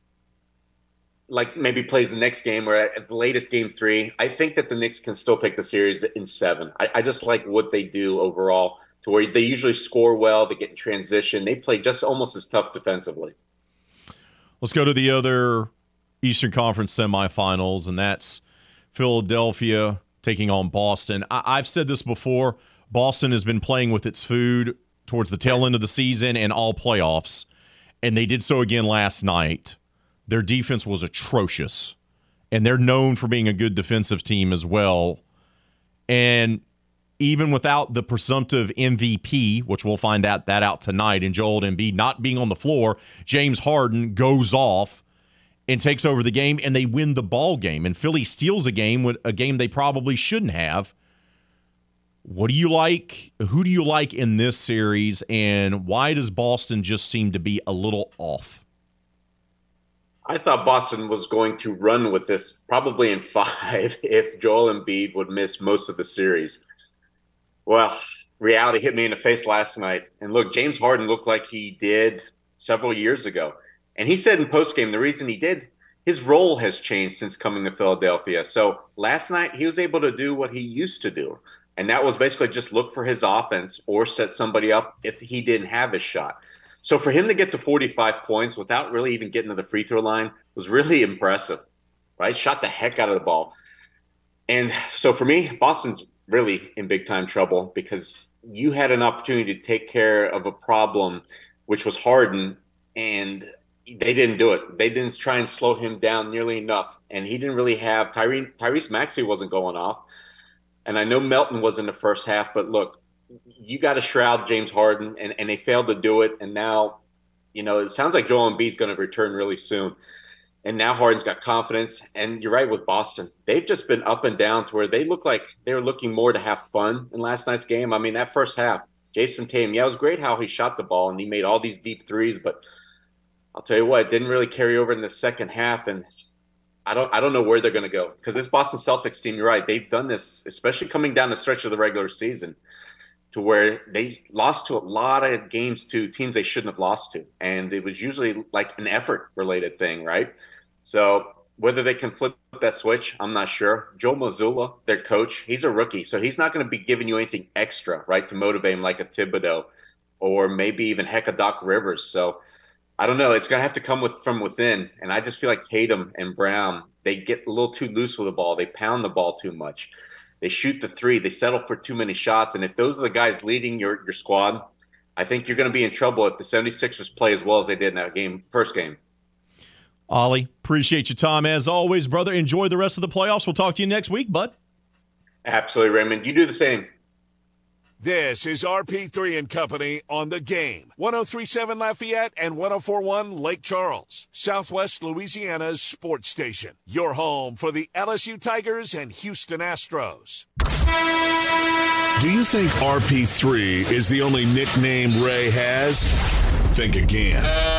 like maybe plays the next game or at the latest game three, I think that the Knicks can still take the series in seven. I, I just like what they do overall to where they usually score well, they get in transition. They play just almost as tough defensively. Let's go to the other Eastern Conference semifinals, and that's Philadelphia taking on Boston. I- have said this before. Boston has been playing with its food towards the tail end of the season and all playoffs, and they did so again last night. Their defense was atrocious, and they're known for being a good defensive team as well. And even without the presumptive MVP, which we'll find out that out tonight, and Joel Embiid not being on the floor, James Harden goes off and takes over the game, and they win the ball game. And Philly steals a game, a game they probably shouldn't have. What do you like? Who do you like in this series, and why does Boston just seem to be a little off? I thought Boston was going to run with this probably in five if Joel Embiid would miss most of the series. Well, reality hit me in the face last night. And look, James Harden looked like he did several years ago. And he said in postgame the reason he did, his role has changed since coming to Philadelphia. So last night he was able to do what he used to do. And that was basically just look for his offense or set somebody up if he didn't have his shot. So for him to get to 45 points without really even getting to the free throw line was really impressive, right? Shot the heck out of the ball. And so for me, Boston's really in big time trouble because you had an opportunity to take care of a problem, which was Harden, and they didn't do it. They didn't try and slow him down nearly enough, and he didn't really have Tyrese Tyrese Maxey wasn't going off, and I know Melton was in the first half, but look, you got to shroud James Harden, and, and they failed to do it. And now, you know, it sounds like Joel Embiid's going to return really soon. And now Harden's got confidence. And you're right with Boston. They've just been up and down to where they look like they were looking more to have fun in last night's game. I mean, that first half, Jayson Tatum, yeah, it was great how he shot the ball and he made all these deep threes, but I'll tell you what, it didn't really carry over in the second half. And I don't I don't know where they're going to go because this Boston Celtics team, you're right, they've done this, especially coming down the stretch of the regular season to where they lost to a lot of games to teams they shouldn't have lost to. And it was usually like an effort related thing, right? So whether they can flip that switch, I'm not sure. Joe Mazzulla, their coach, he's a rookie, so he's not going to be giving you anything extra, right, to motivate him like a Thibodeau or maybe even heck a Doc Rivers. So I don't know. It's going to have to come with from within. And I just feel like Tatum and Brown, they get a little too loose with the ball. They pound the ball too much. They shoot the three. They settle for too many shots. And if those are the guys leading your, your squad, I think you're going to be in trouble if the 76ers play as well as they did in that game, first game. Oleh, appreciate your time as always, brother. Enjoy the rest of the playoffs. We'll talk to you next week, bud. Absolutely, Raymond. You do the same. This is RP3 and Company on the game. 1037 Lafayette and 1041 Lake Charles, Southwest Louisiana's sports station. Your home for the LSU Tigers and Houston Astros. Do you think RP3 is the only nickname Ray has? Think again.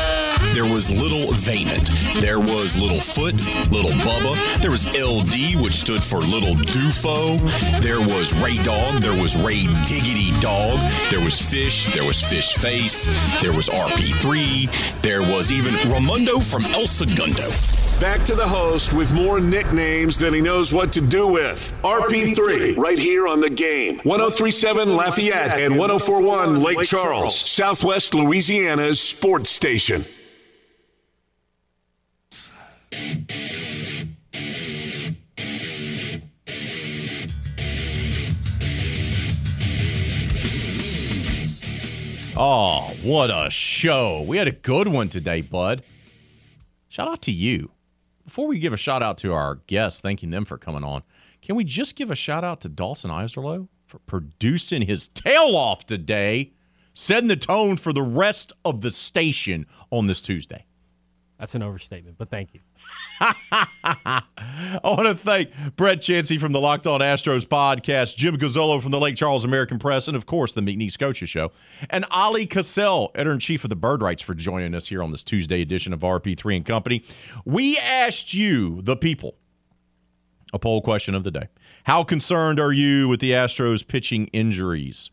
There was Little Vaynant. There was Little Foot, Little Bubba. There was LD, which stood for Little Dufo. There was Ray Dog. There was Ray Diggity Dog. There was Fish. There was Fish Face. There was RP3. There was even Ramundo from El Segundo. Back to the host with more nicknames than he knows what to do with. RP3, right here on the game. 1037 Lafayette and 1041 Lake Charles, Southwest Louisiana's sports station. Oh, what a show. We had a good one today, bud. Shout out to you. Before we give a shout out to our guests, thanking them for coming on, can we just give a shout out to Dawson Iserloh for producing his tail off today, setting the tone for the rest of the station on this Tuesday? That's an overstatement, but thank you. I want to thank Brett Chansey from the Locked On Astros podcast, Jim Gazzolo from the Lake Charles American Press, and of course the McNeese Coaches Show, and Oleh Kosel, editor in chief of the Bird Writes, for joining us here on this Tuesday edition of RP3 and Company. We asked you, the people, A poll question of the day. How concerned are you with the Astros pitching injuries?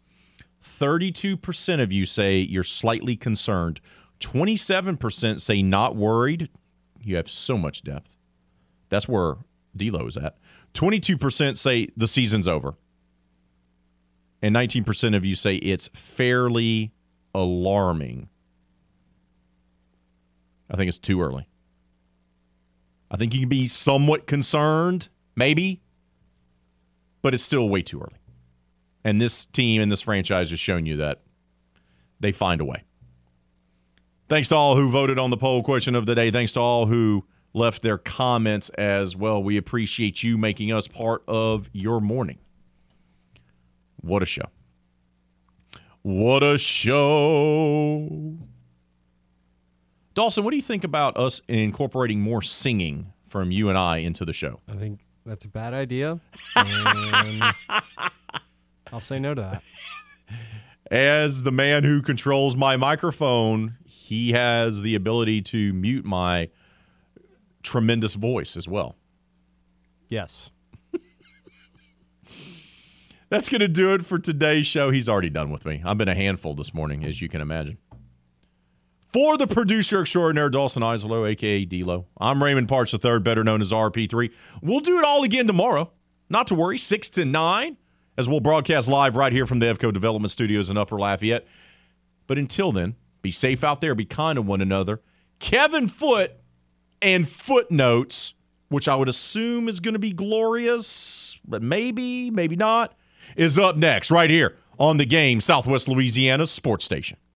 32% of you say you're slightly concerned. 27% say not worried. You have so much depth. That's where D'Lo is at. 22% say the season's over. And 19% of you say it's fairly alarming. I think it's too early. I think you can be somewhat concerned, maybe, but it's still way too early. And this team and this franchise has shown you that they find a way. Thanks to all who voted on the poll question of the day. Thanks to all who left their comments as well. We appreciate you making us part of your morning. What a show. What a show. Dawson, what do you think about us incorporating more singing from you and I into the show? I think that's a bad idea. And I'll say no to that. As the man who controls my microphone, he has the ability to mute my tremendous voice as well. Yes. That's going to do it for today's show. He's already done with me. I've been a handful this morning, as you can imagine. For the producer extraordinaire, Dawson Isolo, a.k.a. D-Lo, I'm Raymond Parks III, better known as RP3. We'll do it all again tomorrow. Not to worry, 6 to 9, as we'll broadcast live right here from the EVCO Development Studios in Upper Lafayette. But until then, be safe out there, be kind to one another. Kevin Foote and Footnotes, which I would assume is going to be glorious, but maybe, maybe not, is up next right here on the game, Southwest Louisiana Sports Station.